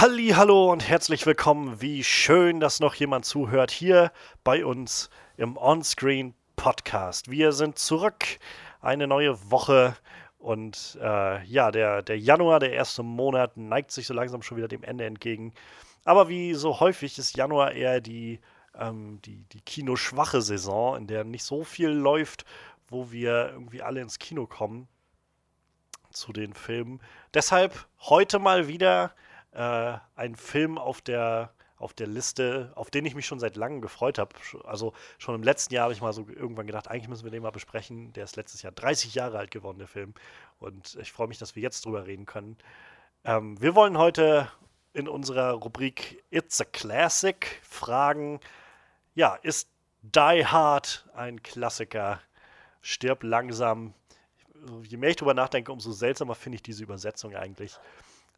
Halli, hallo und herzlich willkommen. Wie schön, dass noch jemand zuhört hier bei uns im Onscreen Podcast. Wir sind zurück, eine neue Woche und äh, ja, der, der Januar, der erste Monat, neigt sich so langsam schon wieder dem Ende entgegen. Aber wie so häufig ist Januar eher die, ähm, die, die kinoschwache Saison, in der nicht so viel läuft, wo wir irgendwie alle ins Kino kommen zu den Filmen. Deshalb heute mal wieder äh, ein Film auf der, auf der Liste, auf den ich mich schon seit langem gefreut habe. Also schon im letzten Jahr habe ich mal so irgendwann gedacht, eigentlich müssen wir den mal besprechen. Der ist letztes Jahr 30 Jahre alt geworden, der Film. Und ich freue mich, dass wir jetzt drüber reden können. Ähm, wir wollen heute in unserer Rubrik It's a Classic fragen, ja, ist Die Hard ein Klassiker? Stirb langsam. Je mehr ich drüber nachdenke, umso seltsamer finde ich diese Übersetzung eigentlich.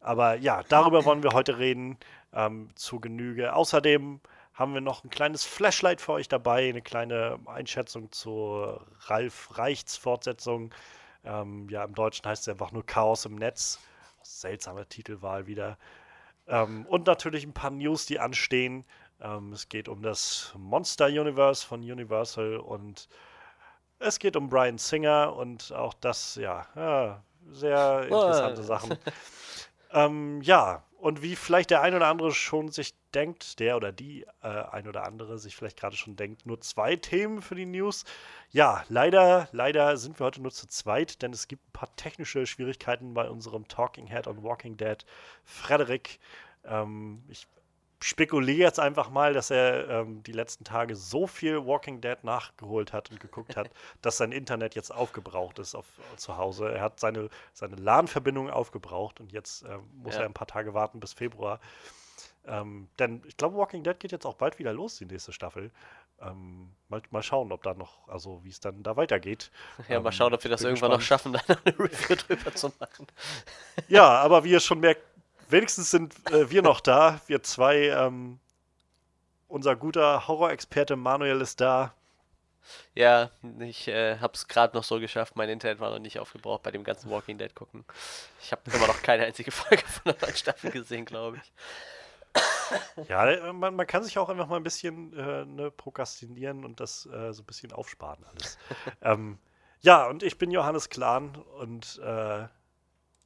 Aber ja, darüber wollen wir heute reden, ähm, zu Genüge. Außerdem haben wir noch ein kleines Flashlight für euch dabei, eine kleine Einschätzung zur Ralf Reichts Fortsetzung. Ähm, ja, im Deutschen heißt es einfach nur Chaos im Netz. Seltsame Titelwahl wieder. Ähm, und natürlich ein paar News, die anstehen. Ähm, es geht um das Monster Universe von Universal und es geht um Brian Singer und auch das, ja, ja sehr interessante Sachen. Ähm, ja, und wie vielleicht der ein oder andere schon sich denkt, der oder die äh, ein oder andere sich vielleicht gerade schon denkt, nur zwei Themen für die News. Ja, leider, leider sind wir heute nur zu zweit, denn es gibt ein paar technische Schwierigkeiten bei unserem Talking Head on Walking Dead. Frederik, ähm, ich spekuliere jetzt einfach mal, dass er ähm, die letzten Tage so viel Walking Dead nachgeholt hat und geguckt hat, dass sein Internet jetzt aufgebraucht ist auf, zu Hause. Er hat seine, seine LAN-Verbindung aufgebraucht und jetzt ähm, muss ja. er ein paar Tage warten bis Februar. Ähm, denn ich glaube, Walking Dead geht jetzt auch bald wieder los, die nächste Staffel. Ähm, mal, mal, schauen, ob da noch, also wie es dann da weitergeht. Ja, mal schauen, ob wir das irgendwann gespannt. noch schaffen, da eine Review drüber zu machen. Ja, aber wie ihr schon merkt, wenigstens sind äh, wir noch da, wir zwei. Ähm, unser guter Horrorexperte Manuel ist da. Ja, ich äh, habe es gerade noch so geschafft. Mein Internet war noch nicht aufgebraucht bei dem ganzen Walking Dead gucken. Ich habe immer noch keine einzige Folge von der neuen Staffel gesehen, glaube ich. Ja, äh, man, man, kann sich auch einfach mal ein bisschen äh, ne, prokrastinieren und das äh, so ein bisschen aufsparen alles. ähm, ja, und ich bin Johannes Klahn und äh,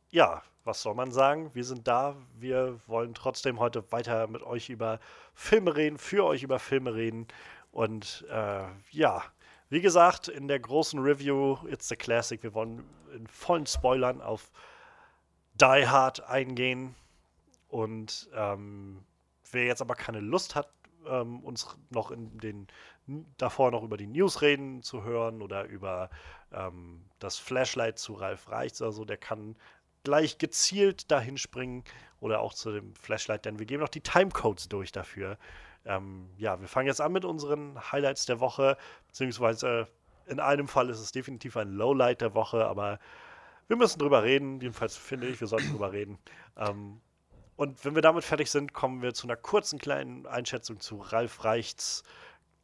ja, was soll man sagen? Wir sind da. Wir wollen trotzdem heute weiter mit euch über Filme reden, für euch über Filme reden. Und äh, ja, wie gesagt, in der großen Review It's a Classic, wir wollen in vollen Spoilern auf Die Hard eingehen. Und ähm, wer jetzt aber keine Lust hat, ähm, uns noch in den davor noch über die News reden zu hören oder über ähm, das Flashlight zu Ralf Reichts oder so, der kann gleich gezielt dahin springen oder auch zu dem Flashlight, denn wir geben noch die Timecodes durch dafür. Ähm, ja, wir fangen jetzt an mit unseren Highlights der Woche, beziehungsweise in einem Fall ist es definitiv ein Lowlight der Woche, aber wir müssen drüber reden. Jedenfalls finde ich, wir sollten drüber reden. Ähm, und wenn wir damit fertig sind, kommen wir zu einer kurzen kleinen Einschätzung zu Ralf Reichts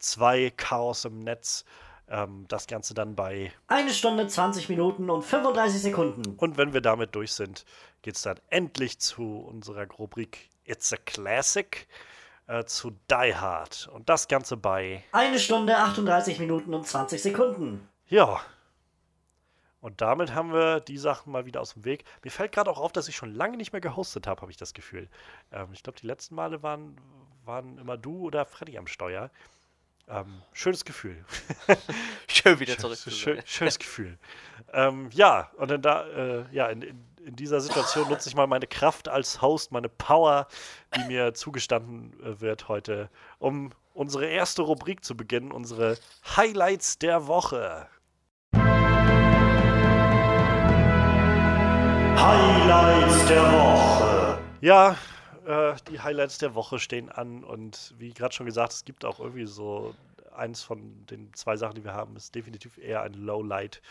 2 Chaos im Netz. Ähm, das Ganze dann bei eine Stunde 20 Minuten und 35 Sekunden. Und wenn wir damit durch sind, geht es dann endlich zu unserer Rubrik It's a Classic äh, zu Die Hard. Und das Ganze bei eine Stunde 38 Minuten und 20 Sekunden. Ja. Und damit haben wir die Sachen mal wieder aus dem Weg. Mir fällt gerade auch auf, dass ich schon lange nicht mehr gehostet habe, habe ich das Gefühl. Ähm, ich glaube, die letzten Male waren, waren immer du oder Freddy am Steuer. Ähm, schönes Gefühl. Schön wieder zurück. Schön, schönes Gefühl. Ähm, ja, und dann da, äh, ja, in, in, in, dieser Situation nutze ich mal meine Kraft als Host, meine Power, die mir zugestanden äh, wird heute, um unsere erste Rubrik zu beginnen, unsere Highlights der Woche. Highlights der Woche. Ja, äh, die Highlights der Woche stehen an und wie gerade schon gesagt, es gibt auch irgendwie so eins von den zwei Sachen, die wir haben, ist definitiv eher ein Lowlight.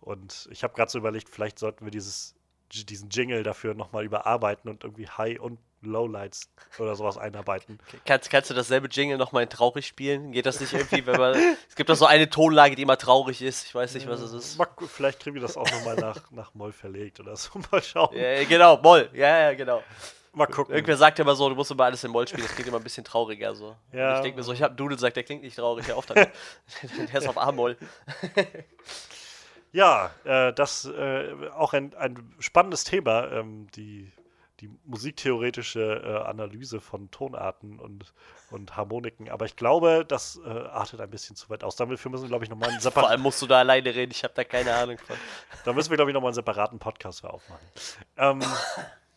Und ich habe gerade so überlegt, vielleicht sollten wir dieses, diesen Jingle dafür nochmal überarbeiten und irgendwie High- und Lowlights oder sowas einarbeiten. Kannst, kannst du dasselbe Jingle nochmal in traurig spielen? Geht das nicht irgendwie, wenn man. es gibt doch so eine Tonlage, die immer traurig ist. Ich weiß nicht, was es ist. Vielleicht kriegen wir das auch nochmal nach, nach Moll verlegt oder so. Mal schauen. Ja, genau, Moll. Ja, ja, genau. Mal gucken. Irgendwer sagt immer so, du musst immer alles in Moll spielen, das klingt immer ein bisschen trauriger so. Ja. Und ich denke mir so, ich habe Doodle sagt, der klingt nicht traurig, hör auf damit. der ist auf A-Moll. Ja, äh, das äh, auch ein, ein spannendes Thema, ähm, die, die musiktheoretische äh, Analyse von Tonarten und, und Harmoniken. Aber ich glaube, das äh, artet ein bisschen zu weit aus. Dafür müssen wir, glaube ich, nochmal einen Vor separaten, allem musst du da alleine reden, ich habe da keine Ahnung von. da müssen wir, glaube ich, nochmal einen separaten Podcast für aufmachen. Ähm,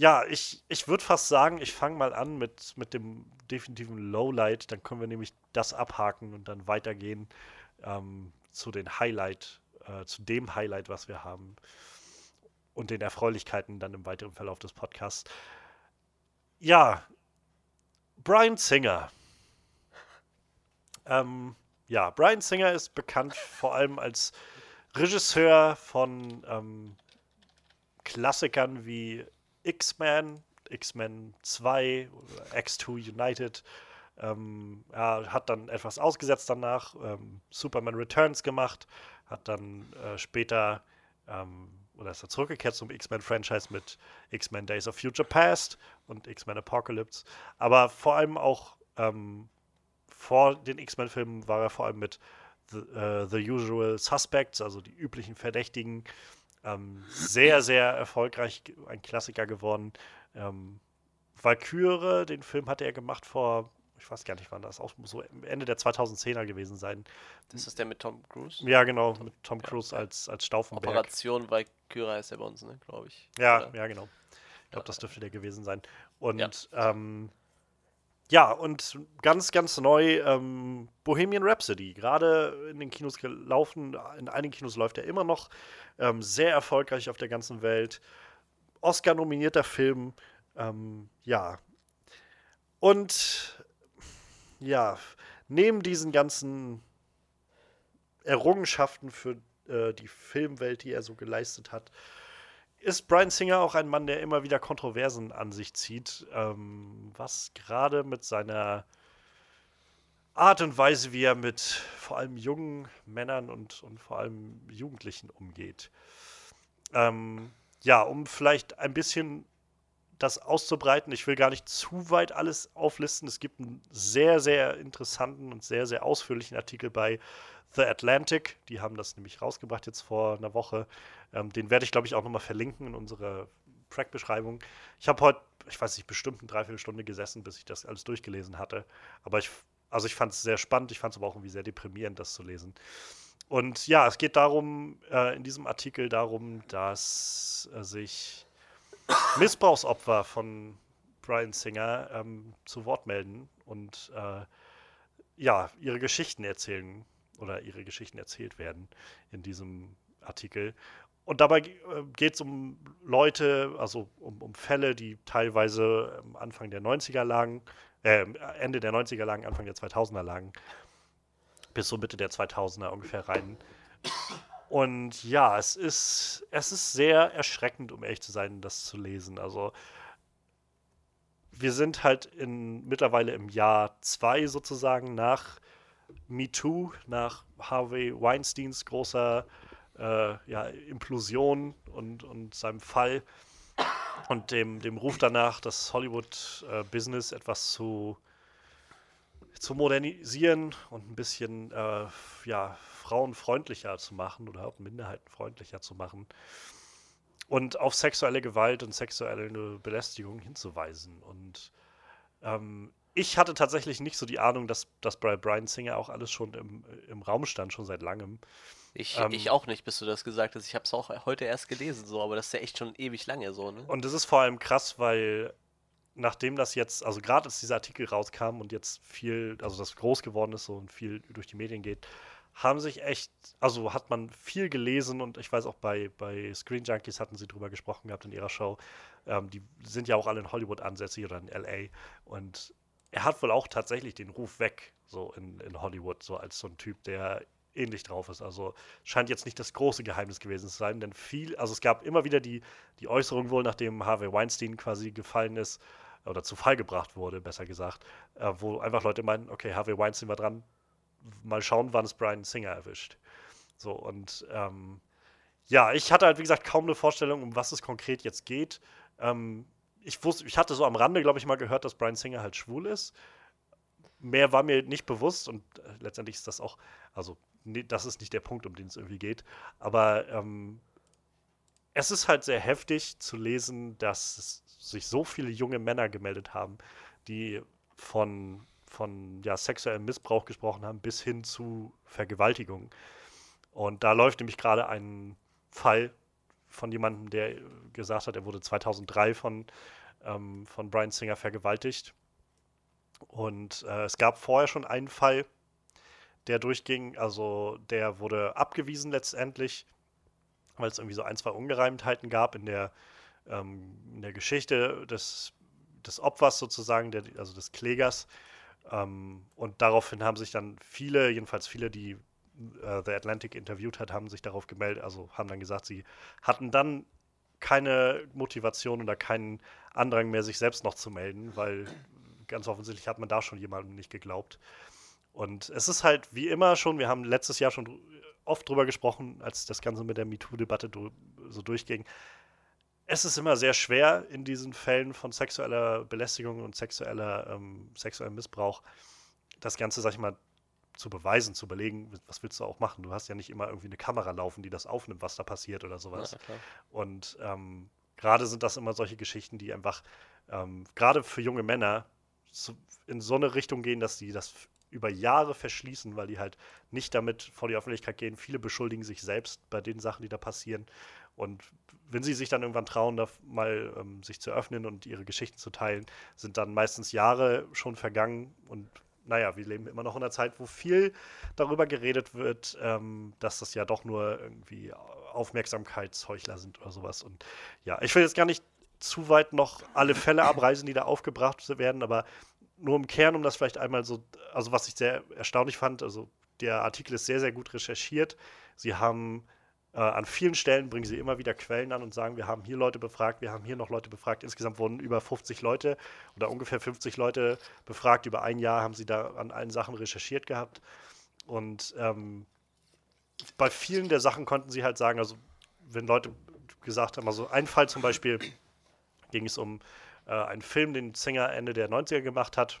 ja, ich, ich würde fast sagen, ich fange mal an mit, mit dem definitiven Lowlight. Dann können wir nämlich das abhaken und dann weitergehen ähm, zu den Highlight, äh, zu dem Highlight, was wir haben. Und den Erfreulichkeiten dann im weiteren Verlauf des Podcasts. Ja, Brian Singer. Ähm, ja, Brian Singer ist bekannt vor allem als Regisseur von ähm, Klassikern wie X-Men, X-Men 2, oder X2 United. Ähm, er hat dann etwas ausgesetzt danach, ähm, Superman Returns gemacht, hat dann äh, später, ähm, oder ist er zurückgekehrt zum X-Men-Franchise mit X-Men Days of Future Past und X-Men Apocalypse. Aber vor allem auch ähm, vor den X-Men-Filmen war er vor allem mit The, äh, The Usual Suspects, also die üblichen Verdächtigen, ähm, sehr, sehr erfolgreich, ein Klassiker geworden. Ähm, Valkyrie, den Film hatte er gemacht vor, ich weiß gar nicht, wann das auch so Ende der 2010er gewesen sein. Das ist der mit Tom Cruise. Ja, genau, mit Tom Cruise als, als Stauffenberg. Operation Valkyrie heißt der bei uns, ne, glaube ich. Ja, Oder? ja, genau. Ich glaube, das dürfte der gewesen sein. Und Ja. ähm, ja, und ganz, ganz neu ähm, Bohemian Rhapsody. Gerade in den Kinos gelaufen, in einigen Kinos läuft er immer noch. Ähm, sehr erfolgreich auf der ganzen Welt. Oscar-nominierter Film. Ähm, ja. Und ja, neben diesen ganzen Errungenschaften für äh, die Filmwelt, die er so geleistet hat, ist Brian Singer auch ein Mann, der immer wieder Kontroversen an sich zieht, ähm, was gerade mit seiner Art und Weise, wie er mit vor allem jungen Männern und, und vor allem Jugendlichen umgeht. Ähm, ja, um vielleicht ein bisschen das auszubreiten, ich will gar nicht zu weit alles auflisten. Es gibt einen sehr, sehr interessanten und sehr, sehr ausführlichen Artikel bei The Atlantic. Die haben das nämlich rausgebracht jetzt vor einer Woche. Ähm, den werde ich, glaube ich, auch nochmal verlinken in unserer Track-Beschreibung. Ich habe heute, ich weiß nicht, bestimmt eine Dreiviertelstunde gesessen, bis ich das alles durchgelesen hatte. Aber ich, also ich fand es sehr spannend, ich fand es aber auch irgendwie sehr deprimierend, das zu lesen. Und ja, es geht darum, äh, in diesem Artikel darum, dass äh, sich Missbrauchsopfer von Brian Singer ähm, zu Wort melden und äh, ja, ihre Geschichten erzählen oder ihre Geschichten erzählt werden in diesem Artikel. Und dabei äh, geht es um Leute, also um, um Fälle, die teilweise Anfang der 90er lagen, äh, Ende der 90er lagen, Anfang der 2000er lagen, bis so Mitte der 2000er ungefähr rein. Und ja, es ist, es ist sehr erschreckend, um ehrlich zu sein, das zu lesen. Also, wir sind halt in, mittlerweile im Jahr zwei sozusagen nach MeToo, nach Harvey Weinsteins großer äh, ja, Implosion und, und seinem Fall und dem, dem Ruf danach, das Hollywood-Business etwas zu, zu modernisieren und ein bisschen äh, ja, frauenfreundlicher zu machen oder auch minderheitenfreundlicher zu machen und auf sexuelle Gewalt und sexuelle Belästigung hinzuweisen. Und ähm, ich hatte tatsächlich nicht so die Ahnung, dass, dass bei Brian Singer auch alles schon im, im Raum stand, schon seit langem. Ich, Ähm, ich auch nicht, bis du das gesagt hast. Ich habe es auch heute erst gelesen, so, aber das ist ja echt schon ewig lange so, ne? Und das ist vor allem krass, weil nachdem das jetzt, also gerade als dieser Artikel rauskam und jetzt viel, also das groß geworden ist so und viel durch die Medien geht, haben sich echt, also hat man viel gelesen und ich weiß auch bei, bei Screen Junkies hatten sie drüber gesprochen gehabt in ihrer Show. Ähm, die sind ja auch alle in Hollywood ansässig oder in LA und er hat wohl auch tatsächlich den Ruf weg, so in, in Hollywood, so als so ein Typ, der ähnlich drauf ist. Also scheint jetzt nicht das große Geheimnis gewesen zu sein, denn viel, also es gab immer wieder die, die Äußerung wohl, nachdem Harvey Weinstein quasi gefallen ist, oder zu Fall gebracht wurde, besser gesagt, äh, wo einfach Leute meinen, okay, Harvey Weinstein war dran, mal schauen, wann es Brian Singer erwischt. So, und ähm, ja, ich hatte halt, wie gesagt, kaum eine Vorstellung, um was es konkret jetzt geht. Ähm, ich wusste, ich hatte so am Rande, glaube ich, mal gehört, dass Brian Singer halt schwul ist. Mehr war mir nicht bewusst und äh, letztendlich ist das auch, also nee, das ist nicht der Punkt, um den es irgendwie geht. Aber ähm, es ist halt sehr heftig zu lesen, dass sich so viele junge Männer gemeldet haben, die von, von ja, sexuellem Missbrauch gesprochen haben, bis hin zu Vergewaltigung. Und da läuft nämlich gerade ein Fall von jemandem, der gesagt hat, er wurde 2003 von, ähm, von Brian Singer vergewaltigt. Und äh, es gab vorher schon einen Fall, der durchging. Also der wurde abgewiesen letztendlich, weil es irgendwie so ein, zwei Ungereimtheiten gab in der, ähm, in der Geschichte des, des Opfers sozusagen, der, also des Klägers. Ähm, und daraufhin haben sich dann viele, jedenfalls viele, die äh, The Atlantic interviewt hat, haben sich darauf gemeldet, also haben dann gesagt, sie hatten dann keine Motivation oder keinen Andrang mehr, sich selbst noch zu melden, weil ganz offensichtlich hat man da schon jemandem nicht geglaubt. Und es ist halt wie immer schon, wir haben letztes Jahr schon oft drüber gesprochen, als das Ganze mit der MeToo-Debatte so durchging. Es ist immer sehr schwer in diesen Fällen von sexueller Belästigung und sexueller, ähm, sexuellem Missbrauch, das Ganze, sag ich mal, zu beweisen, zu belegen, was willst du auch machen? Du hast ja nicht immer irgendwie eine Kamera laufen, die das aufnimmt, was da passiert oder sowas. Ja, und ähm, gerade sind das immer solche Geschichten, die einfach ähm, gerade für junge Männer so, in so eine Richtung gehen, dass sie das über Jahre verschließen, weil die halt nicht damit vor die Öffentlichkeit gehen. Viele beschuldigen sich selbst bei den Sachen, die da passieren. Und wenn sie sich dann irgendwann trauen, da mal ähm, sich zu öffnen und ihre Geschichten zu teilen, sind dann meistens Jahre schon vergangen und naja, wir leben immer noch in einer Zeit, wo viel darüber geredet wird, ähm, dass das ja doch nur irgendwie Aufmerksamkeitsheuchler sind oder sowas. Und ja, ich will jetzt gar nicht zu weit noch alle Fälle abreisen, die da aufgebracht werden, aber nur im Kern, um das vielleicht einmal so, also was ich sehr erstaunlich fand, also der Artikel ist sehr, sehr gut recherchiert. Sie haben äh, an vielen Stellen bringen sie immer wieder Quellen an und sagen, wir haben hier Leute befragt, wir haben hier noch Leute befragt. Insgesamt wurden über 50 Leute oder ungefähr 50 Leute befragt. Über ein Jahr haben sie da an allen Sachen recherchiert gehabt. Und ähm, bei vielen der Sachen konnten sie halt sagen, also wenn Leute gesagt haben, also ein Fall zum Beispiel ging es um äh, einen Film, den Singer Ende der 90er gemacht hat,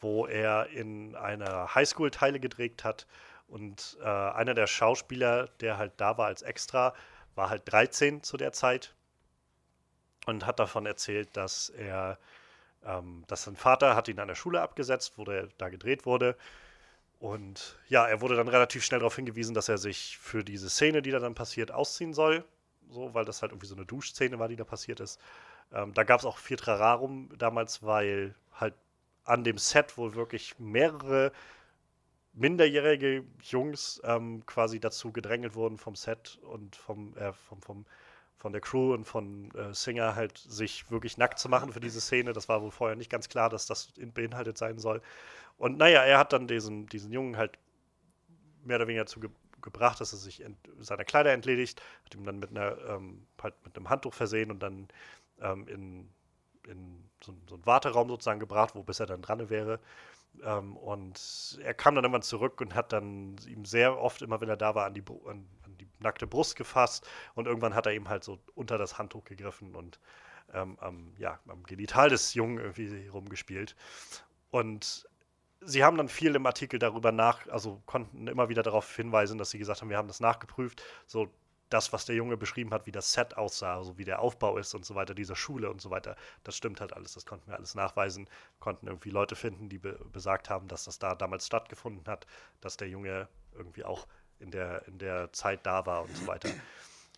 wo er in einer Highschool Teile gedreht hat und äh, einer der Schauspieler, der halt da war als Extra, war halt 13 zu der Zeit und hat davon erzählt, dass er, ähm, dass sein Vater hat ihn an der Schule abgesetzt, wo der da gedreht wurde. Und ja, er wurde dann relativ schnell darauf hingewiesen, dass er sich für diese Szene, die da dann passiert, ausziehen soll. So, weil das halt irgendwie so eine Duschszene war, die da passiert ist. Ähm, da gab es auch viel Trararum damals, weil halt an dem Set wohl wirklich mehrere minderjährige Jungs ähm, quasi dazu gedrängelt wurden vom Set und vom, äh, vom, vom, von der Crew und von äh, Singer halt sich wirklich nackt zu machen für diese Szene. Das war wohl vorher nicht ganz klar, dass das beinhaltet sein soll. Und naja, er hat dann diesen, diesen Jungen halt mehr oder weniger dazu ge gebracht, dass er sich seiner Kleider entledigt, hat ihm dann mit einer ähm, halt mit einem Handtuch versehen und dann ähm, in, in so, so einen Warteraum sozusagen gebracht, wo bis er dann dran wäre. Ähm, und er kam dann irgendwann zurück und hat dann ihm sehr oft, immer wenn er da war, an die, an, an die nackte Brust gefasst. Und irgendwann hat er ihm halt so unter das Handtuch gegriffen und ähm, am, ja, am Genital des Jungen irgendwie rumgespielt. Und sie haben dann viel im Artikel darüber nach, also konnten immer wieder darauf hinweisen, dass sie gesagt haben, wir haben das nachgeprüft. So, das, was der Junge beschrieben hat, wie das Set aussah, so also wie der Aufbau ist und so weiter, dieser Schule und so weiter, das stimmt halt alles. Das konnten wir alles nachweisen, konnten irgendwie Leute finden, die be besagt haben, dass das da damals stattgefunden hat, dass der Junge irgendwie auch in der, in der Zeit da war und so weiter.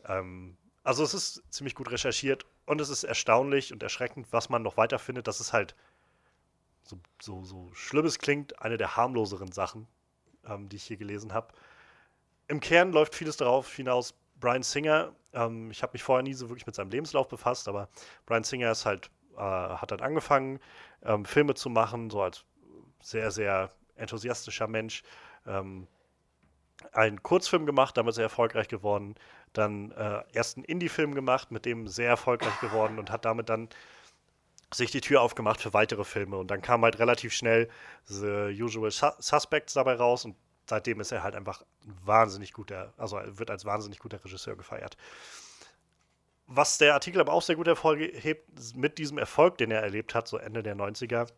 Ähm, also es ist ziemlich gut recherchiert und es ist erstaunlich und erschreckend, was man noch weiter findet. Das ist halt so, so, so schlimm es klingt, eine der harmloseren Sachen, ähm, die ich hier gelesen habe. Im Kern läuft vieles darauf hinaus, Brian Singer, ähm, ich habe mich vorher nie so wirklich mit seinem Lebenslauf befasst, aber Brian Singer ist halt, äh, hat halt angefangen, ähm, Filme zu machen, so als sehr, sehr enthusiastischer Mensch. Ähm, einen Kurzfilm gemacht, damit sehr erfolgreich geworden. Dann äh, erst einen Indie-Film gemacht, mit dem sehr erfolgreich geworden und hat damit dann sich die Tür aufgemacht für weitere Filme. Und dann kam halt relativ schnell The Usual Suspects dabei raus und seitdem ist er halt einfach ein wahnsinnig guter, also wird als wahnsinnig guter Regisseur gefeiert. was der Artikel aber auch sehr gut hervorhebt, mit diesem Erfolg, den er erlebt hat, so Ende der 90er,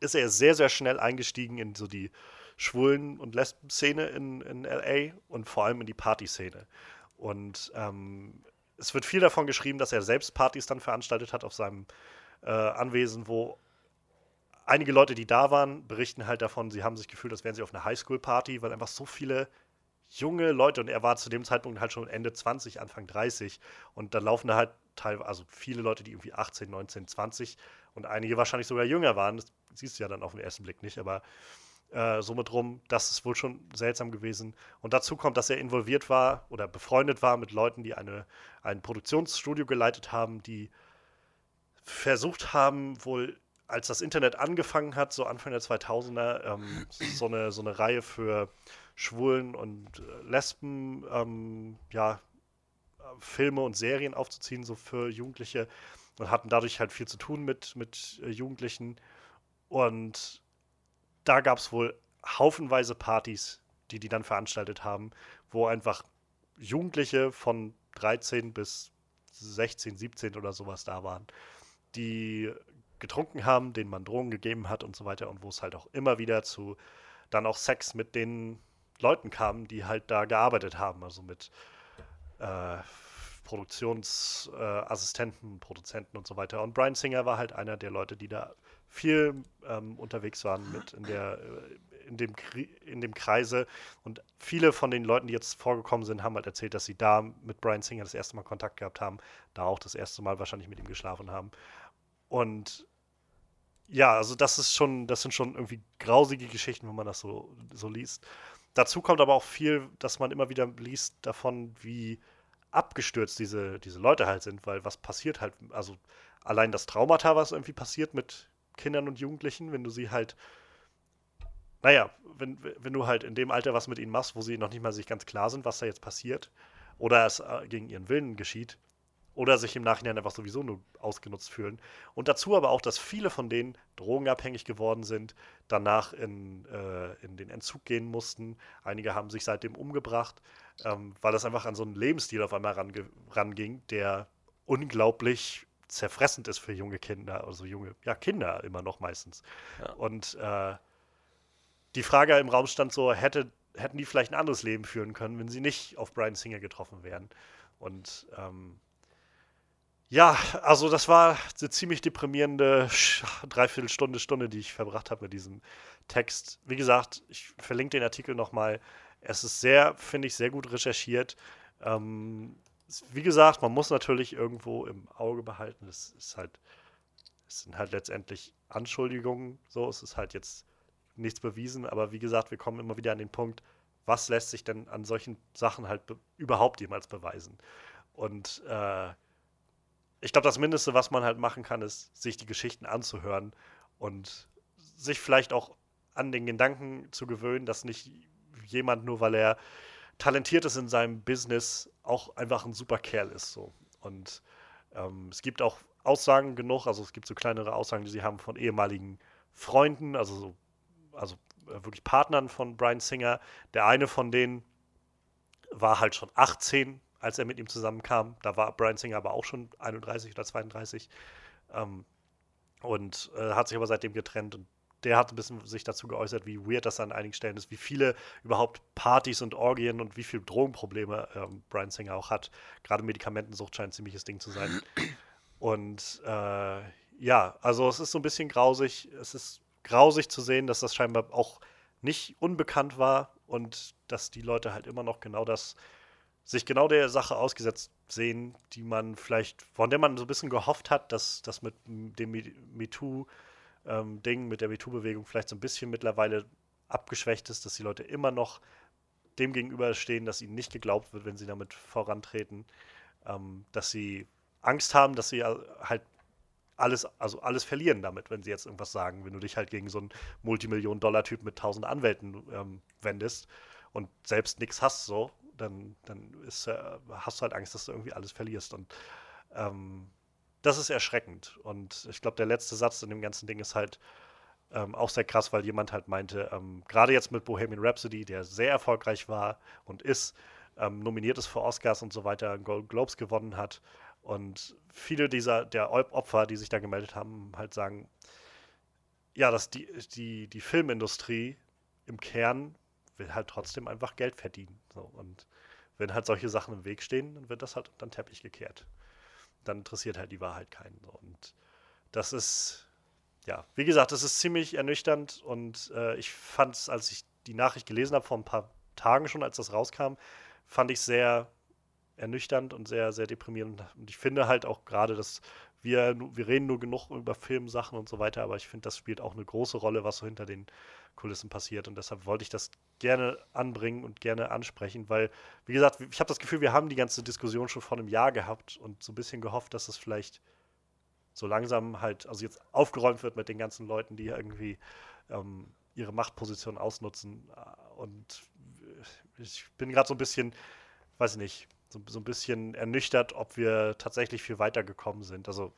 ist er sehr, sehr schnell eingestiegen in so die Schwulen- und Lesben-Szene in, in LA und vor allem in die Partyszene. Und ähm, es wird viel davon geschrieben, dass er selbst Partys dann veranstaltet hat auf seinem äh, Anwesen, wo einige Leute, die da waren, berichten halt davon, sie haben sich gefühlt, als wären sie auf einer Highschool-Party, weil einfach so viele junge Leute und er war zu dem Zeitpunkt halt schon Ende 20, Anfang 30 und dann laufen da halt teilweise, also viele Leute, die irgendwie 18, 19, 20 und einige wahrscheinlich sogar jünger waren, das siehst du ja dann auf den ersten Blick nicht, aber äh, somit rum, das ist wohl schon seltsam gewesen. Und dazu kommt, dass er involviert war oder befreundet war mit Leuten, die eine, ein Produktionsstudio geleitet haben, die versucht haben, wohl als das Internet angefangen hat, so Anfang der 2000er, ähm, so, eine, so eine Reihe für Schwulen und äh, Lesben, ähm, ja, Filme und Serien aufzuziehen, so für Jugendliche und hatten dadurch halt viel zu tun mit, mit äh, Jugendlichen. Und da gab es wohl haufenweise Partys, die die dann veranstaltet haben, wo einfach Jugendliche von 13 bis 16, 17 oder sowas da waren, die getrunken haben, denen man Drogen gegeben hat und so weiter und wo es halt auch immer wieder zu dann auch Sex mit den Leuten kam, die halt da gearbeitet haben, also mit äh, Produktionsassistenten, äh, Produzenten und so weiter. Und Brian Singer war halt einer der Leute, die da viel ähm, unterwegs waren mit in der äh, in dem, in dem Kreise. Und viele von den Leuten, die jetzt vorgekommen sind, haben halt erzählt, dass sie da mit Brian Singer das erste Mal Kontakt gehabt haben, da auch das erste Mal wahrscheinlich mit ihm geschlafen haben. Und ja, also das ist schon, das sind schon irgendwie grausige Geschichten, wenn man das so, so liest. Dazu kommt aber auch viel, dass man immer wieder liest davon, wie abgestürzt diese, diese Leute halt sind, weil was passiert halt, also allein das Traumata, was irgendwie passiert mit Kindern und Jugendlichen, wenn du sie halt, naja, wenn, wenn du halt in dem Alter was mit ihnen machst, wo sie noch nicht mal sich ganz klar sind, was da jetzt passiert, oder es äh, gegen ihren Willen geschieht, oder sich im Nachhinein einfach sowieso nur ausgenutzt fühlen. Und dazu aber auch, dass viele von denen drogenabhängig geworden sind, danach in, äh, in den Entzug gehen mussten. Einige haben sich seitdem umgebracht, ähm, weil das einfach an so einen Lebensstil auf einmal ranging, der unglaublich zerfressend ist für junge Kinder, also junge, ja, Kinder immer noch meistens. Ja. Und äh, die Frage im Raum stand so, hätte, hätten die vielleicht ein anderes Leben führen können, wenn sie nicht auf Brian Singer getroffen wären. Und ähm, ja, also das war eine ziemlich deprimierende Dreiviertelstunde, Stunde, die ich verbracht habe mit diesem Text. Wie gesagt, ich verlinke den Artikel nochmal. Es ist sehr, finde ich, sehr gut recherchiert. Ähm, wie gesagt, man muss natürlich irgendwo im Auge behalten. Es ist halt, es sind halt letztendlich Anschuldigungen. So, es ist halt jetzt nichts bewiesen. Aber wie gesagt, wir kommen immer wieder an den Punkt, was lässt sich denn an solchen Sachen halt überhaupt jemals beweisen? Und äh, ich glaube, das Mindeste, was man halt machen kann, ist, sich die Geschichten anzuhören und sich vielleicht auch an den Gedanken zu gewöhnen, dass nicht jemand nur, weil er talentiert ist in seinem Business, auch einfach ein super Kerl ist. So. Und ähm, es gibt auch Aussagen genug, also es gibt so kleinere Aussagen, die sie haben von ehemaligen Freunden, also so, also äh, wirklich Partnern von Brian Singer. Der eine von denen war halt schon 18, als er mit ihm zusammenkam. Da war Brian Singer aber auch schon 31 oder 32. Ähm, und äh, hat sich aber seitdem getrennt. Und der hat ein bisschen sich dazu geäußert, wie weird das an einigen Stellen ist, wie viele überhaupt Partys und Orgien und wie viele Drogenprobleme ähm, Brian Singer auch hat. Gerade Medikamentensucht scheint ein ziemliches Ding zu sein. Und äh, ja, also es ist so ein bisschen grausig. Es ist grausig zu sehen, dass das scheinbar auch nicht unbekannt war und dass die Leute halt immer noch genau das sich genau der Sache ausgesetzt sehen, die man vielleicht, von der man so ein bisschen gehofft hat, dass das mit dem MeToo-Ding, ähm, mit der MeToo-Bewegung vielleicht so ein bisschen mittlerweile abgeschwächt ist, dass die Leute immer noch dem gegenüberstehen, dass ihnen nicht geglaubt wird, wenn sie damit vorantreten, ähm, dass sie Angst haben, dass sie halt alles, also alles verlieren damit, wenn sie jetzt irgendwas sagen, wenn du dich halt gegen so einen Multimillionen-Dollar-Typ mit tausend Anwälten ähm, wendest und selbst nichts hast so dann, dann ist, äh, hast du halt Angst, dass du irgendwie alles verlierst. Und ähm, das ist erschreckend. Und ich glaube, der letzte Satz in dem ganzen Ding ist halt ähm, auch sehr krass, weil jemand halt meinte, ähm, gerade jetzt mit Bohemian Rhapsody, der sehr erfolgreich war und ist, ähm, nominiert ist für Oscars und so weiter, Golden Globes gewonnen hat Und viele dieser der Opfer, die sich da gemeldet haben, halt sagen, ja, dass die, die, die Filmindustrie im Kern will halt trotzdem einfach Geld verdienen. So. Und wenn halt solche Sachen im Weg stehen, dann wird das halt unter den Teppich gekehrt. Dann interessiert halt die Wahrheit keinen. So. Und das ist, ja, wie gesagt, das ist ziemlich ernüchternd und äh, ich fand es, als ich die Nachricht gelesen habe, vor ein paar Tagen schon, als das rauskam, fand ich sehr ernüchternd und sehr, sehr deprimierend. Und ich finde halt auch gerade, dass wir, wir reden nur genug über Filmsachen und so weiter, aber ich finde, das spielt auch eine große Rolle, was so hinter den Kulissen passiert. Und deshalb wollte ich das gerne anbringen und gerne ansprechen, weil, wie gesagt, ich habe das Gefühl, wir haben die ganze Diskussion schon vor einem Jahr gehabt und so ein bisschen gehofft, dass es vielleicht so langsam halt, also jetzt aufgeräumt wird mit den ganzen Leuten, die irgendwie ähm, ihre Machtposition ausnutzen. Und ich bin gerade so ein bisschen, weiß ich nicht, so, so ein bisschen ernüchtert, ob wir tatsächlich viel weitergekommen sind. Also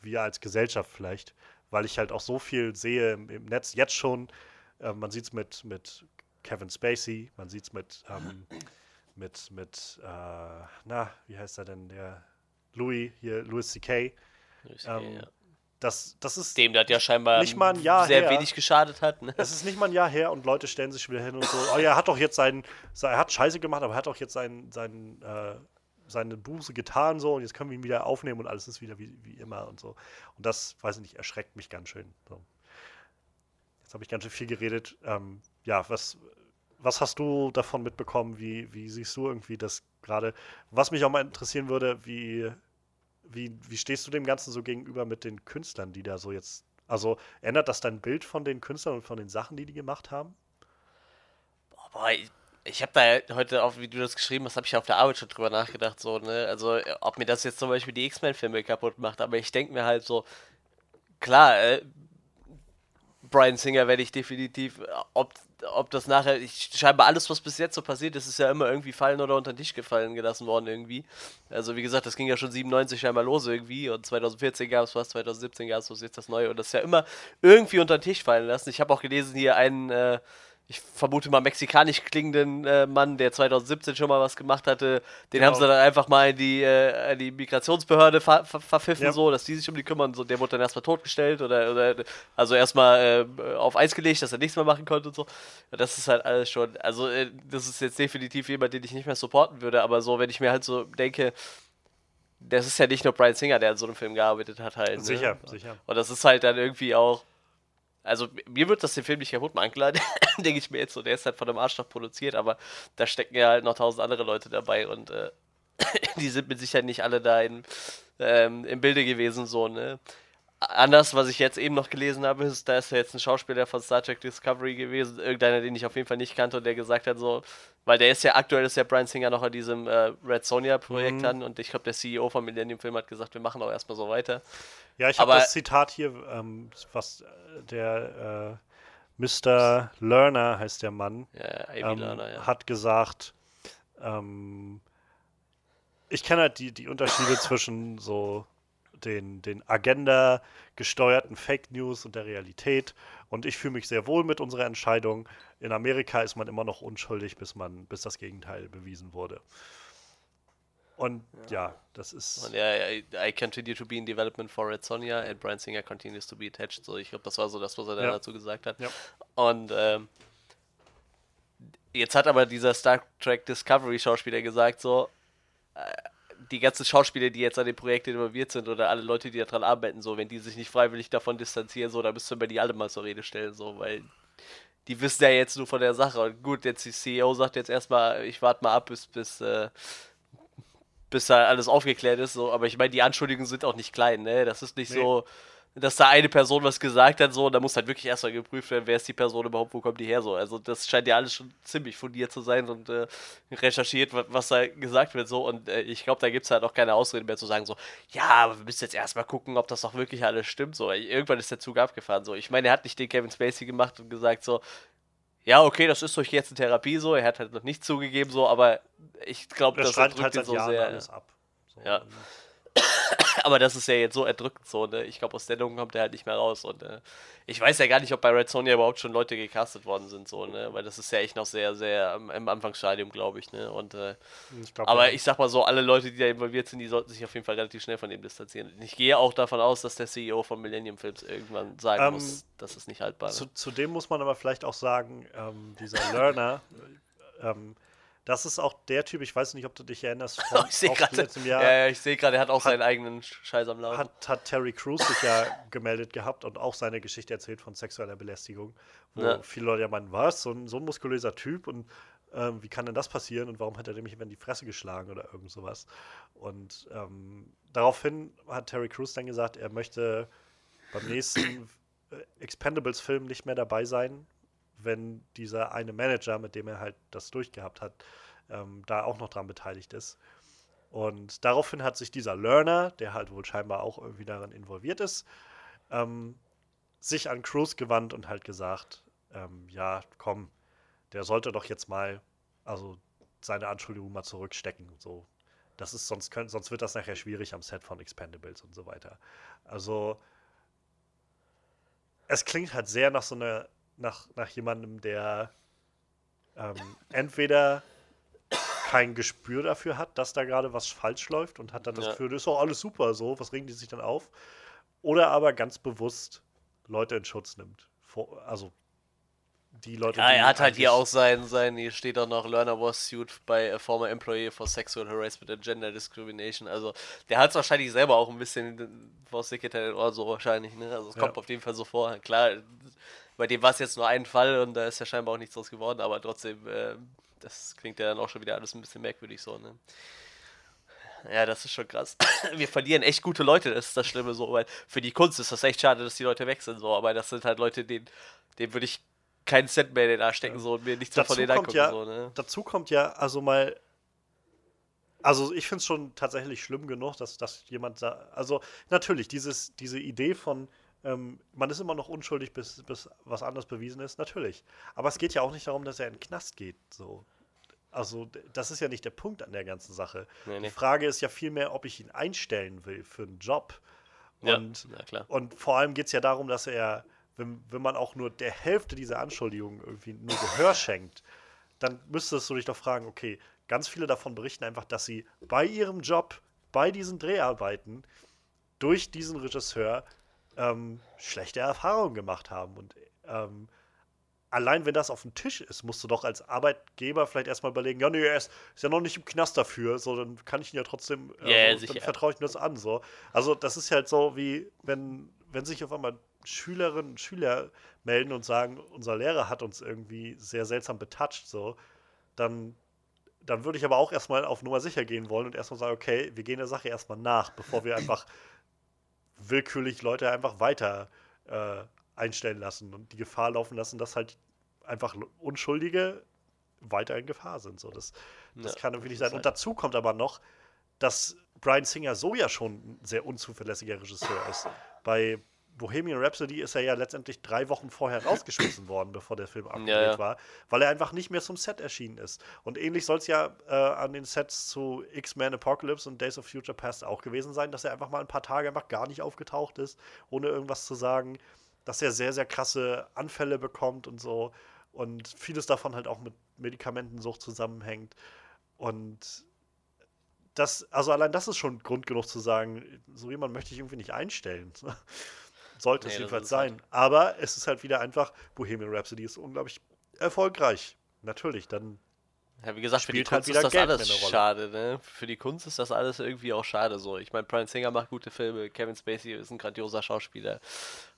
wir als Gesellschaft vielleicht, weil ich halt auch so viel sehe im, im Netz jetzt schon. Äh, man sieht es mit, mit Kevin Spacey, man sieht es mit, ähm, mit, mit äh, na, wie heißt er denn, der Louis, hier, Louis C.K. Louis ähm, ja. Das, das ist Dem das ja scheinbar nicht mal ein Jahr sehr her. wenig geschadet hat. Ne? Es ist nicht mal ein Jahr her und Leute stellen sich wieder hin und so, oh ja, er hat doch jetzt seinen, er hat Scheiße gemacht, aber er hat doch jetzt seinen, seinen, äh, seine Buße getan so und jetzt können wir ihn wieder aufnehmen und alles ist wieder wie, wie immer und so. Und das, weiß ich nicht, erschreckt mich ganz schön. So. Jetzt habe ich ganz schön viel geredet. Ähm, ja, was, was hast du davon mitbekommen? Wie, wie siehst du irgendwie das gerade? Was mich auch mal interessieren würde, wie wie, wie stehst du dem Ganzen so gegenüber mit den Künstlern, die da so jetzt. Also ändert das dein Bild von den Künstlern und von den Sachen, die die gemacht haben? Boah, ich, ich habe da heute auch, wie du das geschrieben hast, habe ich auf der Arbeit schon drüber nachgedacht, so, ne? Also, ob mir das jetzt zum Beispiel die X-Men-Filme kaputt macht, aber ich denke mir halt so, klar, äh, Brian Singer werde ich definitiv, ob ob das nachher, ich, scheinbar alles, was bis jetzt so passiert ist, ist ja immer irgendwie fallen oder unter den Tisch gefallen gelassen worden irgendwie. Also wie gesagt, das ging ja schon 97 scheinbar los irgendwie und 2014 gab es was, 2017 gab es was, jetzt das Neue und das ist ja immer irgendwie unter den Tisch fallen lassen. Ich habe auch gelesen hier einen, äh, ich vermute mal mexikanisch klingenden äh, Mann, der 2017 schon mal was gemacht hatte, den genau. haben sie dann einfach mal in die, äh, in die Migrationsbehörde ver ver verpfiffen, ja. so, dass die sich um die kümmern. So, der wurde dann erstmal totgestellt oder, oder also erstmal äh, auf Eis gelegt, dass er nichts mehr machen konnte und so. Das ist halt alles schon, also äh, das ist jetzt definitiv jemand, den ich nicht mehr supporten würde, aber so, wenn ich mir halt so denke, das ist ja nicht nur Brian Singer, der an so einem Film gearbeitet hat, halt. Sicher, ne? sicher. Und das ist halt dann irgendwie auch also mir wird das den Film nicht kaputt machen, klar, denke ich mir jetzt so, der ist halt von einem Arschloch produziert, aber da stecken ja halt noch tausend andere Leute dabei und äh, die sind mit Sicherheit nicht alle da in, ähm, im Bilde gewesen, so, ne. Anders, was ich jetzt eben noch gelesen habe, ist, da ist ja jetzt ein Schauspieler von Star Trek Discovery gewesen, irgendeiner, den ich auf jeden Fall nicht kannte und der gesagt hat so, weil der ist ja aktuell ist ja Brian Singer noch an diesem äh, Red Sonja Projekt mhm. an und ich glaube der CEO von Millennium Film hat gesagt, wir machen auch erstmal so weiter. Ja, ich habe das Zitat hier, ähm, was äh, der äh, Mr. Lerner heißt der Mann, ja, ähm, Lerner, ja. hat gesagt, ähm, ich kenne halt die, die Unterschiede zwischen so den, den Agenda gesteuerten Fake News und der Realität. Und ich fühle mich sehr wohl mit unserer Entscheidung. In Amerika ist man immer noch unschuldig, bis man, bis das Gegenteil bewiesen wurde. Und ja, ja das ist. Und ja, I, I, continue to be in development for Red Sonja and Brian Singer continues to be attached. So, ich glaube, das war so das, was er ja. dazu gesagt hat. Ja. Und ähm, jetzt hat aber dieser Star Trek Discovery Schauspieler gesagt, so, äh, die ganzen Schauspieler, die jetzt an dem Projekt involviert sind oder alle Leute, die daran arbeiten, so, wenn die sich nicht freiwillig davon distanzieren, so, dann müsst ihr über die alle mal zur Rede stellen, so, weil die wissen ja jetzt nur von der Sache. Und gut, jetzt die CEO sagt jetzt erstmal, ich warte mal ab, bis, bis äh, bis da alles aufgeklärt ist. So. Aber ich meine, die Anschuldigungen sind auch nicht klein, ne? Das ist nicht nee. so, dass da eine Person was gesagt hat, so, und da muss halt wirklich erstmal geprüft werden, wer ist die Person überhaupt, wo kommt die her, so. Also das scheint ja alles schon ziemlich fundiert zu sein und äh, recherchiert, was da gesagt wird, so. Und äh, ich glaube, da gibt es halt auch keine Ausrede mehr zu sagen, so, ja, aber wir müssen jetzt erstmal gucken, ob das auch wirklich alles stimmt, so. Irgendwann ist der Zug abgefahren, so. Ich meine, er hat nicht den Kevin Spacey gemacht und gesagt, so, ja, okay, das ist durch jetzt eine Therapie so. Er hat halt noch nicht zugegeben so, aber ich glaube, das drückt halt so Jahren sehr. Alles ab. So. Ja. Aber das ist ja jetzt so erdrückend so, ne? Ich glaube, aus der Nummer kommt er halt nicht mehr raus. Und äh, ich weiß ja gar nicht, ob bei Red Sonja überhaupt schon Leute gecastet worden sind, so, ne? Weil das ist ja echt noch sehr, sehr im, im Anfangsstadium, glaube ich, ne? Und äh, ich glaub, aber ja. ich sag mal so, alle Leute, die da involviert sind, die sollten sich auf jeden Fall relativ schnell von dem distanzieren. Ich gehe auch davon aus, dass der CEO von Millennium Films irgendwann sagen ähm, muss, das ist nicht haltbar. Zu, zudem muss man aber vielleicht auch sagen, ähm, dieser Learner, ähm, das ist auch der Typ, ich weiß nicht, ob du dich erinnerst, von ich sehe gerade, ja, ja, ich sehe gerade, er hat auch hat, seinen eigenen Scheiß am Laufen. Hat, hat Terry Crews sich ja gemeldet gehabt und auch seine Geschichte erzählt von sexueller Belästigung, wo ja. viele Leute ja meinen, was, so ein, so ein muskulöser Typ und ähm, wie kann denn das passieren und warum hat er nämlich immer in die Fresse geschlagen oder irgend sowas. Und ähm, daraufhin hat Terry Crews dann gesagt, er möchte beim nächsten äh, Expendables-Film nicht mehr dabei sein, wenn dieser eine Manager, mit dem er halt das durchgehabt hat, ähm, da auch noch dran beteiligt ist. Und daraufhin hat sich dieser Learner, der halt wohl scheinbar auch irgendwie darin involviert ist, ähm, sich an Cruz gewandt und halt gesagt, ähm, ja, komm, der sollte doch jetzt mal, also seine Anschuldigung mal zurückstecken. So, das ist sonst könnt, sonst wird das nachher schwierig am Set von Expendables und so weiter. Also es klingt halt sehr nach so einer nach, nach jemandem, der ähm, entweder kein Gespür dafür hat, dass da gerade was falsch läuft und hat dann das ja. Gefühl, das ist doch alles super so, was regen die sich dann auf? Oder aber ganz bewusst Leute in Schutz nimmt. Vor, also die Leute, ja, er hat halt hier auch sein, sein, hier steht auch noch Learner was sued by a former employee for sexual harassment and gender discrimination. Also der hat es wahrscheinlich selber auch ein bisschen vors Dicket oder so wahrscheinlich, ne? Also es kommt ja. auf jeden Fall so vor. Klar, bei dem war es jetzt nur ein Fall und da ist ja scheinbar auch nichts draus geworden, aber trotzdem, äh, das klingt ja dann auch schon wieder alles ein bisschen merkwürdig so, ne? Ja, das ist schon krass. Wir verlieren echt gute Leute, das ist das Schlimme so, weil für die Kunst ist das echt schade, dass die Leute wechseln so, aber das sind halt Leute, denen, denen würde ich keinen Cent mehr in den Arsch stecken so und mir nichts mehr von denen angucken ja, so, ne? Dazu kommt ja, also mal also ich finde es schon tatsächlich schlimm genug, dass, dass jemand sagt, also natürlich, dieses, diese Idee von, ähm, man ist immer noch unschuldig, bis, bis was anderes bewiesen ist, natürlich. Aber es geht ja auch nicht darum, dass er in den Knast geht. So. Also, das ist ja nicht der Punkt an der ganzen Sache. Nee, nee. Die Frage ist ja vielmehr, ob ich ihn einstellen will für einen Job. Und, ja, und vor allem geht es ja darum, dass er, wenn, wenn man auch nur der Hälfte dieser Anschuldigungen irgendwie nur Gehör schenkt, dann müsstest du dich doch fragen, okay, ganz viele davon berichten einfach, dass sie bei ihrem Job, bei diesen Dreharbeiten, durch diesen Regisseur ähm, schlechte Erfahrungen gemacht haben. Und ähm, allein wenn das auf dem Tisch ist, musst du doch als Arbeitgeber vielleicht erstmal überlegen, ja, nee, er ist, ist ja noch nicht im Knast dafür, so, dann kann ich ihn ja trotzdem, äh, yeah, dann vertraue ich mir das an. So. Also das ist halt so, wie wenn, wenn sich auf einmal Schülerinnen und Schüler melden und sagen, unser Lehrer hat uns irgendwie sehr seltsam betatscht, so, dann, dann würde ich aber auch erstmal auf Nummer sicher gehen wollen und erstmal sagen, okay, wir gehen der Sache erstmal nach, bevor wir einfach willkürlich Leute einfach weiter äh, einstellen lassen und die Gefahr laufen lassen, dass halt einfach Unschuldige weiter in Gefahr sind. So, das, das ja, kann irgendwie nicht sein. Und dazu kommt aber noch, dass Brian Singer so ja schon ein sehr unzuverlässiger Regisseur ist. Bei Bohemian Rhapsody ist er ja letztendlich drei Wochen vorher rausgeschmissen worden, bevor der Film abgedreht ja, ja. war, weil er einfach nicht mehr zum Set erschienen ist. Und ähnlich soll es ja äh, an den Sets zu X-Men Apocalypse und Days of Future Past auch gewesen sein, dass er einfach mal ein paar Tage einfach gar nicht aufgetaucht ist, ohne irgendwas zu sagen, dass er sehr, sehr krasse Anfälle bekommt und so. Und vieles davon halt auch mit Medikamentensucht zusammenhängt. Und das, also allein das ist schon Grund genug zu sagen, so jemand möchte ich irgendwie nicht einstellen. Sollte nee, es jedenfalls sein. Halt Aber es ist halt wieder einfach, Bohemian Rhapsody ist unglaublich erfolgreich. Natürlich, dann. Ja, wie gesagt, für die halt Kunst halt ist das Geld alles schade, ne? Für die Kunst ist das alles irgendwie auch schade so. Ich meine, Brian Singer macht gute Filme, Kevin Spacey ist ein grandioser Schauspieler.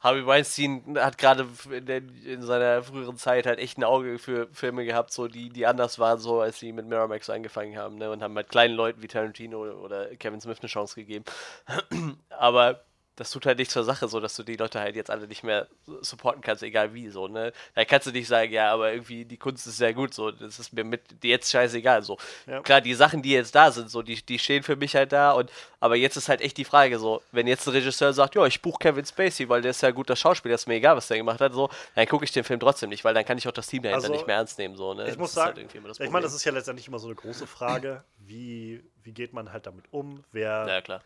Harvey Weinstein hat gerade in, in, seiner früheren Zeit halt echt ein Auge für Filme gehabt, so die, die anders waren, so als sie mit Miramax angefangen haben, ne? Und haben halt kleinen Leuten wie Tarantino oder Kevin Smith eine Chance gegeben. Aber das tut halt nichts zur Sache, so dass du die Leute halt jetzt alle nicht mehr supporten kannst, egal wie, so, ne? Da kannst du nicht sagen, ja, aber irgendwie die Kunst ist sehr gut, so, das ist mir mit jetzt scheißegal, so. Ja. Klar, die Sachen, die jetzt da sind, so, die, die stehen für mich halt da und, aber jetzt ist halt echt die Frage, so, wenn jetzt ein Regisseur sagt, ja, ich buche Kevin Spacey, weil der ist ja ein guter Schauspieler, ist mir egal, was der gemacht hat, so, dann gucke ich den Film trotzdem nicht, weil dann kann ich auch das Team dahinter also, nicht mehr ernst nehmen, so, ne? Ich muss halt sagen, halt ich meine, das ist ja letztendlich immer so eine große Frage, wie, wie geht man halt damit um, wer, ja, klar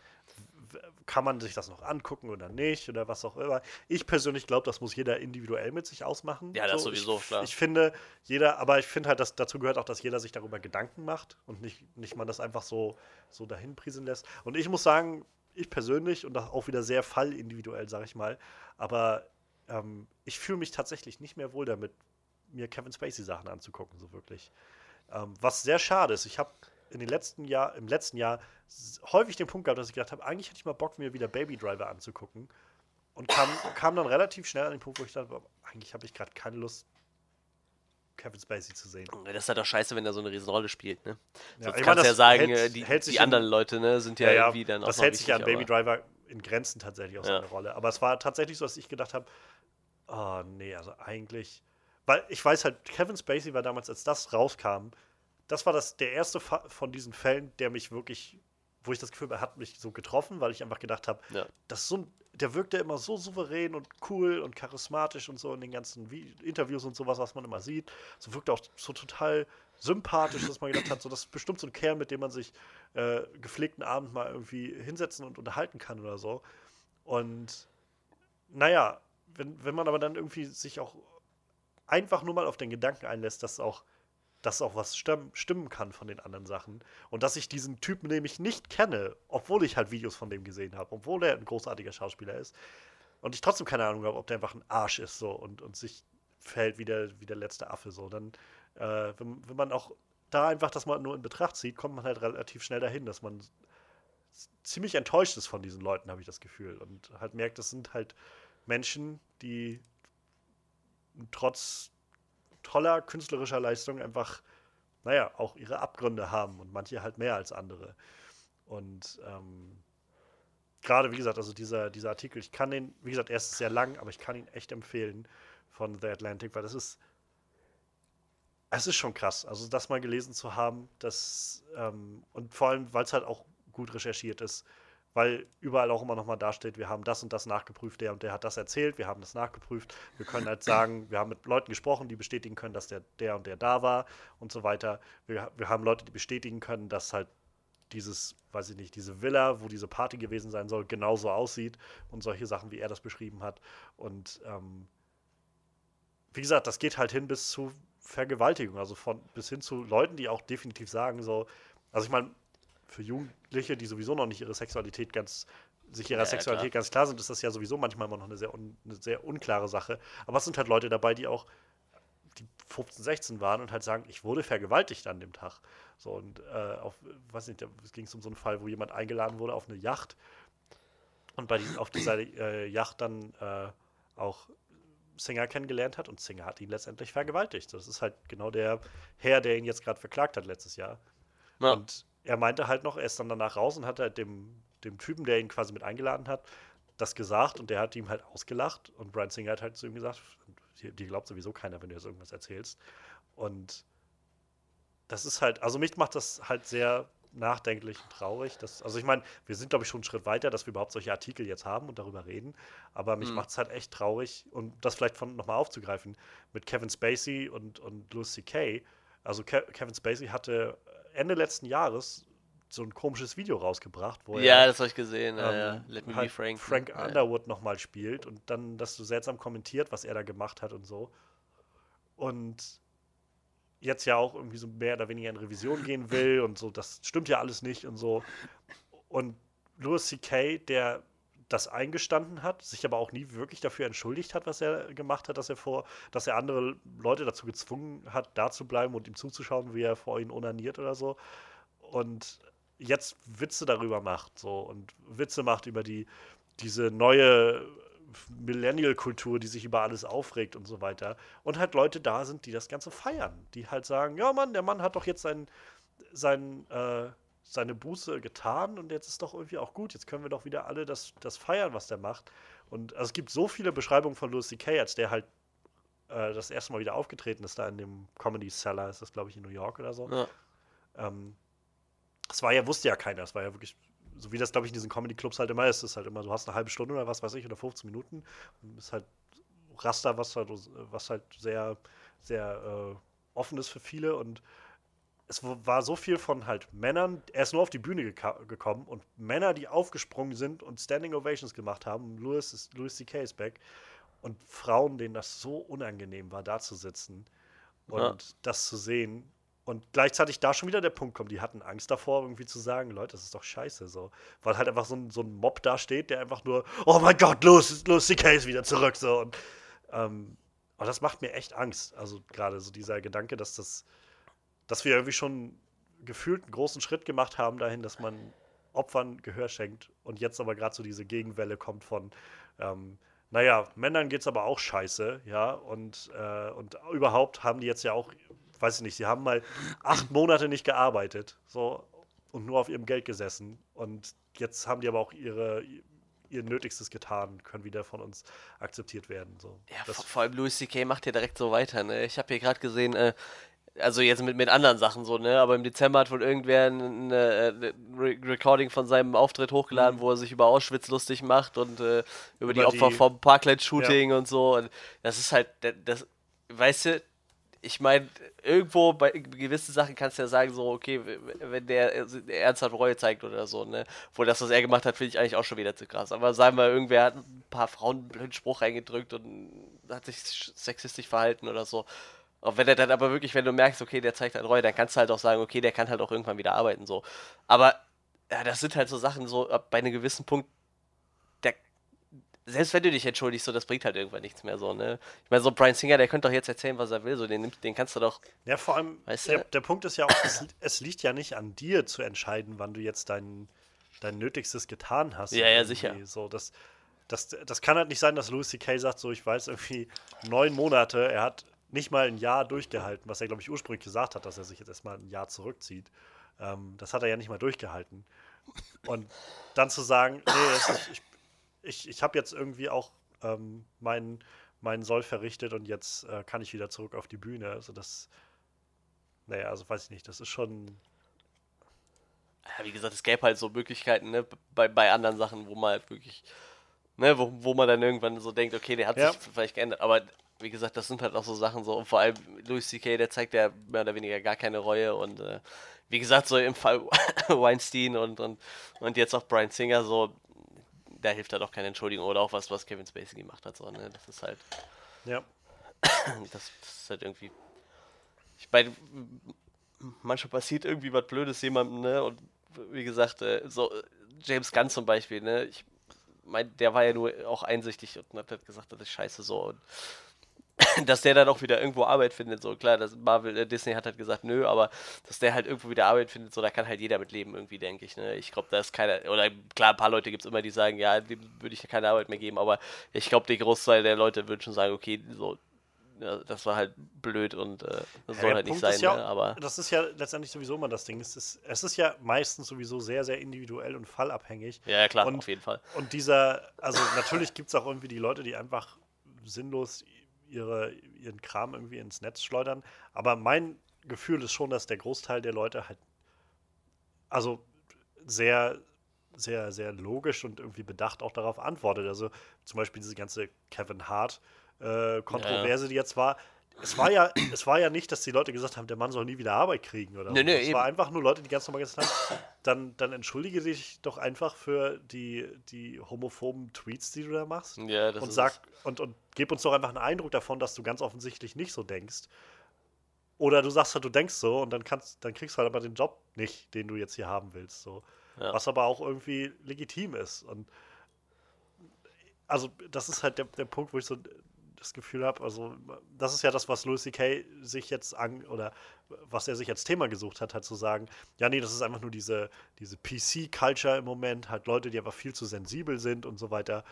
kann man sich das noch angucken oder nicht oder was auch immer. Ich persönlich glaube, das muss jeder individuell mit sich ausmachen. Ja, das so, sowieso, ich, klar. Ich finde, jeder, aber ich finde halt, dass dazu gehört auch, dass jeder sich darüber Gedanken macht und nicht, nicht man das einfach so, so dahin prieseln lässt. Und ich muss sagen, ich persönlich und auch wieder sehr fallindividuell, sage ich mal, aber ähm, ich fühle mich tatsächlich nicht mehr wohl damit, mir Kevin Spacey Sachen anzugucken, so wirklich. Ähm, was sehr schade ist. Ich habe in den letzten Jahr, im letzten Jahr häufig den Punkt gehabt, dass ich gedacht habe, eigentlich hätte ich mal Bock, mir wieder Baby Driver anzugucken. Und kam, kam dann relativ schnell an den Punkt, wo ich dachte, eigentlich habe ich gerade keine Lust, Kevin Spacey zu sehen. Das ist halt auch scheiße, wenn er so eine Riesenrolle spielt, ne? Ja, Sonst kannst du ja das sagen, hält- äh, die, hält sich die in- anderen Leute, ne, sind ja, Ja, irgendwie dann auch das hält sich ja an Baby Driver in Grenzen tatsächlich aus Ja. seiner Rolle. Aber es war tatsächlich so, dass ich gedacht habe, oh nee, also eigentlich, weil ich weiß halt, Kevin Spacey war damals, als das rauskam, das war das der erste Fa von diesen Fällen, der mich wirklich, wo ich das Gefühl habe, er hat mich so getroffen, weil ich einfach gedacht habe, Ja. das ist so ein, der wirkte immer so souverän und cool und charismatisch und so in den ganzen Vi Interviews und sowas, was man immer sieht. So wirkte auch so total sympathisch, dass man gedacht hat, so das ist bestimmt so ein Kerl, mit dem man sich äh, gepflegten Abend mal irgendwie hinsetzen und unterhalten kann oder so. Und naja, wenn, wenn man aber dann irgendwie sich auch einfach nur mal auf den Gedanken einlässt, dass auch, dass auch was stimmen, kann von den anderen Sachen. Und dass ich diesen Typen nämlich nicht kenne, obwohl ich halt Videos von dem gesehen habe, obwohl er ein großartiger Schauspieler ist. Und ich trotzdem keine Ahnung habe, ob der einfach ein Arsch ist so und, und sich verhält wie der, wie der letzte Affe so, dann äh, wenn, wenn man auch da einfach das mal nur in Betracht zieht, kommt man halt relativ schnell dahin, dass man ziemlich enttäuscht ist von diesen Leuten, habe ich das Gefühl. Und halt merkt, das sind halt Menschen, die trotz toller künstlerischer Leistung einfach, naja, auch ihre Abgründe haben und manche halt mehr als andere. Und ähm, gerade, wie gesagt, also dieser, dieser Artikel, ich kann den, wie gesagt, er ist sehr lang, aber ich kann ihn echt empfehlen von The Atlantic, weil das ist, es ist schon krass, also das mal gelesen zu haben, das, ähm, und vor allem, weil es halt auch gut recherchiert ist, weil überall auch immer nochmal dasteht, wir haben das und das nachgeprüft, der und der hat das erzählt, wir haben das nachgeprüft, wir können halt sagen, wir haben mit Leuten gesprochen, die bestätigen können, dass der, der und der da war und so weiter. Wir, wir haben Leute, die bestätigen können, dass halt dieses, weiß ich nicht, diese Villa, wo diese Party gewesen sein soll, genauso aussieht und solche Sachen, wie er das beschrieben hat. Und ähm, wie gesagt, das geht halt hin bis zu Vergewaltigung, also von bis hin zu Leuten, die auch definitiv sagen, so, also ich meine, für Jugendliche, die sowieso noch nicht ihre Sexualität ganz, sich ihrer Ja, Sexualität ganz klar sind, ist das ja sowieso manchmal immer noch eine sehr, un, eine sehr unklare Sache. Aber es sind halt Leute dabei, die auch die 15, 16 waren und halt sagen, ich wurde vergewaltigt an dem Tag. So und äh, auf, weiß nicht, es ging um so einen Fall, wo jemand eingeladen wurde auf eine Yacht und bei diesem, auf dieser äh, Yacht dann äh, auch Singer kennengelernt hat und Singer hat ihn letztendlich vergewaltigt. Das ist halt genau der Herr, der ihn jetzt gerade verklagt hat letztes Jahr. Ja. Und er meinte halt noch, er ist dann danach raus und hat halt dem, dem Typen, der ihn quasi mit eingeladen hat, das gesagt und der hat ihm halt ausgelacht und Brian Singer hat halt zu ihm gesagt, dir, dir glaubt sowieso keiner, wenn du jetzt irgendwas erzählst. Und das ist halt, also mich macht das halt sehr nachdenklich und traurig. Dass, also ich meine, wir sind, glaube ich, schon einen Schritt weiter, dass wir überhaupt solche Artikel jetzt haben und darüber reden. Aber mich Mhm. macht es halt echt traurig, und das vielleicht von nochmal aufzugreifen, mit Kevin Spacey und, und Louis C.K. Also Ke Kevin Spacey hatte Ende letzten Jahres so ein komisches Video rausgebracht, wo Ja, er das habe ich gesehen. Ja, ja. ähm, Let me halt be Frank. Frank ja. Underwood nochmal spielt und dann das so seltsam kommentiert, was er da gemacht hat und so. Und jetzt ja auch irgendwie so mehr oder weniger in Revision gehen will und so, das stimmt ja alles nicht und so. Und Louis C.K., der das eingestanden hat, sich aber auch nie wirklich dafür entschuldigt hat, was er gemacht hat, dass er vor, dass er andere Leute dazu gezwungen hat, da zu bleiben und ihm zuzuschauen, wie er vor ihnen onaniert oder so. Und jetzt Witze darüber macht, so und Witze macht über die diese neue Millennial-Kultur, die sich über alles aufregt und so weiter. Und halt Leute da sind, die das Ganze feiern. Die halt sagen, ja Mann, der Mann hat doch jetzt sein, sein, äh, seine Buße getan und jetzt ist doch irgendwie auch gut. Jetzt können wir doch wieder alle das, das feiern, was der macht. Und also es gibt so viele Beschreibungen von Louis C.K., als der halt äh, das erste Mal wieder aufgetreten ist, da in dem Comedy Cellar, ist das glaube ich in New York oder so. Ja. Ähm, das war ja, wusste ja keiner. Das war ja wirklich, so wie das, glaube ich, in diesen Comedy-Clubs halt immer ist. Ist halt immer, du hast eine halbe Stunde oder was weiß ich, oder 15 Minuten. Und ist halt Raster, was halt, was halt sehr, sehr äh, offen ist für viele. Und es war so viel von halt Männern, er ist nur auf die Bühne geka- gekommen und Männer, die aufgesprungen sind und Standing Ovations gemacht haben, Louis, ist, Louis C.K. ist back, und Frauen, denen das so unangenehm war, da zu sitzen und Ja. das zu sehen. Und gleichzeitig da schon wieder der Punkt kommt, die hatten Angst davor, irgendwie zu sagen, Leute, das ist doch scheiße, so. Weil halt einfach so ein, so ein Mob da steht, der einfach nur, oh mein Gott, Louis, Louis C.K. ist wieder zurück, so. Und, ähm, aber das macht mir echt Angst. Also gerade so dieser Gedanke, dass das, dass wir irgendwie schon gefühlt einen großen Schritt gemacht haben dahin, dass man Opfern Gehör schenkt und jetzt aber gerade so diese Gegenwelle kommt von, ähm, naja, Männern geht's aber auch scheiße, ja, und, äh, und überhaupt haben die jetzt ja auch, weiß ich nicht, sie haben mal acht Monate nicht gearbeitet, so, und nur auf ihrem Geld gesessen und jetzt haben die aber auch ihre, ihr Nötigstes getan, können wieder von uns akzeptiert werden, so. Ja, Das- vor, vor allem Louis C.K. macht ja direkt so weiter, ne? Ich habe hier gerade gesehen, äh, also jetzt mit, mit anderen Sachen so, ne? Aber im Dezember hat wohl irgendwer ein, ein Re Recording von seinem Auftritt hochgeladen, wo er sich über Auschwitz lustig macht und äh, über, die Über Opfer die- vom Parkland-Shooting und so. Und das ist halt, das, weißt du, ich meine, irgendwo bei gewissen Sachen kannst du ja sagen, so, okay, wenn der äh, ernsthaft Reue zeigt oder so, ne? Obwohl das, was er gemacht hat, finde ich eigentlich auch schon wieder zu krass. Aber sagen wir, irgendwer hat ein paar Frauen einen blöden Spruch eingedrückt und hat sich sch- sexistisch verhalten oder so. Und wenn er dann aber wirklich, wenn du merkst, okay, der zeigt halt Reue, dann kannst du halt auch sagen, okay, der kann halt auch irgendwann wieder arbeiten, so. Aber, ja, das sind halt so Sachen, so, ab bei einem gewissen Punkt, der, selbst wenn du dich entschuldigst, so, das bringt halt irgendwann nichts mehr, so, ne? Ich meine, so Brian Singer, der könnte doch jetzt erzählen, was er will, so, den, den kannst du doch, Ja, vor allem, Weißt der, du? der Punkt ist ja auch, es, es liegt ja nicht an dir zu entscheiden, wann du jetzt dein, dein Nötigstes getan hast. Ja, ja, irgendwie. sicher. So, das, das, das kann halt nicht sein, dass Louis C.K. sagt, so, ich weiß irgendwie neun Monate, er hat nicht mal ein Jahr durchgehalten, was er, glaube ich, ursprünglich gesagt hat, dass er sich jetzt erstmal ein Jahr zurückzieht. Ähm, das hat er ja nicht mal durchgehalten. Und dann zu sagen, nee, ist, ich, ich, ich habe jetzt irgendwie auch ähm, meinen meinen Soll verrichtet und jetzt äh, kann ich wieder zurück auf die Bühne. Also das, naja, also weiß ich nicht, das ist schon, ja, wie gesagt, es gäbe halt so Möglichkeiten, ne, bei, bei anderen Sachen, wo man halt wirklich, ne, wo, wo man dann irgendwann so denkt, okay, der hat Ja. sich vielleicht geändert, aber wie gesagt, das sind halt auch so Sachen so, und vor allem Louis C.K., der zeigt ja mehr oder weniger gar keine Reue und äh, wie gesagt, so im Fall Weinstein und, und, und jetzt auch Brian Singer, so, da hilft halt auch keine Entschuldigung oder auch was, was Kevin Spacey gemacht hat, so, ne, das ist halt, ja. das, das ist halt irgendwie. Ich meine, manchmal passiert irgendwie was Blödes jemandem, ne? Und wie gesagt, äh, so James Gunn zum Beispiel, ne? Ich meine, der war ja nur auch einsichtig und hat halt gesagt, das ist scheiße so. Und dass der dann auch wieder irgendwo Arbeit findet, so klar, das Marvel, äh, Disney hat halt gesagt, nö, aber dass der halt irgendwo wieder Arbeit findet, so, da kann halt jeder mit leben, irgendwie, denke ich, ne? Ich glaube, da ist keiner, oder klar, ein paar Leute gibt es immer, die sagen, ja, dem würde ich keine Arbeit mehr geben, aber ich glaube, der Großteil der Leute würden schon sagen, okay, so, ja, das war halt blöd und äh, das Ja, soll halt nicht Punkt sein, ist ja, ne? aber das ist ja letztendlich sowieso immer das Ding. Es ist, es ist ja meistens sowieso sehr, sehr individuell und fallabhängig. ja, ja, klar, und- auf jeden Fall. Und dieser, also natürlich gibt es auch irgendwie die Leute, die einfach sinnlos ihre, ihren Kram irgendwie ins Netz schleudern. Aber mein Gefühl ist schon, dass der Großteil der Leute halt, also sehr, sehr, sehr logisch und irgendwie bedacht auch darauf antwortet. Also zum Beispiel diese ganze Kevin Hart äh, Kontroverse, die jetzt war. Es war ja, es war ja nicht, dass die Leute gesagt haben, der Mann soll nie wieder Arbeit kriegen oder Nee, so. nee, es war eben. einfach nur Leute, die ganz normal gesagt haben, dann, dann entschuldige dich doch einfach für die, die homophoben Tweets, die du da machst. Ja, das und ist sag und, und gib uns doch einfach einen Eindruck davon, dass du ganz offensichtlich nicht so denkst. Oder du sagst halt, du denkst so und dann kannst, dann kriegst du halt aber den Job nicht, den du jetzt hier haben willst. So. Ja. Was aber auch irgendwie legitim ist. Und also das ist halt der, der Punkt, wo ich so das Gefühl habe, also das ist ja das, was Louis C.K. sich jetzt an oder was er sich als Thema gesucht hat, halt zu sagen, ja nee, das ist einfach nur diese, diese PC-Culture im Moment, halt Leute, die einfach viel zu sensibel sind und so weiter,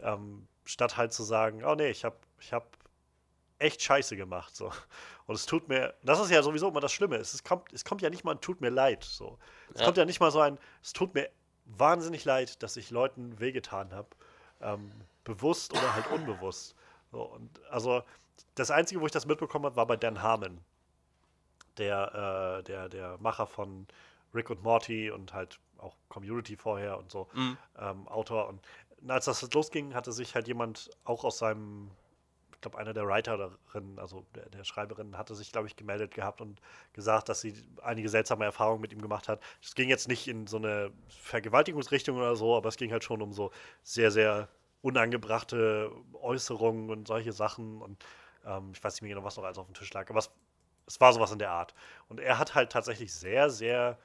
ähm, statt halt zu sagen, oh nee, ich habe ich hab echt Scheiße gemacht, so. Und es tut mir, das ist ja sowieso immer das Schlimme, es, ist, kommt, es kommt ja nicht mal ein tut mir leid, so. Es Ja. kommt ja nicht mal so ein, es tut mir wahnsinnig leid, dass ich Leuten wehgetan habe, ähm, bewusst oder halt unbewusst. So, und also das Einzige, wo ich das mitbekommen habe, war bei Dan Harmon, der, äh, der, der Macher von Rick und Morty und halt auch Community vorher und so, Mhm. ähm, Autor. Und als das losging, hatte sich halt jemand auch aus seinem glaube, einer der Writerinnen, also der, der Schreiberin, hatte sich, glaube ich, gemeldet gehabt und gesagt, dass sie einige seltsame Erfahrungen mit ihm gemacht hat. Es ging jetzt nicht in so eine Vergewaltigungsrichtung oder so, aber es ging halt schon um so sehr, sehr unangebrachte Äußerungen und solche Sachen. Und ähm, ich weiß nicht mehr genau, was noch alles auf dem Tisch lag, aber es, es war sowas in der Art. Und er hat halt tatsächlich sehr, sehr,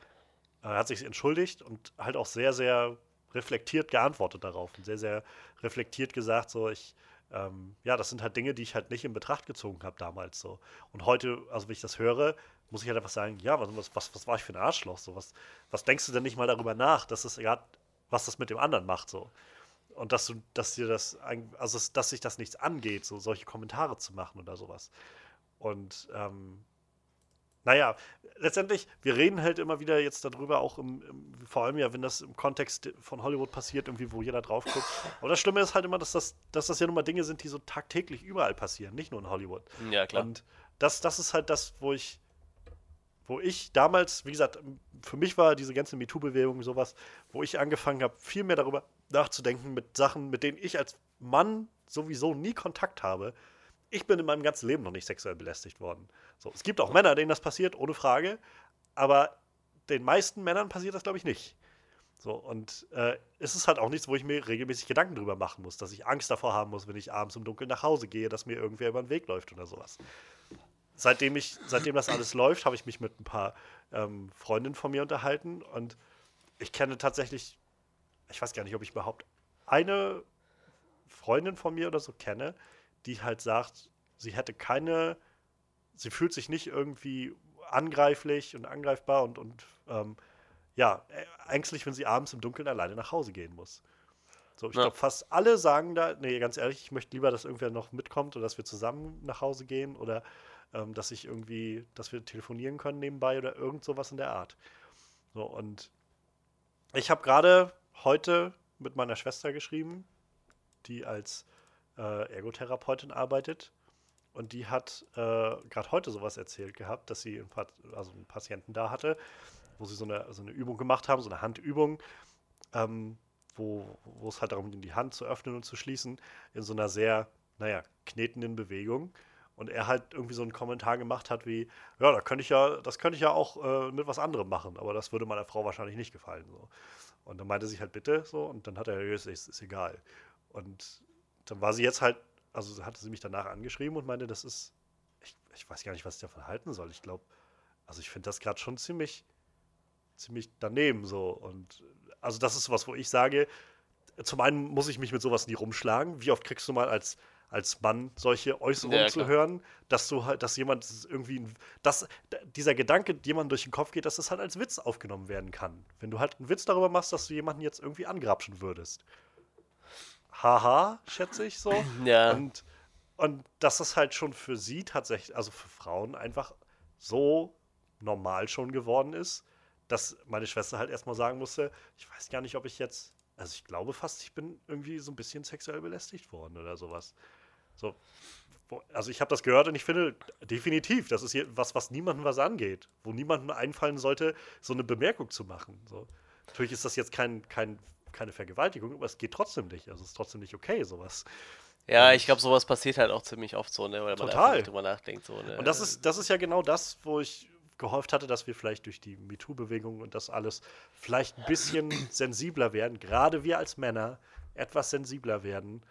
äh, hat sich entschuldigt und halt auch sehr, sehr reflektiert geantwortet darauf und sehr, sehr reflektiert gesagt, so ich, ähm, ja, das sind halt Dinge, die ich halt nicht in Betracht gezogen habe damals so. Und heute, also wenn ich das höre, muss ich halt einfach sagen, ja, was, was, was war ich für ein Arschloch? So, was, was denkst du denn nicht mal darüber nach, dass es gerade, was das mit dem anderen macht, so. Und dass du, dass dir das, also dass sich das nichts angeht, so solche Kommentare zu machen oder sowas. Und ähm, naja, letztendlich, wir reden halt immer wieder jetzt darüber, auch im, im, vor allem ja, wenn das im Kontext von Hollywood passiert, irgendwie, wo jeder drauf guckt. Aber das Schlimme ist halt immer, dass das, dass das ja nun mal Dinge sind, die so tagtäglich überall passieren, nicht nur in Hollywood. Ja, klar. Und das, das ist halt das, wo ich, wo ich damals, wie gesagt, für mich war diese ganze MeToo-Bewegung sowas, wo ich angefangen habe, viel mehr darüber nachzudenken mit Sachen, mit denen ich als Mann sowieso nie Kontakt habe. Ich bin in meinem ganzen Leben noch nicht sexuell belästigt worden. So, es gibt auch Männer, denen das passiert, ohne Frage, aber den meisten Männern passiert das, glaube ich, nicht. So, und äh, es ist halt auch nichts, wo ich mir regelmäßig Gedanken drüber machen muss, dass ich Angst davor haben muss, wenn ich abends im Dunkeln nach Hause gehe, dass mir irgendwer über den Weg läuft oder sowas. Seitdem, ich, seitdem das alles läuft, habe ich mich mit ein paar ähm, Freundinnen von mir unterhalten und ich kenne tatsächlich, ich weiß gar nicht, ob ich überhaupt eine Freundin von mir oder so kenne, die halt sagt, sie hätte keine sie fühlt sich nicht irgendwie angreiflich und angreifbar und, und ähm, ja, ängstlich, wenn sie abends im Dunkeln alleine nach Hause gehen muss. So, ich ja. glaube, fast alle sagen da, nee, ganz ehrlich, ich möchte lieber, dass irgendwer noch mitkommt oder dass wir zusammen nach Hause gehen oder ähm, dass ich irgendwie, dass wir telefonieren können nebenbei oder irgend sowas in der Art. So, und ich habe gerade heute mit meiner Schwester geschrieben, die als äh, Ergotherapeutin arbeitet und die hat äh, gerade heute sowas erzählt gehabt, dass sie einen, also einen Patienten da hatte, wo sie so eine, so eine Übung gemacht haben, so eine Handübung, ähm, wo, wo es halt darum ging, die Hand zu öffnen und zu schließen, in so einer sehr, naja, knetenden Bewegung. Und er halt irgendwie so einen Kommentar gemacht hat wie, ja, da könnte ich ja, das könnte ich ja auch äh, mit was anderem machen, aber das würde meiner Frau wahrscheinlich nicht gefallen. So. Und dann meinte sie halt bitte so, und dann hat er, ist, ist, ist egal. Und dann war sie jetzt halt also hatte sie mich danach angeschrieben und meinte, das ist, ich, ich weiß gar nicht, was ich davon halten soll. Ich glaube, also ich finde das gerade schon ziemlich, ziemlich daneben so. Und also das ist sowas, wo ich sage, zum einen muss ich mich mit sowas nie rumschlagen. Wie oft kriegst du mal als, als Mann solche Äußerungen ja, zu hören, dass du halt, dass jemand irgendwie, dass dieser Gedanke jemand durch den Kopf geht, dass das halt als Witz aufgenommen werden kann. Wenn du halt einen Witz darüber machst, dass du jemanden jetzt irgendwie angrapschen würdest haha, schätze ich so. Ja. Und, und dass es halt schon für sie tatsächlich, also für Frauen einfach so normal schon geworden ist, dass meine Schwester halt erstmal sagen musste, ich weiß gar nicht, ob ich jetzt, also ich glaube fast, ich bin irgendwie so ein bisschen sexuell belästigt worden oder sowas. So, also ich habe das gehört und ich finde definitiv, das ist hier was, was niemandem was angeht, wo niemandem einfallen sollte, so eine Bemerkung zu machen. So. Natürlich ist das jetzt kein, kein keine Vergewaltigung, aber es geht trotzdem nicht. Also es ist trotzdem nicht okay, sowas. Ja, ich glaube, sowas passiert halt auch ziemlich oft so, ne? Weil man Total. drüber nachdenkt. So, ne? Und das ist, das ist ja genau das, wo ich gehofft hatte, dass wir vielleicht durch die MeToo-Bewegung und das alles vielleicht ein bisschen sensibler werden, gerade wir als Männer etwas sensibler werden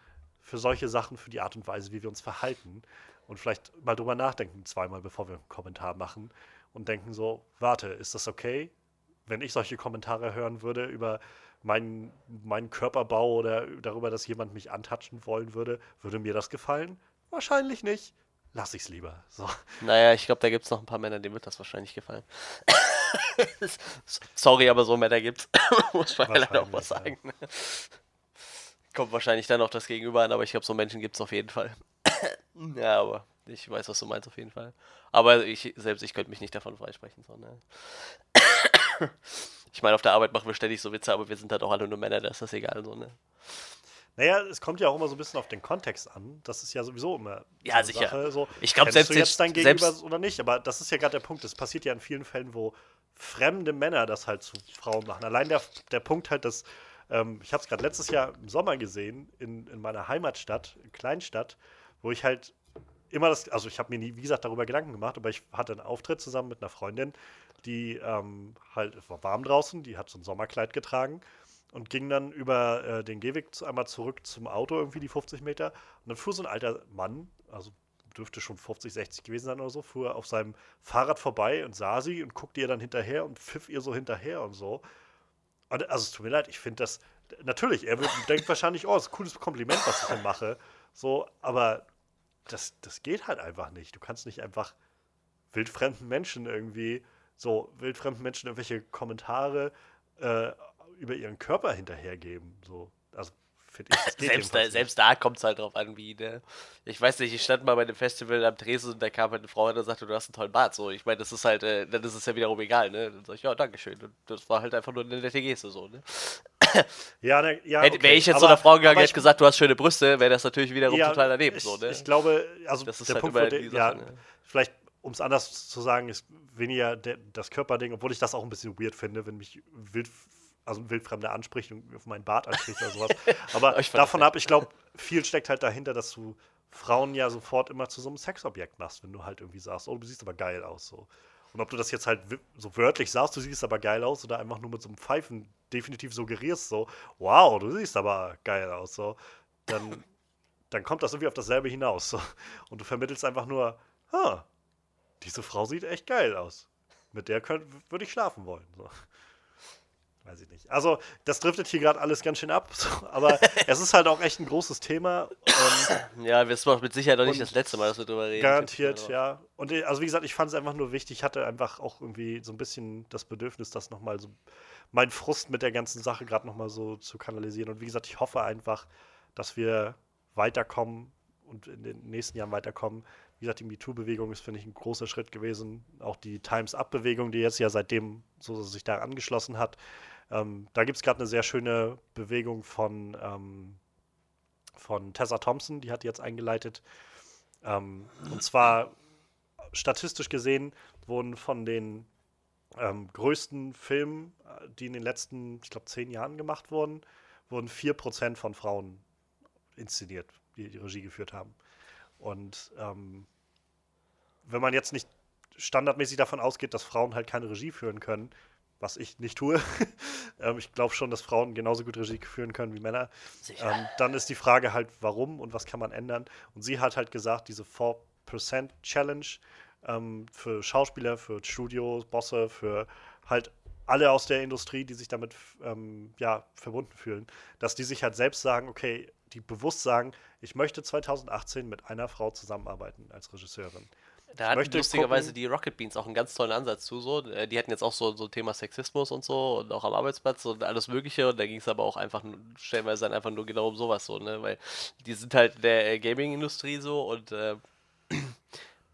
für solche Sachen, für die Art und Weise, wie wir uns verhalten und vielleicht mal drüber nachdenken, zweimal, bevor wir einen Kommentar machen und denken so, warte, ist das okay, wenn ich solche Kommentare hören würde über meinen, meinen Körperbau oder darüber, dass jemand mich antatschen wollen würde, würde mir das gefallen? Wahrscheinlich nicht. Lass ich's lieber. So. Naja, ich glaube, da gibt es noch ein paar Männer, denen wird das wahrscheinlich gefallen. Sorry, aber so Männer gibt's. Muss man leider auch was sagen. Ja. Kommt wahrscheinlich dann auch das Gegenüber an, aber ich glaube, so Menschen gibt es auf jeden Fall. ja, aber ich weiß, was du meinst auf jeden Fall. Aber ich selbst, ich könnte mich nicht davon freisprechen. So, ne? ich meine, auf der Arbeit machen wir ständig so Witze, aber wir sind halt auch alle nur Männer, da ist das egal so, ne? Naja, es kommt ja auch immer so ein bisschen auf den Kontext an. Das ist ja sowieso immer ja, so sicher. Sache. So, ich glaube, selbst du jetzt dein Gegenüber oder nicht, aber das ist ja gerade der Punkt. Es passiert ja in vielen Fällen, wo fremde Männer das halt zu Frauen machen. Allein der, der Punkt halt, dass ähm, ich habe es gerade letztes Jahr im Sommer gesehen in, in meiner Heimatstadt, in Kleinstadt, wo ich halt immer das, also ich habe mir nie, wie gesagt, darüber Gedanken gemacht, aber ich hatte einen Auftritt zusammen mit einer Freundin, die ähm, halt, war warm draußen, die hat so ein Sommerkleid getragen und ging dann über äh, den Gehweg zu, einmal zurück zum Auto, irgendwie die 50 Meter. Und dann fuhr so ein alter Mann, also dürfte schon 50, 60 gewesen sein oder so, fuhr auf seinem Fahrrad vorbei und sah sie und guckte ihr dann hinterher und pfiff ihr so hinterher und so. Also es tut mir leid, ich finde das, natürlich, er denkt wahrscheinlich, oh, das ist ein cooles Kompliment, was ich hier mache. So, aber das, das geht halt einfach nicht. Du kannst nicht einfach wildfremden Menschen irgendwie, so wildfremden Menschen irgendwelche Kommentare äh, über ihren Körper hinterhergeben. So, also finde ich, selbst, da, selbst da kommt es halt drauf an, wie, ne? Ich weiß nicht, ich stand mal bei einem Festival am Tresen und da kam halt eine Frau und sagte, du hast einen tollen Bart. So, ich meine, das ist halt, äh, dann ist es ja wiederum egal, ne? Dann sag ich, ja, dankeschön. Und das war halt einfach nur eine nette Geste, so, ne? Ja, ne, ja okay. Wäre ich jetzt aber, zu einer Frau gegangen hätte gesagt, du hast schöne Brüste, wäre das natürlich wiederum ja, total daneben, ich, so, ne? Ich glaube, also das ist der halt Punkt, wo der, ja, ne? vielleicht um es anders zu sagen, ist weniger der, das Körperding, obwohl ich das auch ein bisschen weird finde, wenn mich wild also ein Wildfremder anspricht und auf meinen Bart anspricht oder sowas. Aber davon ab, ich glaube, viel steckt halt dahinter, dass du Frauen ja sofort immer zu so einem Sexobjekt machst, wenn du halt irgendwie sagst, oh, du siehst aber geil aus. So. Und ob du das jetzt halt so wörtlich sagst, du siehst aber geil aus, oder einfach nur mit so einem Pfeifen definitiv suggerierst, so, wow, du siehst aber geil aus, so, dann, dann kommt das irgendwie auf dasselbe hinaus. So. Und du vermittelst einfach nur, diese Frau sieht echt geil aus. Mit der würde ich schlafen wollen. So weiß ich nicht. Also, das driftet hier gerade alles ganz schön ab, so, aber es ist halt auch echt ein großes Thema. Ähm, ja, das war mit Sicherheit auch nicht das letzte Mal, dass wir darüber reden. Garantiert, ja. Und also, wie gesagt, ich fand es einfach nur wichtig, ich hatte einfach auch irgendwie so ein bisschen das Bedürfnis, das nochmal so, mein Frust mit der ganzen Sache gerade nochmal so zu kanalisieren. Und wie gesagt, ich hoffe einfach, dass wir weiterkommen und in den nächsten Jahren weiterkommen. Wie gesagt, die MeToo-Bewegung ist, finde ich, ein großer Schritt gewesen. Auch die Times-Up-Bewegung, die jetzt ja seitdem so sich da angeschlossen hat. Ähm, da gibt es gerade eine sehr schöne Bewegung von, ähm, von Tessa Thompson, die hat jetzt eingeleitet. Ähm, und zwar statistisch gesehen wurden von den ähm, größten Filmen, die in den letzten, ich glaube, zehn Jahren gemacht wurden, wurden 4% von Frauen inszeniert, die die Regie geführt haben. Und ähm, wenn man jetzt nicht standardmäßig davon ausgeht, dass Frauen halt keine Regie führen können, was ich nicht tue. ähm, ich glaube schon, dass Frauen genauso gut Regie führen können wie Männer. Ähm, dann ist die Frage halt, warum und was kann man ändern. Und sie hat halt gesagt, diese 4% Challenge ähm, für Schauspieler, für Studios, Bosse, für halt alle aus der Industrie, die sich damit ähm, ja, verbunden fühlen, dass die sich halt selbst sagen, okay, die bewusst sagen, ich möchte 2018 mit einer Frau zusammenarbeiten als Regisseurin. Da hatten lustigerweise gucken. die Rocket Beans auch einen ganz tollen Ansatz zu. So. Äh, die hatten jetzt auch so, so Thema Sexismus und so und auch am Arbeitsplatz und alles Mögliche. Und da ging es aber auch einfach stellenweise dann einfach nur genau um sowas so, ne? Weil die sind halt der äh, Gaming-Industrie so und äh,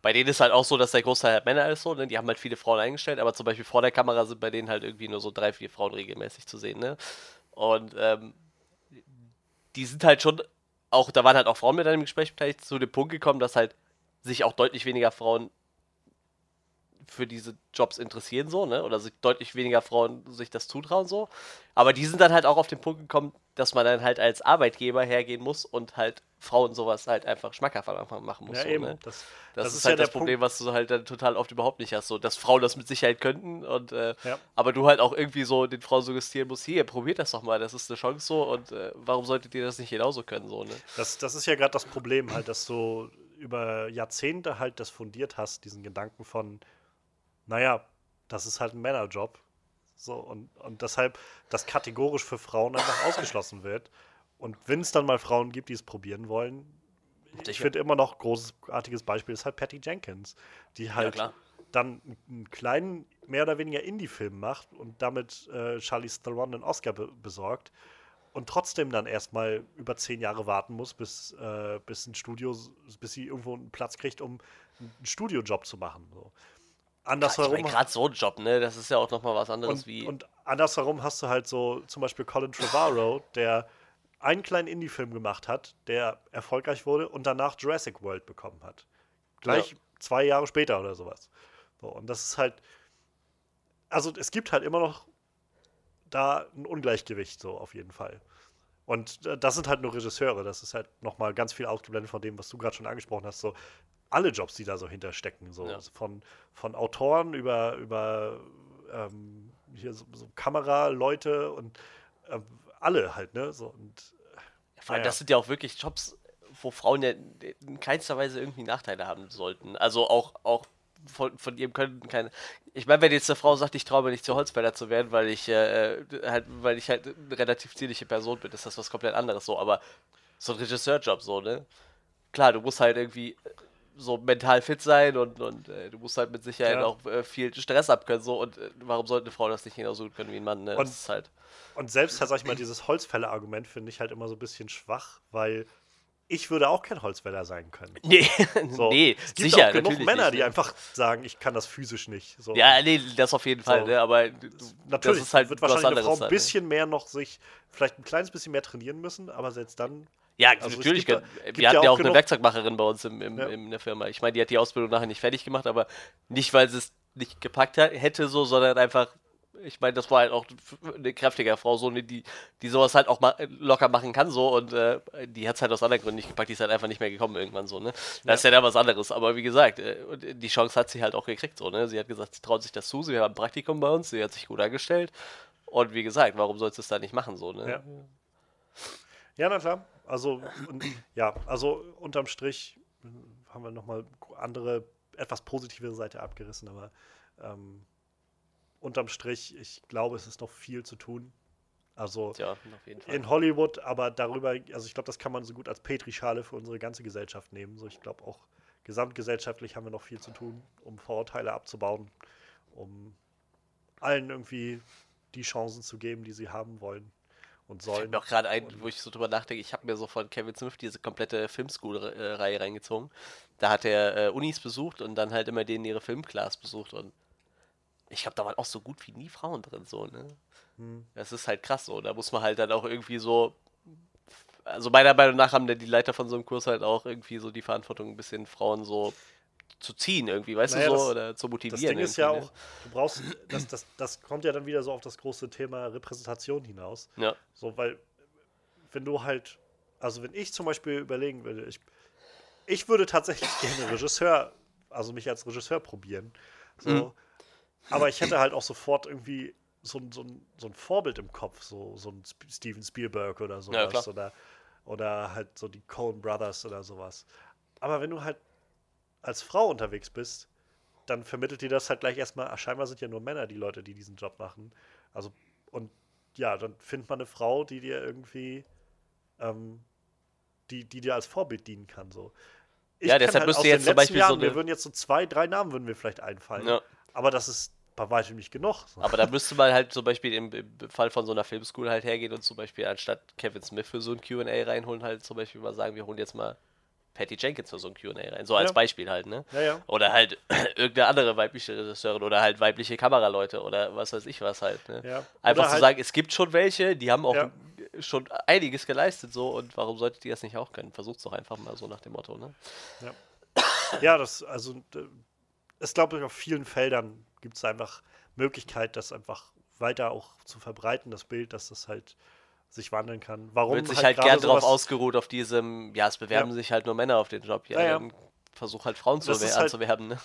bei denen ist halt auch so, dass der Großteil halt Männer ist so, ne? Die haben halt viele Frauen eingestellt, aber zum Beispiel vor der Kamera sind bei denen halt irgendwie nur so drei, vier Frauen regelmäßig zu sehen, ne? Und ähm, die sind halt schon auch, da waren halt auch Frauen mit einem Gespräch beteiligt, zu dem Punkt gekommen, dass halt sich auch deutlich weniger Frauen für diese Jobs interessieren, so, ne? Oder sich deutlich weniger Frauen sich das zutrauen, so. Aber die sind dann halt auch auf den Punkt gekommen, dass man dann halt als Arbeitgeber hergehen muss und halt Frauen sowas halt einfach schmackhaft machen muss. Ja, so, eben. Ne? Das, das, das, ist, ist halt ja das Problem, Punkt. was du halt dann total oft überhaupt nicht hast. So, dass Frauen das mit Sicherheit könnten und äh, ja. aber du halt auch irgendwie so den Frauen suggestieren musst, hier, probiert das doch mal, das ist eine Chance so und äh, warum solltet ihr das nicht genauso können, so, ne? Das, das ist ja gerade das Problem, halt, dass du über Jahrzehnte halt das fundiert hast, diesen Gedanken von, naja, das ist halt ein Männerjob. So, und, und deshalb das kategorisch für Frauen einfach ausgeschlossen wird. Und wenn es dann mal Frauen gibt, die es probieren wollen, ich finde immer noch großartiges Beispiel ist halt Patty Jenkins, die halt ja, dann einen kleinen, mehr oder weniger Indie-Film macht und damit äh, Charlie Theron einen Oscar be besorgt und trotzdem dann erstmal über zehn Jahre warten muss, bis, äh, bis ein Studio, bis sie irgendwo einen Platz kriegt, um einen Studiojob zu machen. So. Andersherum. Ich gerade so ein Job, ne? Das ist ja auch nochmal was anderes und, wie. Und andersherum hast du halt so zum Beispiel Colin Trevorrow, der einen kleinen Indie-Film gemacht hat, der erfolgreich wurde und danach Jurassic World bekommen hat. Gleich ja. zwei Jahre später oder sowas. So, und das ist halt. Also es gibt halt immer noch da ein Ungleichgewicht, so auf jeden Fall. Und äh, das sind halt nur Regisseure. Das ist halt nochmal ganz viel ausgeblendet von dem, was du gerade schon angesprochen hast. So alle Jobs, die da so hinterstecken. So ja. von, von Autoren über, über ähm, hier so, so Kameraleute und äh, alle halt, ne? So, und, Vor allem, ja. das sind ja auch wirklich Jobs, wo Frauen ja in keinster Weise irgendwie Nachteile haben sollten. Also auch, auch von, von ihrem Können keine. Ich meine, wenn jetzt eine Frau sagt, ich traue mir nicht zur Holzfäller zu werden, weil ich äh, halt, weil ich halt eine relativ zierliche Person bin, ist das was komplett anderes so, aber so ein Regisseurjob so, ne? Klar, du musst halt irgendwie so mental fit sein und, und äh, du musst halt mit Sicherheit ja. auch äh, viel Stress abkönnen. So, und äh, warum sollte eine Frau das nicht genauso gut können wie ein Mann? Ne? Und, halt und selbst, sag ich mal, dieses Holzfäller-Argument finde ich halt immer so ein bisschen schwach, weil ich würde auch kein Holzfäller sein können. Nee, so. nee es gibt sicher. Auch genug Männer, nicht, die einfach sagen, ich kann das physisch nicht. So. Ja, nee, das auf jeden Fall, so. ne? aber natürlich das ist halt wird wahrscheinlich eine Frau ein ne? bisschen mehr noch sich, vielleicht ein kleines bisschen mehr trainieren müssen, aber selbst dann ja, also natürlich. Gibt, wir gibt hatten ja auch, eine Werkzeugmacherin bei uns im, im, ja. in der Firma. Ich meine, die hat die Ausbildung nachher nicht fertig gemacht, aber nicht, weil sie es nicht gepackt hätte, so, sondern einfach, ich meine, das war halt auch eine kräftige Frau, so, die, die sowas halt auch ma locker machen kann, so, und äh, die hat es halt aus anderen Gründen nicht gepackt, die ist halt einfach nicht mehr gekommen irgendwann, so, ne? Das ja. ist ja dann was anderes, aber wie gesagt, äh, die Chance hat sie halt auch gekriegt, so, ne? Sie hat gesagt, sie traut sich das zu, sie hat ein Praktikum bei uns, sie hat sich gut angestellt und wie gesagt, warum sollst du es da nicht machen, so, ne? Ja. Ja, na klar. Also, und, ja, also unterm Strich haben wir nochmal andere, etwas positivere Seite abgerissen, aber ähm, unterm Strich, ich glaube, es ist noch viel zu tun. Also ja, in Hollywood, aber darüber, also ich glaube, das kann man so gut als Petrischale für unsere ganze Gesellschaft nehmen. So, ich glaube auch gesamtgesellschaftlich haben wir noch viel zu tun, um Vorurteile abzubauen, um allen irgendwie die Chancen zu geben, die sie haben wollen und sollen. Auch gerade ein, wo ich so drüber nachdenke, ich habe mir so von Kevin Smith diese komplette Filmschool-Reihe reingezogen. Da hat er äh, Unis besucht und dann halt immer denen ihre Filmclass besucht und ich glaube, da waren auch so gut wie nie Frauen drin, so, ne? Hm. Das ist halt krass so. Da muss man halt dann auch irgendwie so. Also meiner Meinung nach haben die Leiter von so einem Kurs halt auch irgendwie so die Verantwortung, ein bisschen Frauen so zu ziehen irgendwie, weißt naja, du so, das, oder zu motivieren. Das Ding ist ja ne? auch, du brauchst, das, das, das kommt ja dann wieder so auf das große Thema Repräsentation hinaus. Ja. So, weil, wenn du halt, also wenn ich zum Beispiel überlegen würde, ich, ich würde tatsächlich gerne Regisseur, also mich als Regisseur probieren. So, mhm. Aber ich hätte halt auch sofort irgendwie so, so, so ein Vorbild im Kopf, so, so ein Steven Spielberg oder sowas. Ja, oder, oder halt so die Coen Brothers oder sowas. Aber wenn du halt als Frau unterwegs bist, dann vermittelt dir das halt gleich erstmal, ach, scheinbar sind ja nur Männer die Leute, die diesen Job machen. Also, und ja, dann findet man eine Frau, die dir irgendwie, ähm, die, die dir als Vorbild dienen kann. So. Ich ja, deshalb halt müsste jetzt zum Beispiel Jahren, so. Wir würden jetzt so zwei, drei Namen würden mir vielleicht einfallen. Ja. Aber das ist bei weitem nicht genug. Aber da müsste man halt zum Beispiel im, im, Fall von so einer Filmschool halt hergehen und zum Beispiel anstatt Kevin Smith für so ein QA reinholen, halt zum Beispiel mal sagen, wir holen jetzt mal Patty Jenkins für so ein QA rein. So als ja. Beispiel halt, ne? Ja, ja. Oder halt irgendeine andere weibliche Regisseurin oder halt weibliche Kameraleute oder was weiß ich was halt. Ne? Einfach zu halt sagen, es gibt schon welche, die haben auch schon einiges geleistet so und warum solltet ihr das nicht auch können? Versucht's doch einfach mal so nach dem Motto, ne? Ja. ja, das, also es glaube ich, auf vielen Feldern gibt es einfach Möglichkeit, das einfach weiter auch zu verbreiten, das Bild, dass das halt sich wandeln kann. Warum wird sich halt, halt gern drauf ausgeruht, auf diesem, ja, es bewerben ja. sich halt nur Männer auf den Job. Ja, ja, dann versuch halt Frauen zu halt, anzuwerben. Ne?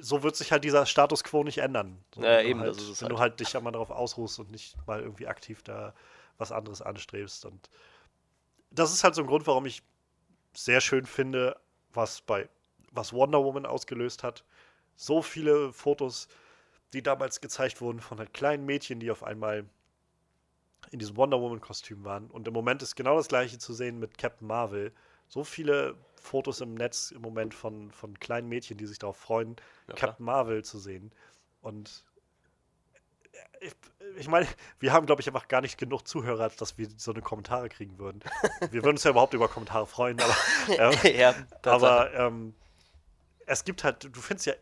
So wird sich halt dieser Status quo nicht ändern. So, ja, eben, halt, wenn halt. du halt dich einmal darauf ausruhst und nicht mal irgendwie aktiv da was anderes anstrebst. Und das ist halt so ein Grund, warum ich sehr schön finde, was bei was Wonder Woman ausgelöst hat. So viele Fotos, die damals gezeigt wurden von halt kleinen Mädchen, die auf einmal in diesem Wonder Woman-Kostüm waren. Und im Moment ist genau das gleiche zu sehen mit Captain Marvel. So viele Fotos im Netz im Moment von, von kleinen Mädchen, die sich darauf freuen, ja, Captain Marvel zu sehen. Und ich, ich meine, wir haben, glaube ich, einfach gar nicht genug Zuhörer, dass wir so eine Kommentare kriegen würden. wir würden uns ja überhaupt über Kommentare freuen, aber, ähm, ja, aber ähm, es gibt halt, du findest ja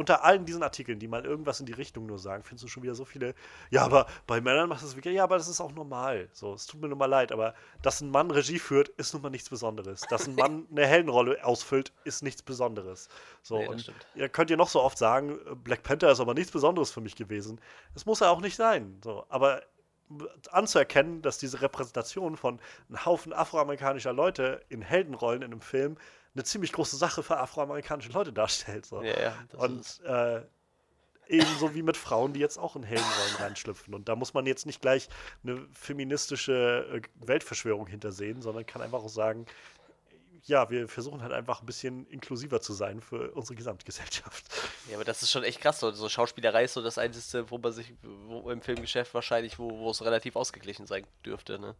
unter allen diesen Artikeln, die mal irgendwas in die Richtung nur sagen, findest du schon wieder so viele. Ja, aber bei Männern macht das wirklich. Ja, aber das ist auch normal. So, es tut mir nur mal leid, aber dass ein Mann Regie führt, ist nun mal nichts Besonderes. Dass ein Mann eine Heldenrolle ausfüllt, ist nichts Besonderes. So, nee, und ihr könnt ihr noch so oft sagen, Black Panther ist aber nichts Besonderes für mich gewesen. Das muss er auch nicht sein. So, aber anzuerkennen, dass diese Repräsentation von einem Haufen afroamerikanischer Leute in Heldenrollen in einem Film eine ziemlich große Sache für afroamerikanische Leute darstellt. So. Ja, ja, und äh, ebenso wie mit Frauen, die jetzt auch in Heldenrollen reinschlüpfen. Und da muss man jetzt nicht gleich eine feministische äh, Weltverschwörung hintersehen, sondern kann einfach auch sagen, ja, wir versuchen halt einfach ein bisschen inklusiver zu sein für unsere Gesamtgesellschaft. Ja, aber das ist schon echt krass. So, so Schauspielerei ist so das Einzige, wo man sich wo im Filmgeschäft wahrscheinlich, wo, wo es relativ ausgeglichen sein dürfte. Ne?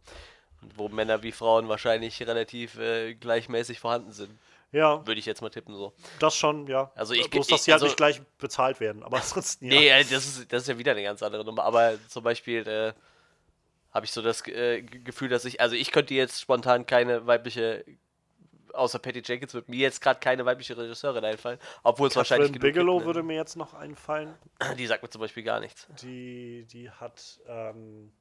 Wo Männer wie Frauen wahrscheinlich relativ äh, gleichmäßig vorhanden sind. Ja. Würde ich jetzt mal tippen so. Das schon, ja. Also ich Bloß, dass sie halt also, nicht gleich bezahlt werden, aber ansonsten ja. Nee, äh, das ist, das ist ja wieder eine ganz andere Nummer. Aber zum Beispiel äh, habe ich so das äh, Gefühl, dass ich, also ich könnte jetzt spontan keine weibliche außer Patty Jenkins wird mir jetzt gerade keine weibliche Regisseurin einfallen, obwohl es wahrscheinlich genug Bigelow gibt, ne? würde mir jetzt noch einfallen. Die sagt mir zum Beispiel gar nichts. Die, die hat ähm,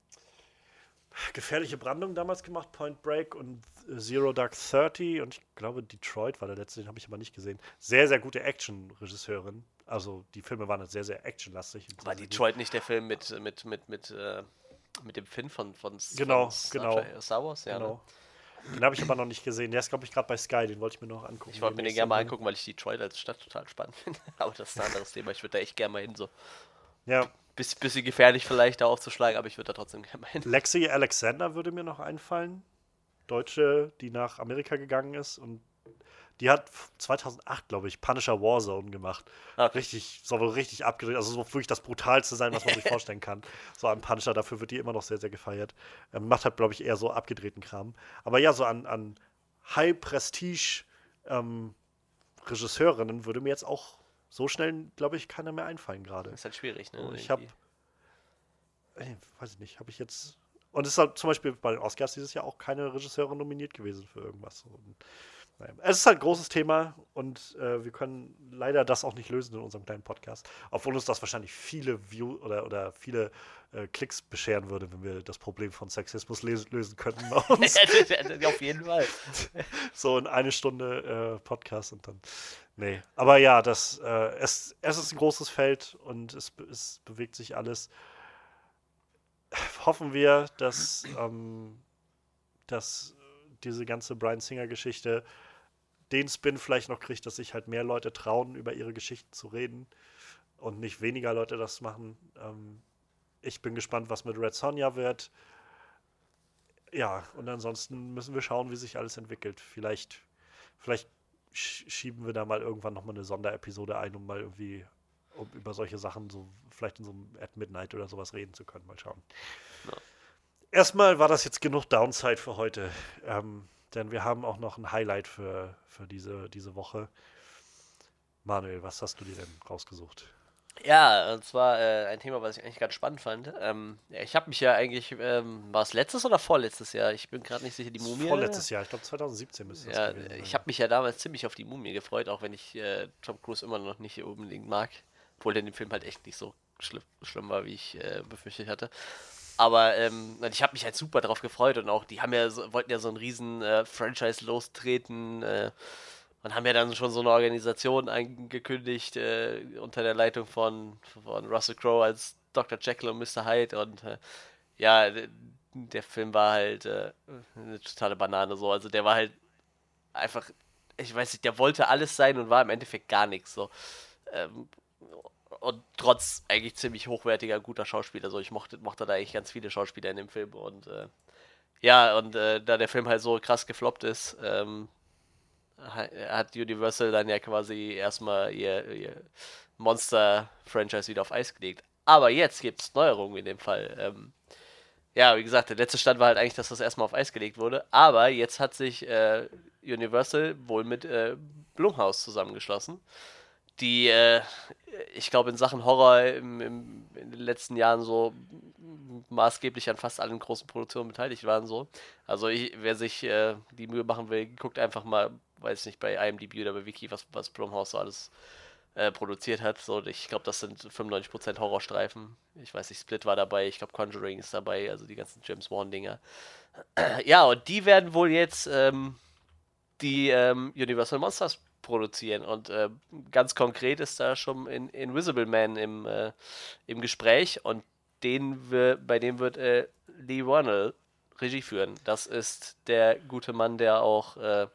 gefährliche Brandung damals gemacht, Point Break und Zero Dark Thirty und ich glaube Detroit war der letzte, den habe ich aber nicht gesehen. Sehr, sehr gute Action-Regisseurin. Also die Filme waren halt sehr, sehr actionlastig. War Detroit nicht der Film mit, mit, mit, mit, äh, mit dem Finn von, von, genau, von genau. Star Wars? Ja, genau. Ne? Den habe ich aber noch nicht gesehen. Der ist, glaube ich, gerade bei Sky. Den wollte ich mir noch angucken. Ich wollte mir den gerne mal angucken, weil ich Detroit als Stadt total spannend finde. aber das ist ein anderes Thema. Ich würde da echt gerne mal hin. So. Ja. Biss, bisschen gefährlich vielleicht da aufzuschlagen, aber ich würde da trotzdem gerne hin. Lexi Alexander würde mir noch einfallen. Deutsche, die nach Amerika gegangen ist und die hat 2008, glaube ich, Punisher Warzone gemacht. Okay. Richtig, soll wohl richtig abgedreht. Also so wirklich das brutalste sein, was man sich vorstellen kann. So an Punisher, dafür wird die immer noch sehr, sehr gefeiert. Ähm, macht halt, glaube ich, eher so abgedrehten Kram. Aber ja, so an, an High-Prestige ähm, Regisseurinnen würde mir jetzt auch so schnell, glaube ich, keiner mehr einfallen gerade. Ist halt schwierig, ne? Und ich habe, weiß ich nicht, habe ich jetzt und es ist halt zum Beispiel bei den Oscars dieses Jahr auch keine Regisseurin nominiert gewesen für irgendwas. Und es ist halt ein großes Thema und äh, wir können leider das auch nicht lösen in unserem kleinen Podcast. Obwohl uns das wahrscheinlich viele View oder, oder viele äh, Klicks bescheren würde, wenn wir das Problem von Sexismus lösen könnten bei uns. Auf jeden Fall. so in eine Stunde äh, Podcast und dann. Nee. Aber ja, das, äh, es, es ist ein großes Feld und es, es bewegt sich alles. Hoffen wir, dass, ähm, dass diese ganze Brian Singer-Geschichte den Spin vielleicht noch kriegt, dass sich halt mehr Leute trauen, über ihre Geschichten zu reden und nicht weniger Leute das machen. Ähm, ich bin gespannt, was mit Red Sonja wird. Ja, und ansonsten müssen wir schauen, wie sich alles entwickelt. Vielleicht, vielleicht schieben wir da mal irgendwann nochmal eine Sonderepisode ein, um mal irgendwie um über solche Sachen so vielleicht in so einem At Midnight oder sowas reden zu können. Mal schauen. Ja. Erstmal war das jetzt genug Downside für heute. Ähm, denn wir haben auch noch ein Highlight für, für diese, diese Woche. Manuel, was hast du dir denn rausgesucht? Ja, und zwar äh, ein Thema, was ich eigentlich ganz spannend fand. Ähm, ich habe mich ja eigentlich, ähm, war es letztes oder vorletztes Jahr? Ich bin gerade nicht sicher, die Mumie. Vorletztes Jahr, ich glaube 2017 müsste ja, das gewesen sein. Ich habe mich ja damals ziemlich auf die Mumie gefreut, auch wenn ich äh, Tom Cruise immer noch nicht unbedingt mag. Obwohl der in dem Film halt echt nicht so schlimm, schlimm war, wie ich äh, befürchtet hatte. Aber ähm, ich habe mich halt super drauf gefreut und auch die haben ja so, wollten ja so einen riesen äh, Franchise lostreten äh, und haben ja dann schon so eine Organisation angekündigt äh, unter der Leitung von, von Russell Crowe als Dr. Jekyll und Mr. Hyde und äh, ja, der Film war halt äh, eine totale Banane so. Also der war halt einfach, ich weiß nicht, der wollte alles sein und war im Endeffekt gar nichts so. Ähm, und trotz eigentlich ziemlich hochwertiger, guter Schauspieler. So, ich mochte, mochte da eigentlich ganz viele Schauspieler in dem Film und äh, ja, und äh, da der Film halt so krass gefloppt ist, ähm, hat Universal dann ja quasi erstmal ihr, ihr Monster-Franchise wieder auf Eis gelegt. Aber jetzt gibt es Neuerungen in dem Fall. Ähm, ja, wie gesagt, der letzte Stand war halt eigentlich, dass das erstmal auf Eis gelegt wurde. Aber jetzt hat sich äh, Universal wohl mit äh, Blumhaus zusammengeschlossen die, äh, ich glaube, in Sachen Horror im, im, in den letzten Jahren so maßgeblich an fast allen großen Produktionen beteiligt waren. So. Also ich, wer sich äh, die Mühe machen will, guckt einfach mal, weiß nicht, bei IMDb oder bei Wiki, was, was Blumhouse so alles äh, produziert hat. So, ich glaube, das sind 95% Horrorstreifen. Ich weiß nicht, Split war dabei, ich glaube Conjuring ist dabei, also die ganzen James Wan-Dinger. ja, und die werden wohl jetzt ähm, die ähm, Universal Monsters produzieren. Und äh, ganz konkret ist da schon in, Invisible Man im, äh, im Gespräch. Und den wir, bei dem wird äh, Lee Ronald Regie führen. Das ist der gute Mann, der auch äh,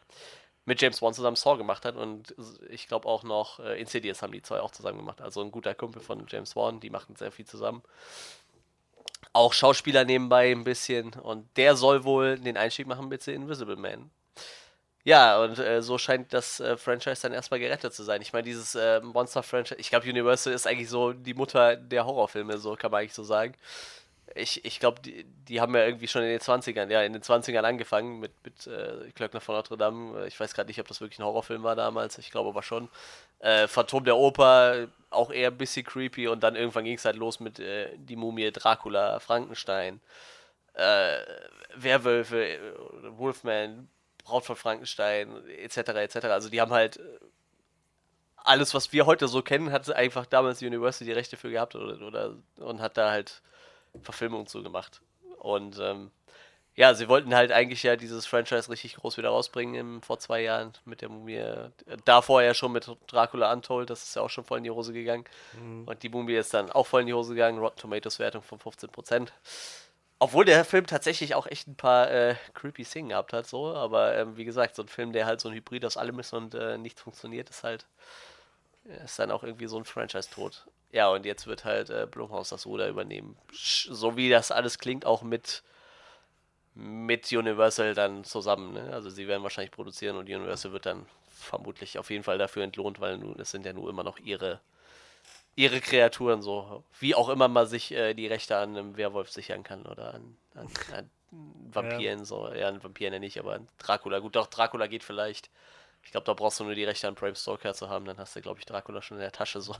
mit James Wan zusammen Saw gemacht hat und ich glaube auch noch äh, Insidious haben die zwei auch zusammen gemacht. Also ein guter Kumpel von James Wan, die machen sehr viel zusammen. Auch Schauspieler nebenbei ein bisschen und der soll wohl den Einstieg machen mit The Invisible Man. Ja, und äh, so scheint das äh, Franchise dann erstmal gerettet zu sein. Ich meine, dieses äh, Monster-Franchise, ich glaube, Universal ist eigentlich so die Mutter der Horrorfilme, so kann man eigentlich so sagen ich, ich glaube, die, die haben ja irgendwie schon in den 20ern, ja, in den 20ern angefangen mit, mit äh, Klöckner von Notre Dame. Ich weiß gerade nicht, ob das wirklich ein Horrorfilm war damals. Ich glaube aber schon. Äh, Phantom der Oper, auch eher ein bisschen creepy. Und dann irgendwann ging es halt los mit äh, Die Mumie, Dracula, Frankenstein, Werwölfe, Wolfman, Braut von Frankenstein, etc., etc. Also die haben halt äh, alles, was wir heute so kennen, hat einfach damals die University die Rechte für gehabt oder, oder und hat da halt Verfilmung zu gemacht. Und ähm, ja, sie wollten halt eigentlich ja dieses Franchise richtig groß wieder rausbringen im, vor zwei Jahren mit der Mumie. Davor ja schon mit Dracula Untold, das ist ja auch schon voll in die Hose gegangen. Mhm. Und die Mumie ist dann auch voll in die Hose gegangen. Rotten Tomatoes Wertung von 15%. Obwohl der Film tatsächlich auch echt ein paar äh, creepy Szenen gehabt hat, so. Aber ähm, wie gesagt, so ein Film, der halt so ein Hybrid aus allem ist und äh, nichts funktioniert, ist halt. Ist dann auch irgendwie so ein Franchise-Tod. Ja, und jetzt wird halt äh, Blumhaus das Ruder übernehmen. So wie das alles klingt, auch mit, mit Universal dann zusammen. Ne? Also sie werden wahrscheinlich produzieren und Universal wird dann vermutlich auf jeden Fall dafür entlohnt, weil es sind ja nur immer noch ihre, ihre Kreaturen so. Wie auch immer man sich äh, die Rechte an einem Werwolf sichern kann oder an, an, an Vampiren, ja. so. Ja, an Vampiren ja nicht, aber an Dracula. Gut, doch, Dracula geht vielleicht. Ich glaube, da brauchst du nur die Rechte an Bram Stoker zu haben, dann hast du, glaube ich, Dracula schon in der Tasche so.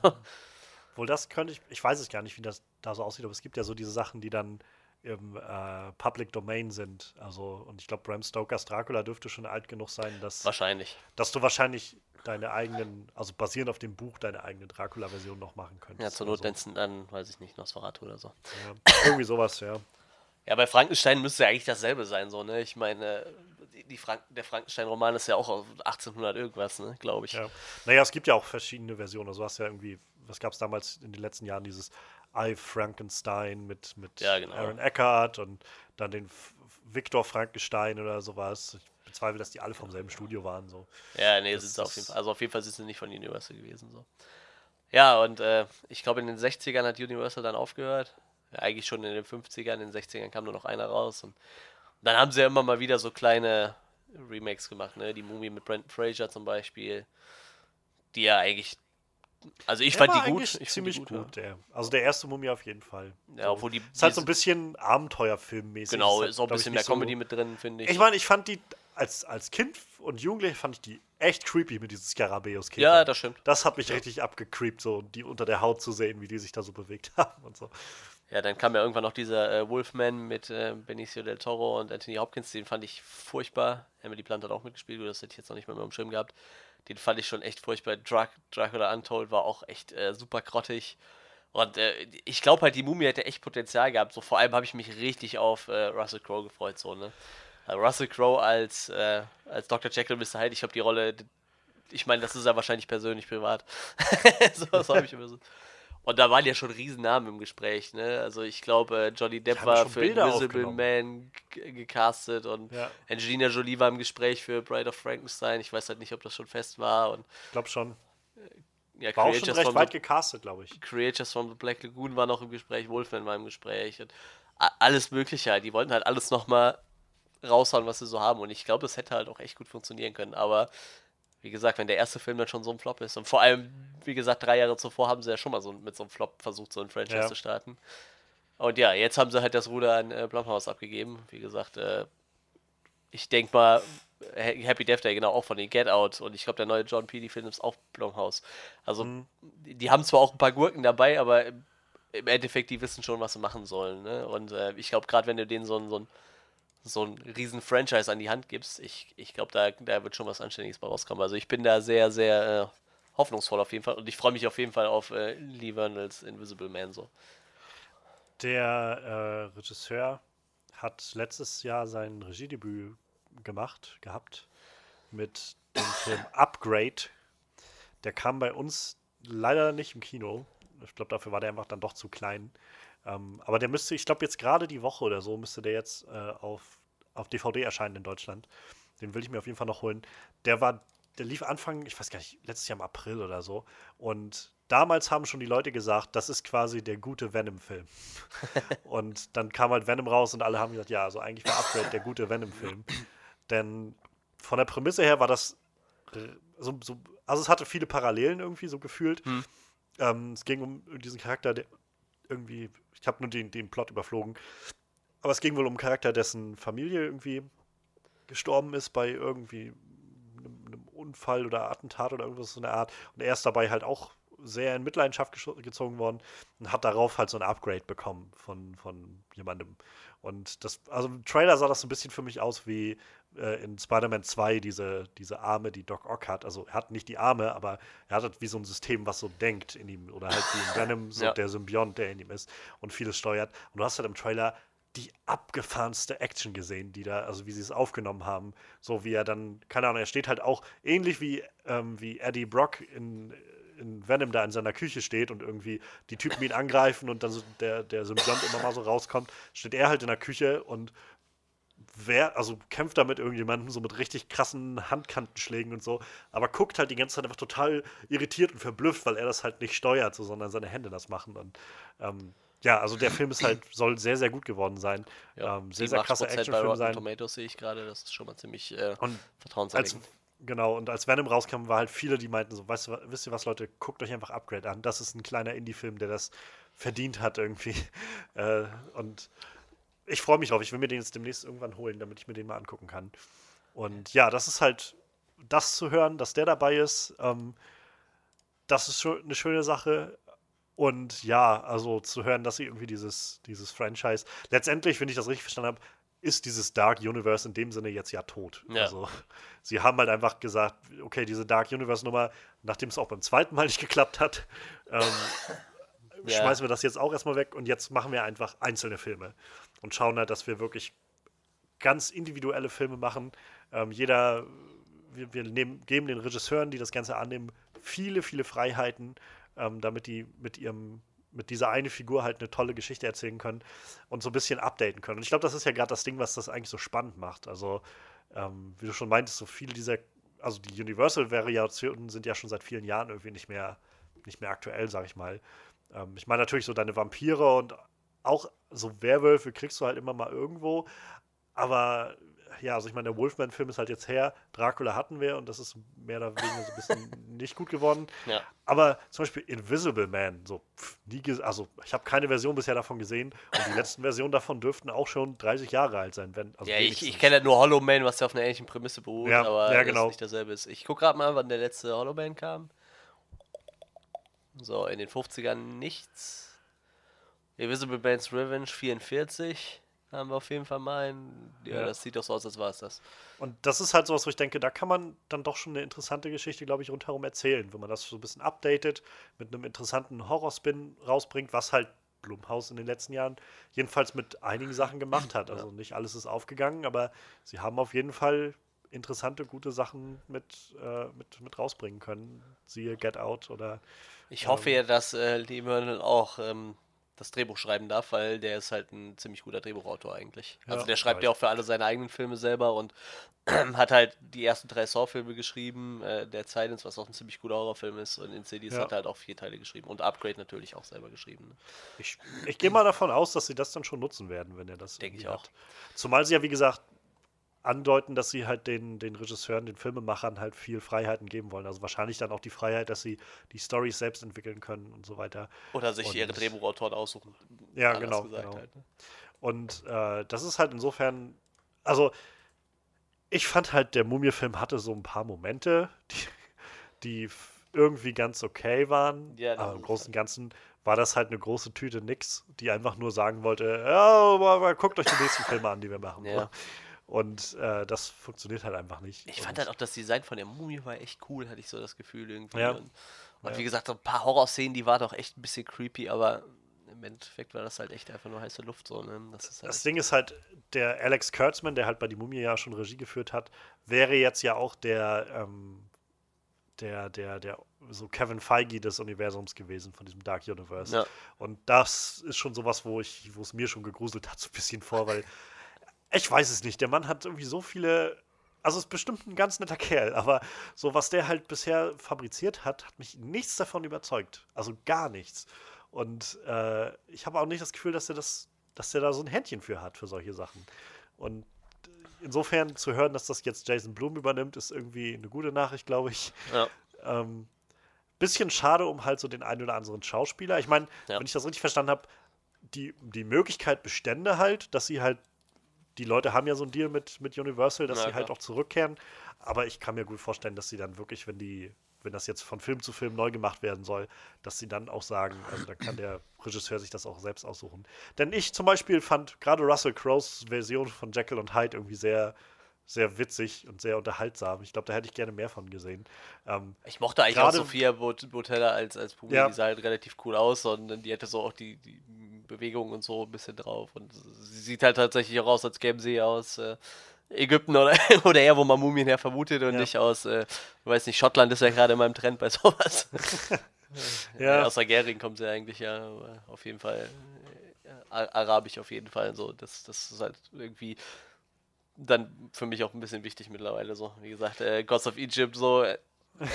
Wohl das könnte ich, ich weiß es gar nicht, wie das da so aussieht, aber es gibt ja so diese Sachen, die dann im äh, Public Domain sind. Also, und ich glaube, Bram Stokers Dracula dürfte schon alt genug sein, dass. Wahrscheinlich. Dass du wahrscheinlich deine eigenen, also basierend auf dem Buch, deine eigene Dracula-Version noch machen könntest. Ja, zur Not so. dann, weiß ich nicht, Nosferatu oder so. Ja, irgendwie sowas, ja. Ja, bei Frankenstein müsste ja eigentlich dasselbe sein, so, ne? Ich meine, die Frank der Frankenstein-Roman ist ja auch auf 1800 irgendwas, ne, glaube ich. Ja. Naja, es gibt ja auch verschiedene Versionen. Also, du hast ja irgendwie was gab es damals in den letzten Jahren, dieses I Frankenstein mit, mit ja, genau. Aaron Eckhart und dann den F Victor Frankenstein oder sowas. Ich bezweifle, dass die alle vom selben Studio waren. So. Ja, nee, sind sie auf jeden Fall. Also auf jeden Fall sind sie nicht von Universal gewesen. So. Ja, und äh, ich glaube, in den 60ern hat Universal dann aufgehört. Ja, eigentlich schon in den 50ern, in den 60ern kam nur noch einer raus. Und, und dann haben sie ja immer mal wieder so kleine Remakes gemacht, ne? Die Mumie mit Brandon Fraser zum Beispiel, die ja eigentlich also ich der fand die gut. Ich ziemlich gut. gut ja. Also der erste Mumie auf jeden Fall. Ja, obwohl die. Ist halt so ein bisschen Abenteuerfilmmäßig. Genau, ist, halt, auch ein bisschen mehr Comedy so, mit drin, finde ich. Ich meine, ich fand die als, als Kind und Jugendliche fand ich die echt creepy mit dieses Skarabäus -Käfer. Ja, das stimmt. Das hat mich ja. richtig abgecreept, so die unter der Haut zu sehen, wie die sich da so bewegt haben und so. Ja, dann kam ja irgendwann noch dieser äh, Wolfman mit äh, Benicio del Toro und Anthony Hopkins, den fand ich furchtbar. Emily Blunt hat auch mitgespielt, das hätte ich jetzt noch nicht mal mehr im Schirm gehabt. Den fand ich schon echt furchtbar. Drac Dracula Untold war auch echt äh, super grottig. Und äh, ich glaube halt, die Mumie hätte echt Potenzial gehabt. So vor allem habe ich mich richtig auf äh, Russell Crowe gefreut. So, ne? Also Russell Crowe als, äh, als Dr. Jekyll Mr. Hyde, ich habe die Rolle, ich meine, das ist ja wahrscheinlich persönlich privat. so was habe ich immer so. Und da waren ja schon Riesennamen im Gespräch, ne? Also ich glaube, Johnny Depp war für Bilder Invisible Man gecastet und ja. Angelina Jolie war im Gespräch für Bride of Frankenstein. Ich weiß halt nicht, ob das schon fest war. Und ich glaube schon. Ja, war auch schon recht weit gecastet, glaube ich. Creatures from the Black Lagoon war noch im Gespräch, Wolfman war im Gespräch und alles Mögliche halt. Die wollten halt alles nochmal raushauen, was sie so haben. Und ich glaube, das hätte halt auch echt gut funktionieren können. Aber wie gesagt, wenn der erste Film dann schon so ein Flop ist und vor allem, wie gesagt, drei Jahre zuvor haben sie ja schon mal so mit so einem Flop versucht, so ein Franchise ja. zu starten. Und ja, jetzt haben sie halt das Ruder an äh, Blumhouse abgegeben. Wie gesagt, äh, ich denke mal, Happy Death Day, genau, auch von den Get Out. Und ich glaube, der neue John Peely-Film ist auch Blumhouse. Also, mhm. die haben zwar auch ein paar Gurken dabei, aber im Endeffekt, die wissen schon, was sie machen sollen. Ne? Und äh, ich glaube, gerade wenn du denen so, so ein so ein riesen Franchise an die Hand gibst, ich, ich glaube, da, da wird schon was Anständiges bei rauskommen. Also ich bin da sehr, sehr äh, hoffnungsvoll auf jeden Fall und ich freue mich auf jeden Fall auf äh, Lee Vernals Invisible Man so. Der äh, Regisseur hat letztes Jahr sein Regiedebüt gemacht, gehabt, mit dem Film Upgrade. Der kam bei uns leider nicht im Kino. Ich glaube, dafür war der einfach dann doch zu klein. Ähm, aber der müsste, ich glaube, jetzt gerade die Woche oder so müsste der jetzt äh, auf, auf DVD erscheinen in Deutschland. Den will ich mir auf jeden Fall noch holen. Der war, der lief Anfang, ich weiß gar nicht, letztes Jahr im April oder so. Und damals haben schon die Leute gesagt, das ist quasi der gute Venom-Film. und dann kam halt Venom raus und alle haben gesagt, ja, also eigentlich war Upgrade der gute Venom-Film. Denn von der Prämisse her war das so, so, also es hatte viele Parallelen irgendwie so gefühlt. Hm. Ähm, es ging um diesen Charakter, der irgendwie, ich habe nur den, den Plot überflogen, aber es ging wohl um einen Charakter, dessen Familie irgendwie gestorben ist bei irgendwie einem, einem Unfall oder Attentat oder irgendwas so eine Art. Und er ist dabei halt auch sehr in Mitleidenschaft gezogen worden und hat darauf halt so ein Upgrade bekommen von, von jemandem. Und das, also im Trailer sah das so ein bisschen für mich aus wie äh, in Spider-Man 2 diese, diese Arme, die Doc Ock hat. Also er hat nicht die Arme, aber er hat halt wie so ein System, was so denkt in ihm. Oder halt wie in Venom, so ja. der Symbiont, der in ihm ist und vieles steuert. Und du hast halt im Trailer die abgefahrenste Action gesehen, die da, also wie sie es aufgenommen haben. So wie er dann, keine Ahnung, er steht halt auch ähnlich wie, ähm, wie Eddie Brock in, in Venom da in seiner Küche steht und irgendwie die Typen ihn angreifen und dann so der, der Symbiont immer mal so rauskommt, steht er halt in der Küche und wer, also kämpft da mit irgendjemandem, so mit richtig krassen Handkantenschlägen und so, aber guckt halt die ganze Zeit einfach total irritiert und verblüfft, weil er das halt nicht steuert, so, sondern seine Hände das machen. Und ähm, ja, also der Film ist halt, soll sehr, sehr gut geworden sein. Ja, ähm, sehr, sehr krasser Actionfilm sein. Tomatoes sehe ich gerade, das ist schon mal ziemlich äh, vertrauenserweckend. Genau, und als Venom rauskam, war halt viele, die meinten so, weißt wisst ihr was, Leute, guckt euch einfach Upgrade an. Das ist ein kleiner Indie-Film, der das verdient hat irgendwie. Äh, und ich freue mich drauf. Ich will mir den jetzt demnächst irgendwann holen, damit ich mir den mal angucken kann. Und ja, das ist halt, das zu hören, dass der dabei ist, ähm, das ist schon eine schöne Sache. Und ja, also zu hören, dass sie irgendwie dieses, dieses Franchise, letztendlich, wenn ich das richtig verstanden habe, ist dieses Dark Universe in dem Sinne jetzt ja tot. Ja. Also sie haben halt einfach gesagt, okay, diese Dark Universe Nummer, nachdem es auch beim zweiten Mal nicht geklappt hat, ähm, ja. schmeißen wir das jetzt auch erstmal weg und jetzt machen wir einfach einzelne Filme und schauen halt, dass wir wirklich ganz individuelle Filme machen. Ähm, jeder, wir, wir nehmen, geben den Regisseuren, die das Ganze annehmen, viele, viele Freiheiten, ähm, damit die mit ihrem mit dieser eine Figur halt eine tolle Geschichte erzählen können und so ein bisschen updaten können. Und ich glaube, das ist ja gerade das Ding, was das eigentlich so spannend macht. Also, ähm, wie du schon meintest, so viele dieser, also die Universal-Variationen sind ja schon seit vielen Jahren irgendwie nicht mehr, nicht mehr aktuell, sag ich mal. Ähm, ich meine natürlich so deine Vampire und auch so Werwölfe kriegst du halt immer mal irgendwo. Aber ja, also ich meine, der Wolfman-Film ist halt jetzt her. Dracula hatten wir und das ist mehr oder weniger so ein bisschen nicht gut geworden. Ja. Aber zum Beispiel Invisible Man, so pff, nie also ich habe keine Version bisher davon gesehen und die letzten Versionen davon dürften auch schon 30 Jahre alt sein. Wenn, also ja, ich, ich kenne ja nur Hollow Man, was ja auf einer ähnlichen Prämisse beruht, ja, aber ja, genau. nicht dasselbe ist. Ich gucke gerade mal, wann der letzte Hollow Man kam. So, in den 50ern nichts. Invisible Bands Revenge 44 haben wir auf jeden Fall mal einen. Ja, ja. das sieht doch so aus, als war es das. Und das ist halt sowas, wo ich denke, da kann man dann doch schon eine interessante Geschichte, glaube ich, rundherum erzählen, wenn man das so ein bisschen updatet, mit einem interessanten Horrorspin rausbringt, was halt Blumhaus in den letzten Jahren jedenfalls mit einigen Sachen gemacht hat. Also nicht alles ist aufgegangen, aber sie haben auf jeden Fall interessante, gute Sachen mit, äh, mit, mit rausbringen können. Siehe Get Out oder. Ich hoffe ähm, ja, dass äh, Merlin auch ähm, das Drehbuch schreiben darf, weil der ist halt ein ziemlich guter Drehbuchautor eigentlich. Ja, also der schreibt ja auch für alle seine eigenen Filme selber und hat halt die ersten drei Saw-Filme geschrieben, äh, der Silence, was auch ein ziemlich guter Horrorfilm ist, und in CDs ja. hat er halt auch vier Teile geschrieben und Upgrade natürlich auch selber geschrieben. Ne? Ich, ich gehe mal davon aus, dass sie das dann schon nutzen werden, wenn er das Denke ich auch. Hat. Zumal sie ja, wie gesagt, andeuten, dass sie halt den, den Regisseuren, den Filmemachern halt viel Freiheiten geben wollen. Also wahrscheinlich dann auch die Freiheit, dass sie die Storys selbst entwickeln können und so weiter. Oder sich und, ihre Drehbuchautoren aussuchen. Ja, genau. genau. Halt, ne? Und äh, das ist halt insofern, also ich fand halt, der Mumie-Film hatte so ein paar Momente, die, die irgendwie ganz okay waren. Ja, aber im Großen und Ganzen war das halt eine große Tüte nix, die einfach nur sagen wollte, mal, guckt euch die nächsten Filme an, die wir machen. Ja. Und äh, das funktioniert halt einfach nicht. Ich fand halt auch das Design von der Mumie war echt cool, hatte ich so das Gefühl irgendwie. Ja. Und, und ja. wie gesagt, so ein paar Horrorszenen, die waren doch echt ein bisschen creepy, aber im Endeffekt war das halt echt einfach nur heiße Luft so. Ne? Das, halt das Ding ist halt, der Alex Kurtzman, der halt bei die Mumie ja schon Regie geführt hat, wäre jetzt ja auch der ähm, der, der, der, so Kevin Feige des Universums gewesen, von diesem Dark Universe. Ja. Und das ist schon sowas, wo ich, wo es mir schon gegruselt hat, so ein bisschen vor, weil ich weiß es nicht. Der Mann hat irgendwie so viele. Also ist bestimmt ein ganz netter Kerl, aber so was der halt bisher fabriziert hat, hat mich nichts davon überzeugt. Also gar nichts. Und äh, ich habe auch nicht das Gefühl, dass er das, dass er da so ein Händchen für hat für solche Sachen. Und insofern zu hören, dass das jetzt Jason Blum übernimmt, ist irgendwie eine gute Nachricht, glaube ich. Ja. Ähm, bisschen schade um halt so den einen oder anderen Schauspieler. Ich meine, Ja. wenn ich das richtig verstanden habe, die, die Möglichkeit bestände halt, dass sie halt, die Leute haben ja so einen Deal mit, mit Universal, dass Ja, sie halt klar. auch zurückkehren. Aber ich kann mir gut vorstellen, dass sie dann wirklich, wenn die, wenn das jetzt von Film zu Film neu gemacht werden soll, dass sie dann auch sagen, also da kann der Regisseur sich das auch selbst aussuchen. Denn ich zum Beispiel fand gerade Russell Crowes Version von Jekyll und Hyde irgendwie sehr, sehr witzig und sehr unterhaltsam. Ich glaube, da hätte ich gerne mehr von gesehen. Ähm, Ich mochte eigentlich Gerade- auch Sophia Bot Botella als, als Pumi, Ja. die sah halt relativ cool aus und die hatte so auch die, die Bewegungen und so ein bisschen drauf. Und sie sieht halt tatsächlich auch aus, als käme sie aus äh, Ägypten oder, oder eher, wo man Mumien her vermutet und Ja. nicht aus, äh, ich weiß nicht, Schottland ist ja gerade in meinem Trend bei sowas. Ja. Äh, Aus Algerien kommt sie eigentlich ja, auf jeden Fall. äh, Arabisch auf jeden Fall. So, das, das ist halt irgendwie dann für mich auch ein bisschen wichtig mittlerweile. So, wie gesagt, äh, Gods of Egypt, so, äh,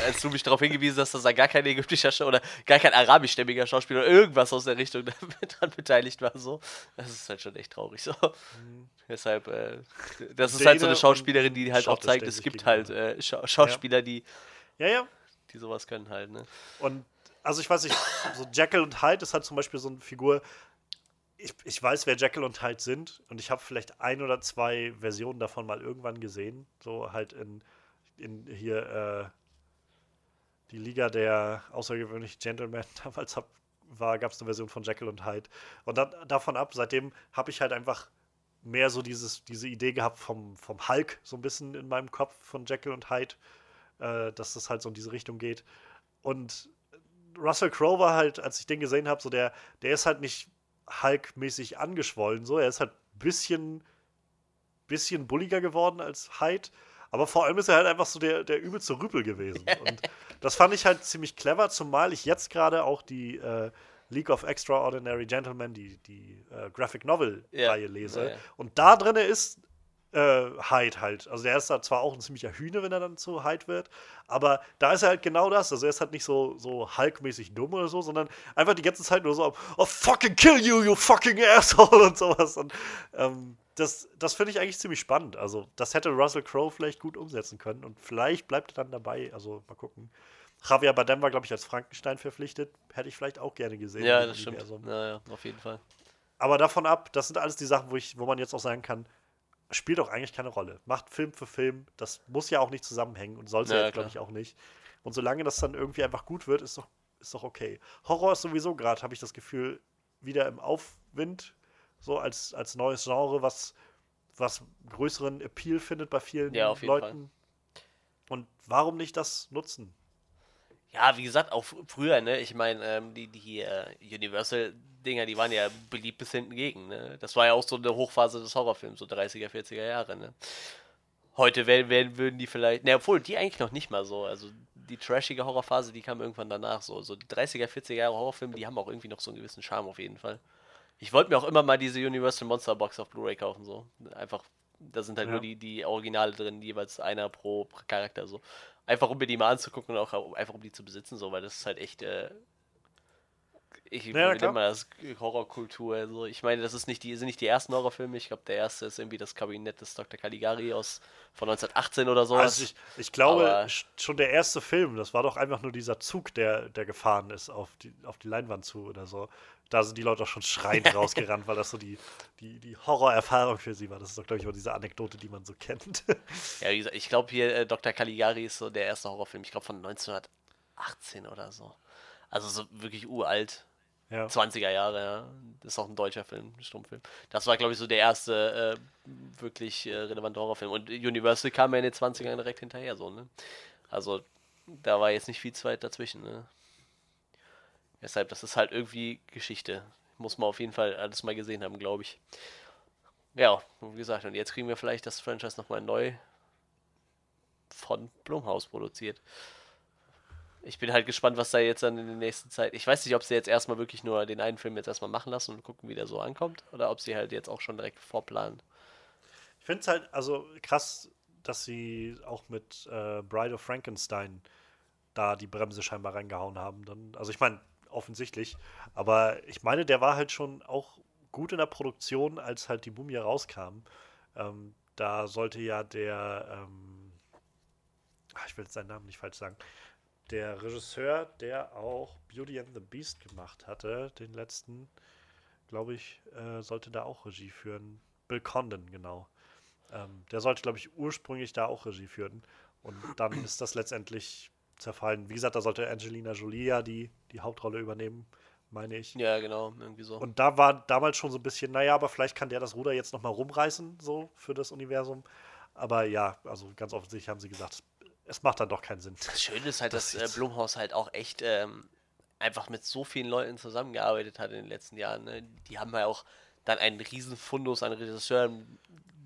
als du mich darauf hingewiesen hast, dass da gar kein ägyptischer oder gar kein arabischstämmiger Schauspieler oder irgendwas aus der Richtung dran beteiligt war, so, das ist halt schon echt traurig. So. Deshalb, äh, das ist halt so eine Schauspielerin, die halt auch zeigt, es gibt halt äh, Scha Schauspieler, die, ja, ja, die sowas können halt, ne? Und also ich weiß nicht, so Jekyll und Hyde ist halt zum Beispiel so eine Figur. Ich, ich weiß, wer Jekyll und Hyde sind und ich habe vielleicht ein oder zwei Versionen davon mal irgendwann gesehen. So halt in, in hier äh, die Liga der außergewöhnlichen Gentlemen damals hab, war, gab es eine Version von Jekyll und Hyde. Und dann, davon ab, seitdem habe ich halt einfach mehr so dieses, diese Idee gehabt vom, vom Hulk so ein bisschen in meinem Kopf von Jekyll und Hyde, äh, dass das halt so in diese Richtung geht. Und Russell Crowe war halt, als ich den gesehen habe, so der, der ist halt nicht Hulk-mäßig angeschwollen, so. Er ist halt ein bisschen, bisschen bulliger geworden als Hyde. Aber vor allem ist er halt einfach so der, der übelste Rüpel gewesen. Und das fand ich halt ziemlich clever, zumal ich jetzt gerade auch die äh, League of Extraordinary Gentlemen, die, die äh, Graphic Novel-Reihe Ja. lese. Ja, ja. Und da drin ist äh, Hyde halt. Also der ist da zwar auch ein ziemlicher Hühne, wenn er dann zu Hyde wird, aber da ist er halt genau das. Also er ist halt nicht so, so Hulk-mäßig dumm oder so, sondern einfach die ganze Zeit nur so, oh fucking kill you, you fucking asshole und sowas. Und ähm, das, das finde ich eigentlich ziemlich spannend. Also das hätte Russell Crowe vielleicht gut umsetzen können und vielleicht bleibt er dann dabei. Also mal gucken. Javier Bardem war, glaube ich, als Frankenstein verpflichtet. Hätte ich vielleicht auch gerne gesehen. Ja, das stimmt. Universum. Ja, ja, auf jeden Fall. Aber davon ab, das sind alles die Sachen, wo, ich, wo man jetzt auch sagen kann, spielt doch eigentlich keine Rolle. Macht Film für Film, das muss ja auch nicht zusammenhängen und soll es ja, Ja, glaube ich, auch nicht. Und solange das dann irgendwie einfach gut wird, ist doch, ist doch okay. Horror ist sowieso gerade, habe ich das Gefühl, wieder im Aufwind, so als, als neues Genre, was, was größeren Appeal findet bei vielen Ja, Leuten. Und warum nicht das nutzen? Ja, wie gesagt, auch fr- früher, ne? Ich meine, ähm, die, die äh, Universal-Dinger, die waren ja beliebt bis hinten gegen, ne? Das war ja auch so eine Hochphase des Horrorfilms, so 30er, 40er Jahre, ne? Heute werden, werden, würden die vielleicht, ne, obwohl die eigentlich noch nicht mal so, also die trashige Horrorphase, die kam irgendwann danach so. So die 30er, 40er Jahre Horrorfilme, die haben auch irgendwie noch so einen gewissen Charme auf jeden Fall. Ich wollte mir auch immer mal diese Universal Monster Box auf Blu-ray kaufen, so. Einfach, da sind halt Ja. nur die, die Originale drin, jeweils einer pro Charakter, so. Einfach um mir die mal anzugucken und auch einfach um die zu besitzen, so, weil das ist halt echt, äh, ich Ja, nennt man das Horrorkultur. Also ich meine, das ist nicht die, sind nicht die ersten Horrorfilme. Ich glaube, der erste ist irgendwie das Kabinett des Dr. Caligari aus von 1918 oder so. Also ich, ich glaube, Aber- sch- schon der erste Film, das war doch einfach nur dieser Zug, der, der gefahren ist auf die, auf die Leinwand zu oder so. Da sind die Leute auch schon schreiend rausgerannt, weil das so die, die, die Horrorerfahrung für sie war. Das ist doch, glaube ich, immer diese Anekdote, die man so kennt. Ja, wie gesagt, ich glaube hier äh, Dr. Caligari ist so der erste Horrorfilm. Ich glaube von 1918 oder so. Also so wirklich uralt. ja. 20er Jahre, ja. Das ist auch ein deutscher Film, ein Stummfilm. Das war, glaube ich, so der erste äh, wirklich äh, relevante Horrorfilm. Und Universal kam ja in den 20ern direkt hinterher, so, ne? Also, da war jetzt nicht viel Zeit dazwischen, ne? Deshalb, das ist halt irgendwie Geschichte. Muss man auf jeden Fall alles mal gesehen haben, glaube ich. Ja, wie gesagt, und jetzt kriegen wir vielleicht das Franchise nochmal neu von Blumhaus produziert. Ich bin halt gespannt, was da jetzt dann in der nächsten Zeit. Ich weiß nicht, ob sie jetzt erstmal wirklich nur den einen Film jetzt erstmal machen lassen und gucken, wie der so ankommt, oder ob sie halt jetzt auch schon direkt vorplanen. Ich finde es halt also krass, dass sie auch mit äh, Bride of Frankenstein da die Bremse scheinbar reingehauen haben. Dann, also ich meine, offensichtlich, aber ich meine, der war halt schon auch gut in der Produktion, als halt die Mumie rauskam. Ähm, da sollte ja der, ähm, ach, ich will jetzt seinen Namen nicht falsch sagen, der Regisseur, der auch Beauty and the Beast gemacht hatte, den letzten, glaube ich, äh, sollte da auch Regie führen. Bill Condon, genau. Ähm, der sollte, glaube ich, ursprünglich da auch Regie führen. Und dann ist das letztendlich zerfallen. Wie gesagt, da sollte Angelina Jolie ja die, die Hauptrolle übernehmen, meine ich. Ja, genau, irgendwie so. Und da war damals schon so ein bisschen, naja, aber vielleicht kann der das Ruder jetzt nochmal rumreißen, so für das Universum. Aber ja, also ganz offensichtlich haben sie gesagt, es macht dann doch keinen Sinn. Das Schöne ist halt, das dass äh, Blumhaus halt auch echt ähm, einfach mit so vielen Leuten zusammengearbeitet hat in den letzten Jahren. Ne? Die haben ja auch dann einen riesen Fundus an Regisseuren,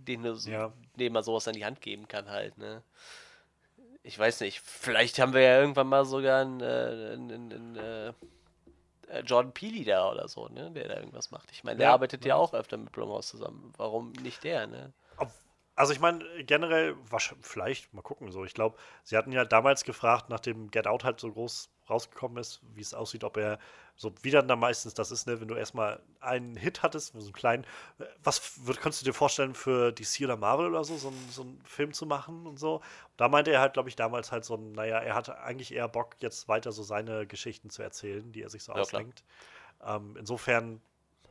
denen, ja. denen man sowas an die Hand geben kann halt. Ne? Ich weiß nicht, vielleicht haben wir ja irgendwann mal sogar einen, äh, einen, einen, einen äh, Jordan Peele da oder so, ne? der da irgendwas macht. Ich meine, der ja, arbeitet ja. ja auch öfter mit Blumhaus zusammen. Warum nicht der, ne? Also ich meine, generell, vielleicht, mal gucken so. Ich glaube, sie hatten ja damals gefragt, nachdem Get Out halt so groß rausgekommen ist, wie es aussieht, ob er so wie dann da meistens das ist, ne, wenn du erstmal einen Hit hattest, so einen kleinen, was würd, könntest du dir vorstellen für DC oder Marvel oder so, so, so einen Film zu machen und so? Da meinte er halt, glaube ich, damals halt so, naja, er hatte eigentlich eher Bock, jetzt weiter so seine Geschichten zu erzählen, die er sich so ja, ausdenkt. Ähm, insofern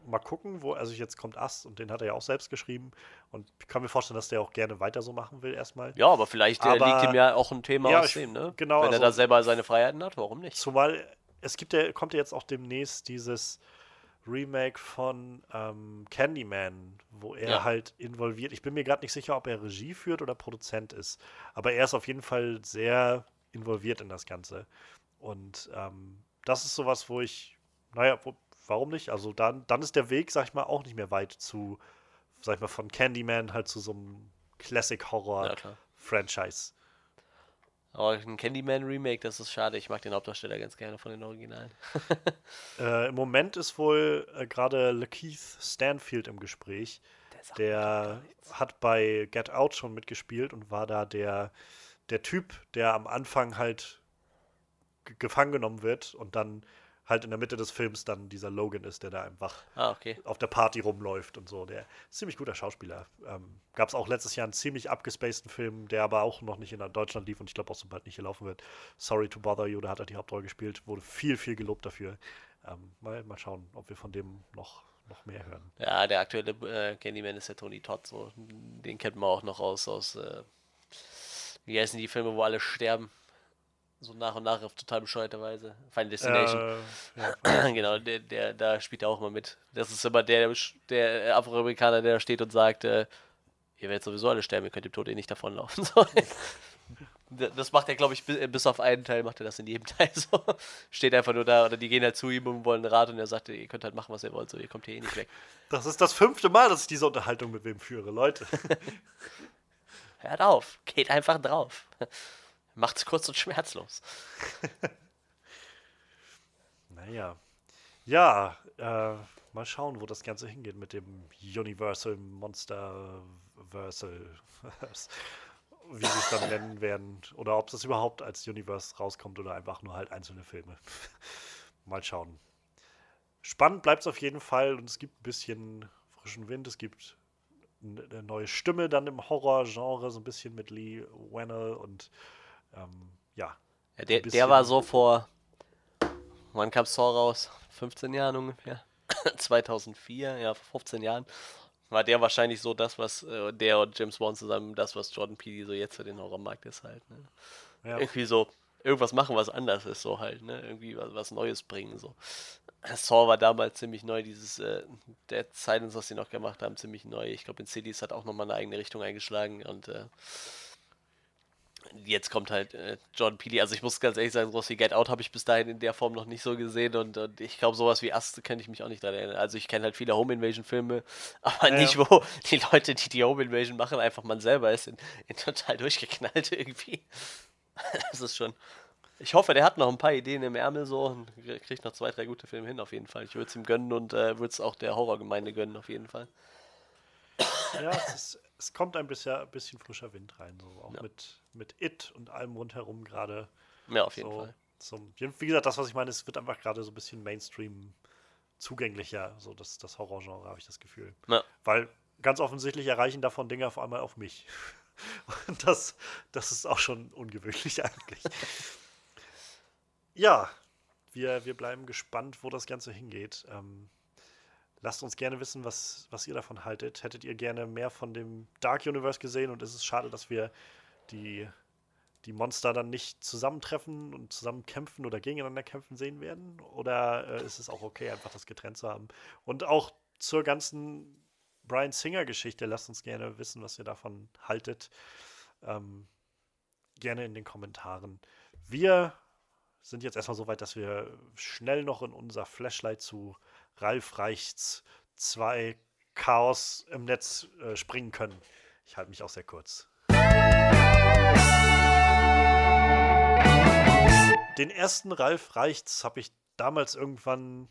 mal gucken, wo, also jetzt kommt Ast und den hat er ja auch selbst geschrieben und ich kann mir vorstellen, dass der auch gerne weiter so machen will erstmal. Ja, aber vielleicht äh, aber, liegt ihm ja auch ein Thema ja, aus dem, ne? Genau. Wenn also, er da selber seine Freiheiten hat, warum nicht? Zumal es gibt ja, kommt ja jetzt auch demnächst dieses Remake von ähm, Candyman, wo er ja. halt involviert. Ich bin mir gerade nicht sicher, ob er Regie führt oder Produzent ist, aber er ist auf jeden Fall sehr involviert in das Ganze. Und ähm, das ist sowas, wo ich, naja, wo, warum nicht? Also dann, dann ist der Weg, sag ich mal, auch nicht mehr weit zu, sag ich mal, von Candyman halt zu so einem Classic-Horror-Franchise. Aber ein Candyman-Remake, das ist schade. Ich mag den Hauptdarsteller ganz gerne von den Originalen. äh, Im Moment ist wohl äh, gerade Lakeith Stanfield im Gespräch. Der, der hat bei Get Out schon mitgespielt und war da der, der Typ, der am Anfang halt gefangen genommen wird und dann halt in der Mitte des Films dann dieser Logan ist, der da einfach ah, okay. auf der Party rumläuft und so. Der ist ziemlich guter Schauspieler. Ähm, Gab es auch letztes Jahr einen ziemlich abgespaceden Film, der aber auch noch nicht in Deutschland lief und ich glaube auch so bald nicht hier laufen wird. Sorry to Bother You, da hat er die Hauptrolle gespielt, wurde viel, viel gelobt dafür. Ähm, mal, mal schauen, ob wir von dem noch noch mehr hören. Ja, der aktuelle äh, Candyman ist der Tony Todd, so. Den kennt man auch noch aus, aus äh, wie heißen die Filme, wo alle sterben? So nach und nach auf total bescheuerte Weise. Final Destination. Äh, ja, genau, der, der, da spielt er auch mal mit. Das ist immer der, der Afroamerikaner, der da steht und sagt, äh, ihr werdet sowieso alle sterben, ihr könnt dem Tod eh nicht davonlaufen. das macht er, glaube ich, bis auf einen Teil macht er das in jedem Teil so. Steht einfach nur da oder die gehen halt zu ihm und wollen Rat und er sagt, ihr könnt halt machen, was ihr wollt, so ihr kommt hier eh nicht weg. Das ist das fünfte Mal, dass ich diese Unterhaltung mit wem führe, Leute. Hört auf, geht einfach drauf. Macht's kurz und schmerzlos. naja. Ja, äh, mal schauen, wo das Ganze hingeht mit dem Universal Monster Versal. Wie sie es dann nennen werden. Oder ob das überhaupt als Universe rauskommt oder einfach nur halt einzelne Filme. mal schauen. Spannend bleibt es auf jeden Fall und es gibt ein bisschen frischen Wind. Es gibt eine neue Stimme dann im Horror-Genre, so ein bisschen mit Lee Wannell und ähm, ja. ja der, der war so vor, wann kam Saw raus? 15 Jahren ungefähr. 2004, ja, vor 15 Jahren. War der wahrscheinlich so das, was äh, der und James Bond zusammen, das, was Jordan Peele so jetzt für den Horrormarkt ist halt. Ne? Ja. Irgendwie so, irgendwas machen, was anders ist, so halt, ne? Irgendwie was, was Neues bringen, so. Saw war damals ziemlich neu, dieses äh, Dead Silence, was sie noch gemacht haben, ziemlich neu. Ich glaube, in Cities hat auch nochmal eine eigene Richtung eingeschlagen und äh, jetzt kommt halt äh, John Peely. Also ich muss ganz ehrlich sagen, sowas wie Get Out habe ich bis dahin in der Form noch nicht so gesehen und, und ich glaube, sowas wie Ast kenne ich mich auch nicht daran erinnern. Also ich kenne halt viele Home Invasion Filme, aber ja. nicht, wo die Leute, die die Home Invasion machen, einfach man selber ist in, in total durchgeknallt irgendwie. das ist schon. Ich hoffe, der hat noch ein paar Ideen im Ärmel so und kriegt noch zwei, drei gute Filme hin auf jeden Fall. Ich würde es ihm gönnen und äh, würde es auch der Horrorgemeinde gönnen auf jeden Fall. Ja, es, ist, es kommt ein bisschen, ein bisschen, frischer Wind rein, so auch ja. mit, mit It und allem rundherum gerade. Ja, auf jeden so Fall. Zum, wie gesagt, das, was ich meine, es wird einfach gerade so ein bisschen Mainstream zugänglicher, so das, das Horrorgenre, habe ich das Gefühl. Ja. Weil ganz offensichtlich erreichen davon Dinge auf einmal auf mich. Und das, das ist auch schon ungewöhnlich eigentlich. ja, wir, wir bleiben gespannt, wo das Ganze hingeht. Ähm, lasst uns gerne wissen, was, was ihr davon haltet. Hättet ihr gerne mehr von dem Dark Universe gesehen und ist es schade, dass wir die, die Monster dann nicht zusammentreffen und zusammen kämpfen oder gegeneinander kämpfen sehen werden? Oder äh, ist es auch okay, einfach das getrennt zu haben? Und auch zur ganzen Brian Singer-Geschichte. Lasst uns gerne wissen, was ihr davon haltet. Ähm, gerne in den Kommentaren. Wir sind jetzt erstmal so weit, dass wir schnell noch in unser Flashlight zu Ralf Reichts 2 Chaos im Netz äh, springen können. Ich halte mich auch sehr kurz. Den ersten Ralf Reichts habe ich damals irgendwann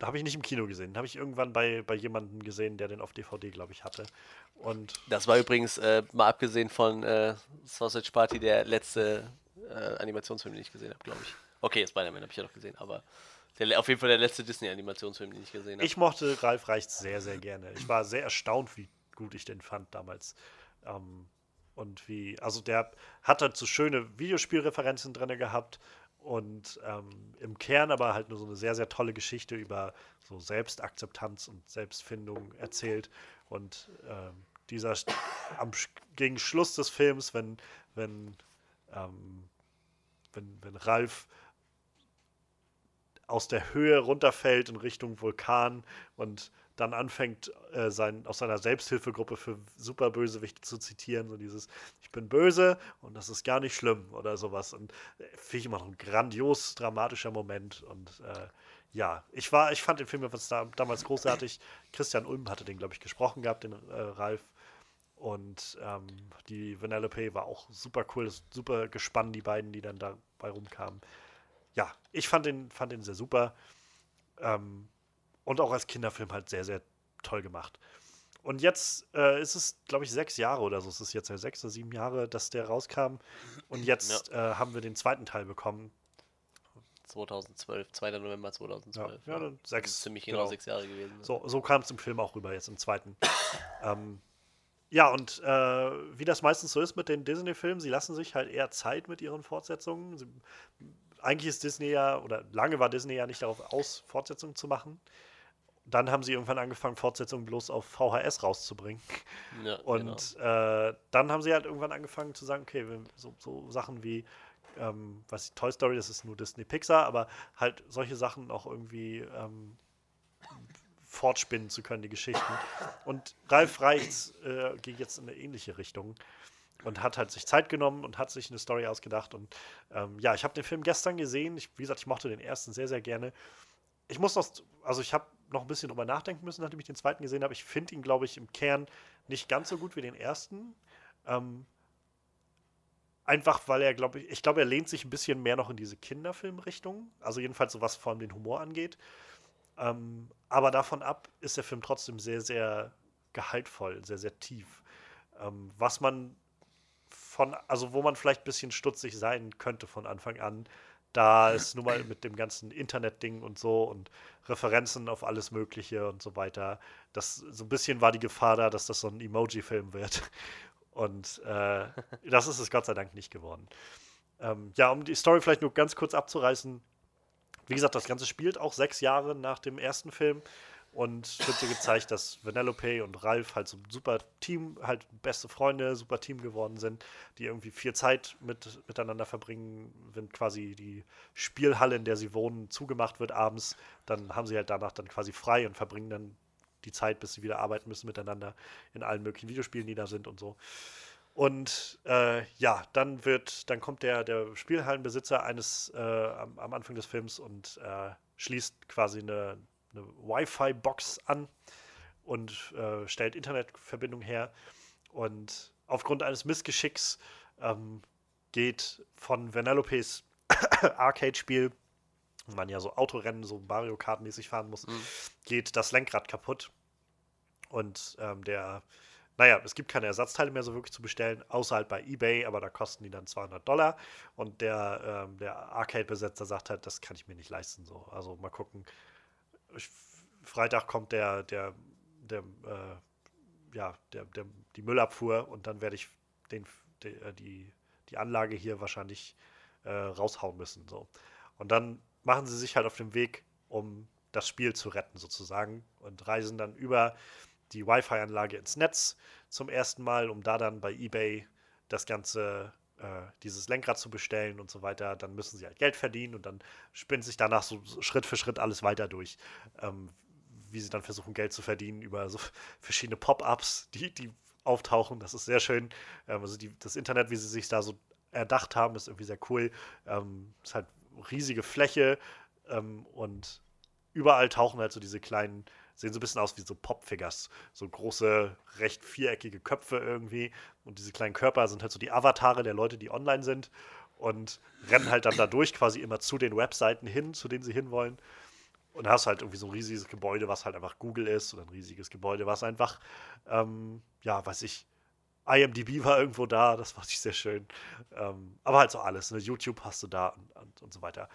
da habe ich nicht im Kino gesehen. Habe ich irgendwann bei, bei jemandem gesehen, der den auf DVD, glaube ich, hatte. Und das war übrigens, äh, mal abgesehen von äh, Sausage Party, der letzte äh, Animationsfilm, den ich gesehen habe, glaube ich. Okay, Spider-Man habe ich ja noch gesehen, aber der, auf jeden Fall der letzte Disney-Animationsfilm, den ich gesehen habe. Ich mochte Ralf Reichts sehr, sehr gerne. Ich war sehr erstaunt, wie gut ich den fand damals. Ähm, und wie, also der hat halt so schöne Videospielreferenzen drin gehabt und ähm, im Kern aber halt nur so eine sehr, sehr tolle Geschichte über so Selbstakzeptanz und Selbstfindung erzählt. Und ähm, dieser am, gegen Schluss des Films, wenn, wenn, ähm, wenn, wenn Ralf aus der Höhe runterfällt in Richtung Vulkan und dann anfängt, äh, sein, aus seiner Selbsthilfegruppe für Superbösewichte zu zitieren, so dieses, ich bin böse und das ist gar nicht schlimm oder sowas. Und äh, finde ich immer noch ein grandios dramatischer Moment. Und äh, ja, ich war, ich fand den Film da, damals großartig. Christian Ulm hatte den, glaube ich, gesprochen gehabt, den äh, Ralf. Und ähm, die Vanellope war auch super cool, super gespannt, die beiden, die dann dabei rumkamen. Ja, ich fand den, fand den sehr super. Ähm, und auch als Kinderfilm halt sehr, sehr toll gemacht. Und jetzt äh, ist es, glaube ich, sechs Jahre oder so. Es ist jetzt ja sechs oder sieben Jahre, dass der rauskam. Und jetzt ja. äh, haben wir den zweiten Teil bekommen. 2012, 2. November 2012. Ja, ja dann sechs. ziemlich genau, genau, sechs Jahre gewesen. So, so kam es im Film auch rüber, jetzt im zweiten. ähm, ja, und äh, wie das meistens so ist mit den Disney-Filmen, sie lassen sich halt eher Zeit mit ihren Fortsetzungen. Sie, eigentlich ist Disney ja, oder lange war Disney ja nicht darauf aus, Fortsetzungen zu machen dann haben sie irgendwann angefangen, Fortsetzungen bloß auf VHS rauszubringen. Ja, und genau. äh, dann haben sie halt irgendwann angefangen zu sagen, okay, so, so Sachen wie, ähm, was Toy Story, das ist nur Disney Pixar, aber halt solche Sachen auch irgendwie ähm, fortspinnen zu können, die Geschichten. Und Ralf Reichts äh, ging jetzt in eine ähnliche Richtung und hat halt sich Zeit genommen und hat sich eine Story ausgedacht. Und ähm, ja, ich habe den Film gestern gesehen. Ich, wie gesagt, ich mochte den ersten sehr, sehr gerne. Ich muss noch, also ich habe noch ein bisschen drüber nachdenken müssen, nachdem ich den zweiten gesehen habe. Ich finde ihn, glaube ich, im Kern nicht ganz so gut wie den ersten. Ähm, einfach, weil er, glaube ich, ich glaube, er lehnt sich ein bisschen mehr noch in diese Kinderfilmrichtung. Also jedenfalls so was vor allem den Humor angeht. Ähm, aber davon ab ist der Film trotzdem sehr, sehr gehaltvoll, sehr, sehr tief. Ähm, was man von, also wo man vielleicht ein bisschen stutzig sein könnte von Anfang an, da ist nun mal mit dem ganzen Internet-Ding und so und Referenzen auf alles Mögliche und so weiter. Das so ein bisschen war die Gefahr da, dass das so ein Emoji-Film wird. Und äh, das ist es Gott sei Dank nicht geworden. Ähm, ja, um die Story vielleicht nur ganz kurz abzureißen. Wie gesagt, das Ganze spielt auch sechs Jahre nach dem ersten Film und wird dir gezeigt, dass Vanellope und Ralph halt so ein super Team, halt beste Freunde, super Team geworden sind, die irgendwie viel Zeit mit, miteinander verbringen, wenn quasi die Spielhalle, in der sie wohnen, zugemacht wird abends, dann haben sie halt danach dann quasi frei und verbringen dann die Zeit, bis sie wieder arbeiten müssen miteinander in allen möglichen Videospielen, die da sind und so. Und äh, ja, dann wird, dann kommt der, der Spielhallenbesitzer eines äh, am, am, Anfang des Films und äh, schließt quasi eine, eine Wi-Fi-Box an und äh, stellt Internetverbindung her. Und aufgrund eines Missgeschicks ähm, geht von Vanellopes Arcade-Spiel, wo man ja so Autorennen, so Mario Kart-mäßig fahren muss, mhm. geht das Lenkrad kaputt. Und ähm, der, naja, es gibt keine Ersatzteile mehr so wirklich zu bestellen, außer halt bei eBay, aber da kosten die dann 200 Dollar. Und der, ähm, der Arcade-Besitzer sagt halt, das kann ich mir nicht leisten. So. Also mal gucken. Freitag kommt der, der, der, äh, ja, der, der, die Müllabfuhr und dann werde ich den, die, äh, die, die Anlage hier wahrscheinlich äh, raushauen müssen. So. Und dann machen sie sich halt auf den Weg, um das Spiel zu retten, sozusagen, und reisen dann über die Wi-Fi-Anlage ins Netz zum ersten Mal, um da dann bei eBay das ganze, dieses Lenkrad zu bestellen und so weiter. Dann müssen sie halt Geld verdienen und dann spinnt sich danach so Schritt für Schritt alles weiter durch. Ähm, wie sie dann versuchen, Geld zu verdienen über so verschiedene Pop-ups, die, die auftauchen. Das ist sehr schön. Ähm, also die, das Internet, wie sie sich da so erdacht haben, ist irgendwie sehr cool. Ähm, ist halt riesige Fläche ähm, und überall tauchen halt so diese kleinen, sehen so ein bisschen aus wie so Popfigures. So große, recht viereckige Köpfe irgendwie. Und diese kleinen Körper sind halt so die Avatare der Leute, die online sind. Und rennen halt dann dadurch quasi immer zu den Webseiten hin, zu denen sie hinwollen. Und hast halt irgendwie so ein riesiges Gebäude, was halt einfach Google ist, oder ein riesiges Gebäude, was einfach, ähm, ja, weiß ich, IMDb war irgendwo da, das fand ich sehr schön. Ähm, aber halt so alles, ne? YouTube hast du da und, und, und so weiter.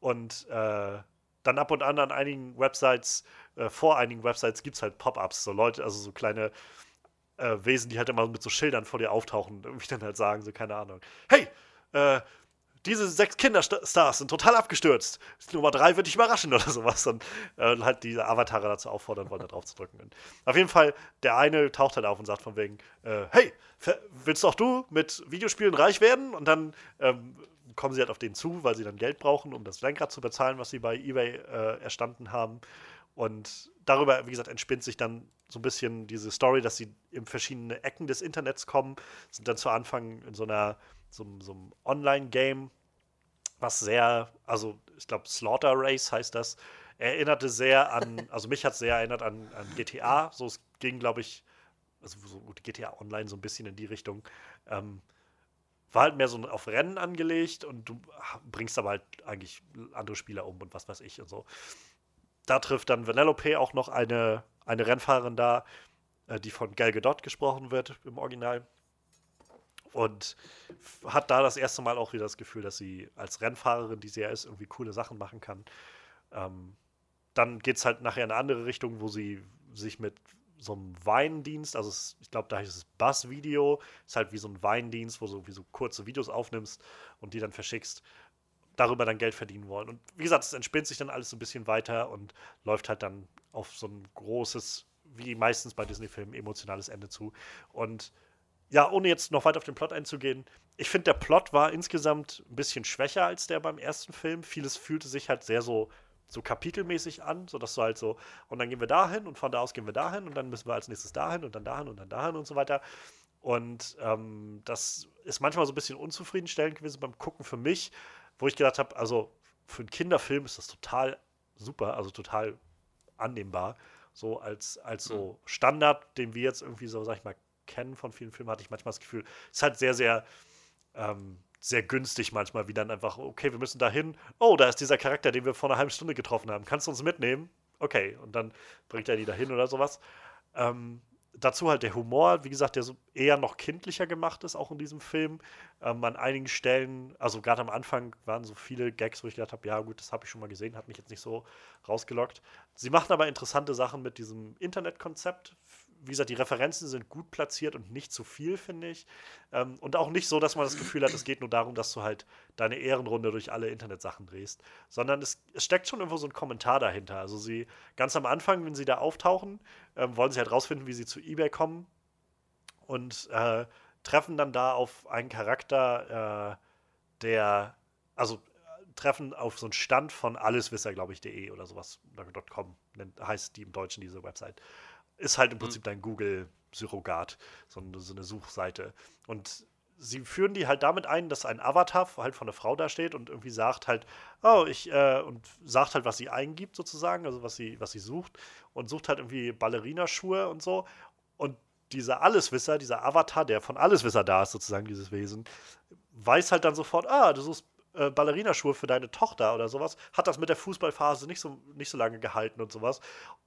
Und äh, dann ab und an an einigen Websites, äh, vor einigen Websites gibt es halt Pop-ups, so Leute, also so kleine äh, Wesen, die halt immer mit so Schildern vor dir auftauchen irgendwie dann halt sagen, so keine Ahnung, hey, äh, diese sechs Kinderstars sind total abgestürzt. Nummer drei wird dich überraschen oder sowas. Und äh, halt diese Avatare dazu auffordern wollen, da drauf zu drücken. Und auf jeden Fall, der eine taucht halt auf und sagt von wegen, äh, hey, willst auch du mit Videospielen reich werden? Und dann ähm, kommen sie halt auf den zu, weil sie dann Geld brauchen, um das Lenkrad zu bezahlen, was sie bei eBay äh, erstanden haben. Und darüber, wie gesagt, entspinnt sich dann so ein bisschen diese Story, dass sie in verschiedene Ecken des Internets kommen, sind dann zu Anfang in so einer so, so einem Online-Game, was sehr, also ich glaube Slaughter Race heißt das, erinnerte sehr an, also mich hat es sehr erinnert an, an GTA. So es ging, glaube ich, also so GTA Online so ein bisschen in die Richtung. Ähm, war halt mehr so auf Rennen angelegt und du bringst aber halt eigentlich andere Spieler um und was weiß ich und so. Da trifft dann Vanellope auch noch eine, eine Rennfahrerin da, äh, die von Gal Gadot gesprochen wird im Original und hat da das erste Mal auch wieder das Gefühl, dass sie als Rennfahrerin, die sie ja ist, irgendwie coole Sachen machen kann. Ähm, dann geht es halt nachher in eine andere Richtung, wo sie sich mit so einem Weindienst, also es, ich glaube, da heißt es Buzz-Video, ist halt wie so ein Weindienst, wo du wie so kurze Videos aufnimmst und die dann verschickst, darüber dann Geld verdienen wollen. Und wie gesagt, es entspinnt sich dann alles so ein bisschen weiter und läuft halt dann auf so ein großes, wie meistens bei Disney-Filmen, emotionales Ende zu. Und ja, ohne jetzt noch weiter auf den Plot einzugehen, ich finde, der Plot war insgesamt ein bisschen schwächer als der beim ersten Film. Vieles fühlte sich halt sehr so, so kapitelmäßig an, sodass du halt so, und dann gehen wir dahin und von da aus gehen wir dahin und dann müssen wir als nächstes dahin und dann dahin und dann dahin und so weiter. Und ähm, das ist manchmal so ein bisschen unzufriedenstellend gewesen beim Gucken für mich, wo ich gedacht habe, also für einen Kinderfilm ist das total super, also total annehmbar. So als, als so mhm. Standard, den wir jetzt irgendwie so, sag ich mal, kennen von vielen Filmen, hatte ich manchmal das Gefühl, es ist halt sehr, sehr, ähm, sehr günstig manchmal, wie dann einfach, okay, wir müssen da hin. Oh, da ist dieser Charakter, den wir vor einer halben Stunde getroffen haben. Kannst du uns mitnehmen? Okay, und dann bringt er die dahin oder sowas. Ähm, dazu halt der Humor, wie gesagt, der so eher noch kindlicher gemacht ist, auch in diesem Film. Ähm, an einigen Stellen, also gerade am Anfang waren so viele Gags, wo ich gedacht habe, ja gut, das habe ich schon mal gesehen, hat mich jetzt nicht so rausgelockt. Sie machen aber interessante Sachen mit diesem Internetkonzept, wie gesagt, die Referenzen sind gut platziert und nicht zu viel, finde ich. Ähm, und auch nicht so, dass man das Gefühl hat, es geht nur darum, dass du halt deine Ehrenrunde durch alle Internetsachen drehst, sondern es, es steckt schon irgendwo so ein Kommentar dahinter. Also sie, ganz am Anfang, wenn sie da auftauchen, ähm, wollen sie halt rausfinden, wie sie zu eBay kommen und äh, treffen dann da auf einen Charakter, äh, der, also treffen auf so einen Stand von alleswisser, glaube ich, de oder sowas, .com heißt die im Deutschen diese Website ist halt im Prinzip mhm. dein Google-Surrogat, so, so, eine Suchseite. Und sie führen die halt damit ein, dass ein Avatar halt von einer Frau da steht und irgendwie sagt halt, oh, ich, äh, und sagt halt, was sie eingibt sozusagen, also was sie, was sie sucht und sucht halt irgendwie Ballerinaschuhe und so. Und dieser Alleswisser, dieser Avatar, der von Alleswisser da ist, sozusagen, dieses Wesen, weiß halt dann sofort, ah, du suchst äh, Ballerinaschuhe für deine Tochter oder sowas, hat das mit der Fußballphase nicht so, nicht so lange gehalten und sowas.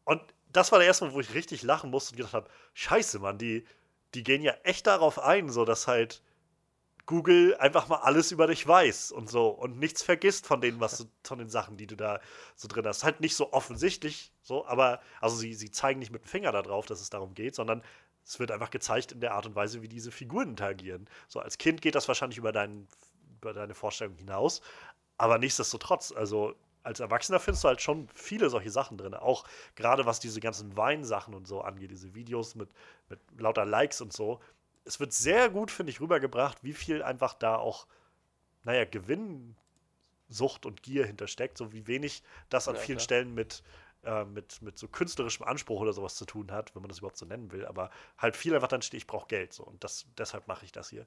Und das war der erste Mal, wo ich richtig lachen musste und gedacht habe, scheiße, Mann, die, die gehen ja echt darauf ein, so dass halt Google einfach mal alles über dich weiß und so und nichts vergisst von denen, was du, von den Sachen, die du da so drin hast. Halt nicht so offensichtlich, so, aber also sie, sie zeigen nicht mit dem Finger darauf, dass es darum geht, sondern es wird einfach gezeigt in der Art und Weise, wie diese Figuren interagieren. So als Kind geht das wahrscheinlich über, dein, über deine Vorstellung hinaus, aber nichtsdestotrotz, also als Erwachsener findest du halt schon viele solche Sachen drin. Auch gerade was diese ganzen Weinsachen und so angeht, diese Videos mit, mit lauter Likes und so es wird sehr gut, finde ich, rübergebracht, wie viel einfach da auch, naja, Gewinnsucht und Gier hintersteckt, so wie wenig das an ja, vielen klar. Stellen mit, äh, mit, mit so künstlerischem Anspruch oder sowas zu tun hat, wenn man das überhaupt so nennen will. Aber halt viel einfach dann steht, ich brauche Geld so und das, deshalb mache ich das hier.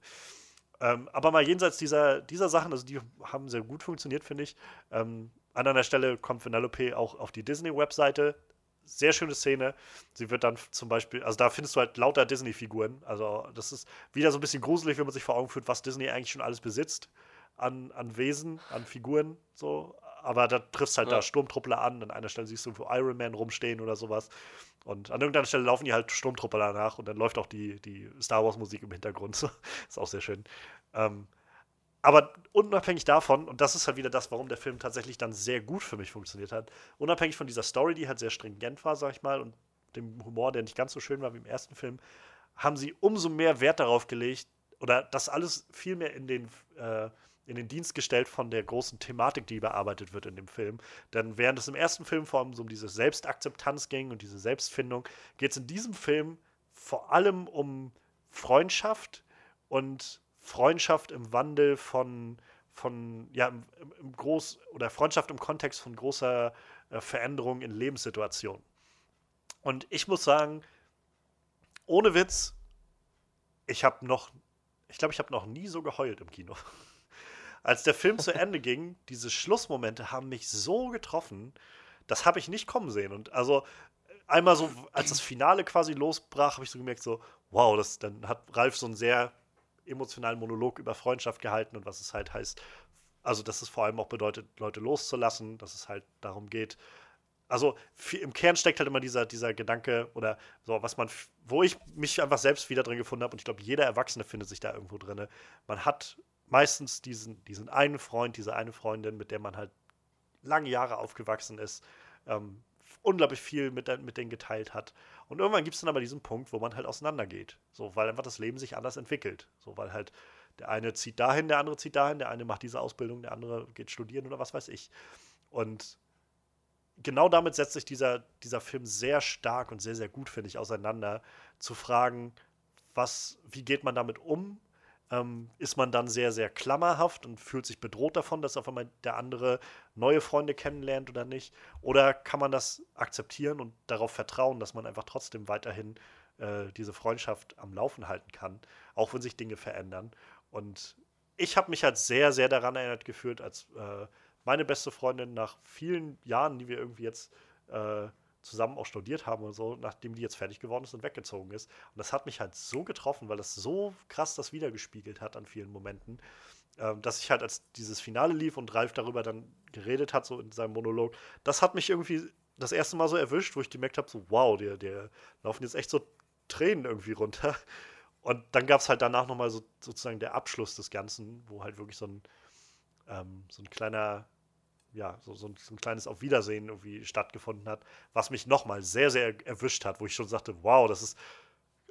Ähm, aber mal jenseits dieser, dieser Sachen, also die haben sehr gut funktioniert, finde ich. Ähm, an einer Stelle kommt Vanellope auch auf die Disney-Webseite sehr schöne Szene. Sie wird dann zum Beispiel, also da findest du halt lauter Disney-Figuren. Also das ist wieder so ein bisschen gruselig, wenn man sich vor Augen führt, was Disney eigentlich schon alles besitzt an, an Wesen, an Figuren. So. Aber da triffst halt ja. da Sturmtruppler an. An einer Stelle siehst du Iron Man rumstehen oder sowas. Und an irgendeiner Stelle laufen die halt Sturmtruppler nach und dann läuft auch die, die Star Wars-Musik im Hintergrund. ist auch sehr schön. Ähm, aber unabhängig davon, und das ist halt wieder das, warum der Film tatsächlich dann sehr gut für mich funktioniert hat, unabhängig von dieser Story, die halt sehr stringent war, sag ich mal, und dem Humor, der nicht ganz so schön war wie im ersten Film, haben sie umso mehr Wert darauf gelegt, oder das alles viel mehr in den, äh, in den Dienst gestellt von der großen Thematik, die bearbeitet wird in dem Film. Denn während es im ersten Film vor allem so um diese Selbstakzeptanz ging und diese Selbstfindung, geht es in diesem Film vor allem um Freundschaft und Freundschaft im Wandel von, von ja, im, im Groß- oder Freundschaft im Kontext von großer äh, Veränderung in Lebenssituationen. Und ich muss sagen, ohne Witz, ich habe noch, ich glaube, ich habe noch nie so geheult im Kino. Als der Film zu Ende ging, diese Schlussmomente haben mich so getroffen, das habe ich nicht kommen sehen. Und also einmal so, als das Finale quasi losbrach, habe ich so gemerkt, so, wow, das, dann hat Ralf so ein sehr emotionalen Monolog über Freundschaft gehalten und was es halt heißt. Also, dass es vor allem auch bedeutet, Leute loszulassen, dass es halt darum geht. Also, im Kern steckt halt immer dieser, dieser Gedanke oder so, was man, wo ich mich einfach selbst wieder drin gefunden habe und ich glaube, jeder Erwachsene findet sich da irgendwo drin. Man hat meistens diesen, diesen einen Freund, diese eine Freundin, mit der man halt lange Jahre aufgewachsen ist, ähm, unglaublich viel mit, mit denen geteilt hat. Und irgendwann gibt es dann aber diesen Punkt, wo man halt auseinandergeht. So, weil einfach das Leben sich anders entwickelt. So, weil halt der eine zieht dahin, der andere zieht dahin, der eine macht diese Ausbildung, der andere geht studieren oder was weiß ich. Und genau damit setzt sich dieser, dieser Film sehr stark und sehr, sehr gut, finde ich, auseinander, zu fragen, was, wie geht man damit um ähm, ist man dann sehr, sehr klammerhaft und fühlt sich bedroht davon, dass auf einmal der andere neue Freunde kennenlernt oder nicht? Oder kann man das akzeptieren und darauf vertrauen, dass man einfach trotzdem weiterhin äh, diese Freundschaft am Laufen halten kann, auch wenn sich Dinge verändern? Und ich habe mich halt sehr, sehr daran erinnert gefühlt, als äh, meine beste Freundin nach vielen Jahren, die wir irgendwie jetzt äh, zusammen auch studiert haben und so, nachdem die jetzt fertig geworden ist und weggezogen ist. Und das hat mich halt so getroffen, weil das so krass das wiedergespiegelt hat an vielen Momenten, ähm, dass ich halt, als dieses Finale lief und Ralf darüber dann geredet hat, so in seinem Monolog, das hat mich irgendwie das erste Mal so erwischt, wo ich gemerkt habe, so wow, der, der laufen jetzt echt so Tränen irgendwie runter. Und dann gab es halt danach nochmal so, sozusagen der Abschluss des Ganzen, wo halt wirklich so ein, ähm, so ein kleiner ja, so, so, ein, so, ein, kleines Auf Wiedersehen irgendwie stattgefunden hat, was mich nochmal sehr, sehr erwischt hat, wo ich schon sagte, wow, das ist.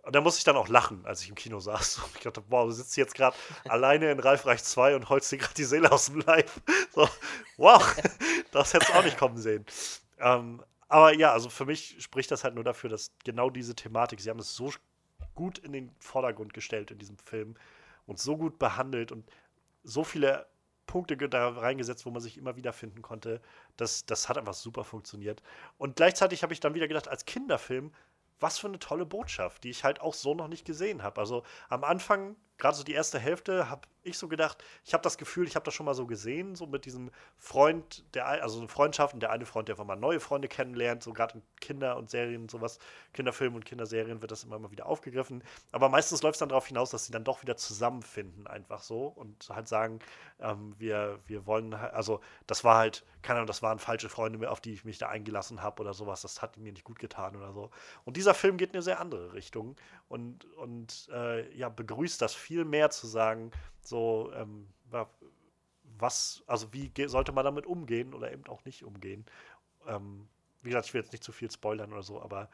Und da musste ich dann auch lachen, als ich im Kino saß. Und ich dachte, wow, du sitzt jetzt gerade alleine in Reif Reich 2 und holst dir gerade die Seele aus dem Leib. So, wow, das hättest du auch nicht kommen sehen. Ähm, aber ja, also für mich spricht das halt nur dafür, dass genau diese Thematik, sie haben es so gut in den Vordergrund gestellt in diesem Film und so gut behandelt und so viele Punkte da reingesetzt, wo man sich immer wieder finden konnte. Das, das hat einfach super funktioniert. Und gleichzeitig habe ich dann wieder gedacht, als Kinderfilm, was für eine tolle Botschaft, die ich halt auch so noch nicht gesehen habe. Also am Anfang, gerade so die erste Hälfte, habe ich so gedacht, ich habe das Gefühl, ich habe das schon mal so gesehen, so mit diesem Freund, der, also eine Freundschaft und der eine Freund, der einfach mal neue Freunde kennenlernt, so gerade in Kinder- und Serien und sowas, Kinderfilmen und Kinderserien wird das immer mal wieder aufgegriffen. Aber meistens läuft es dann darauf hinaus, dass sie dann doch wieder zusammenfinden, einfach so und halt sagen, ähm, wir, wir wollen, also das war halt, keine Ahnung, das waren falsche Freunde, auf die ich mich da eingelassen habe oder sowas, das hat mir nicht gut getan oder so. Und dieser Film geht in eine sehr andere Richtung und, und äh, ja, begrüßt das viel mehr zu sagen, so, ähm, was, also wie sollte man damit umgehen oder eben auch nicht umgehen? Ähm, wie gesagt, ich will jetzt nicht zu viel spoilern oder so, aber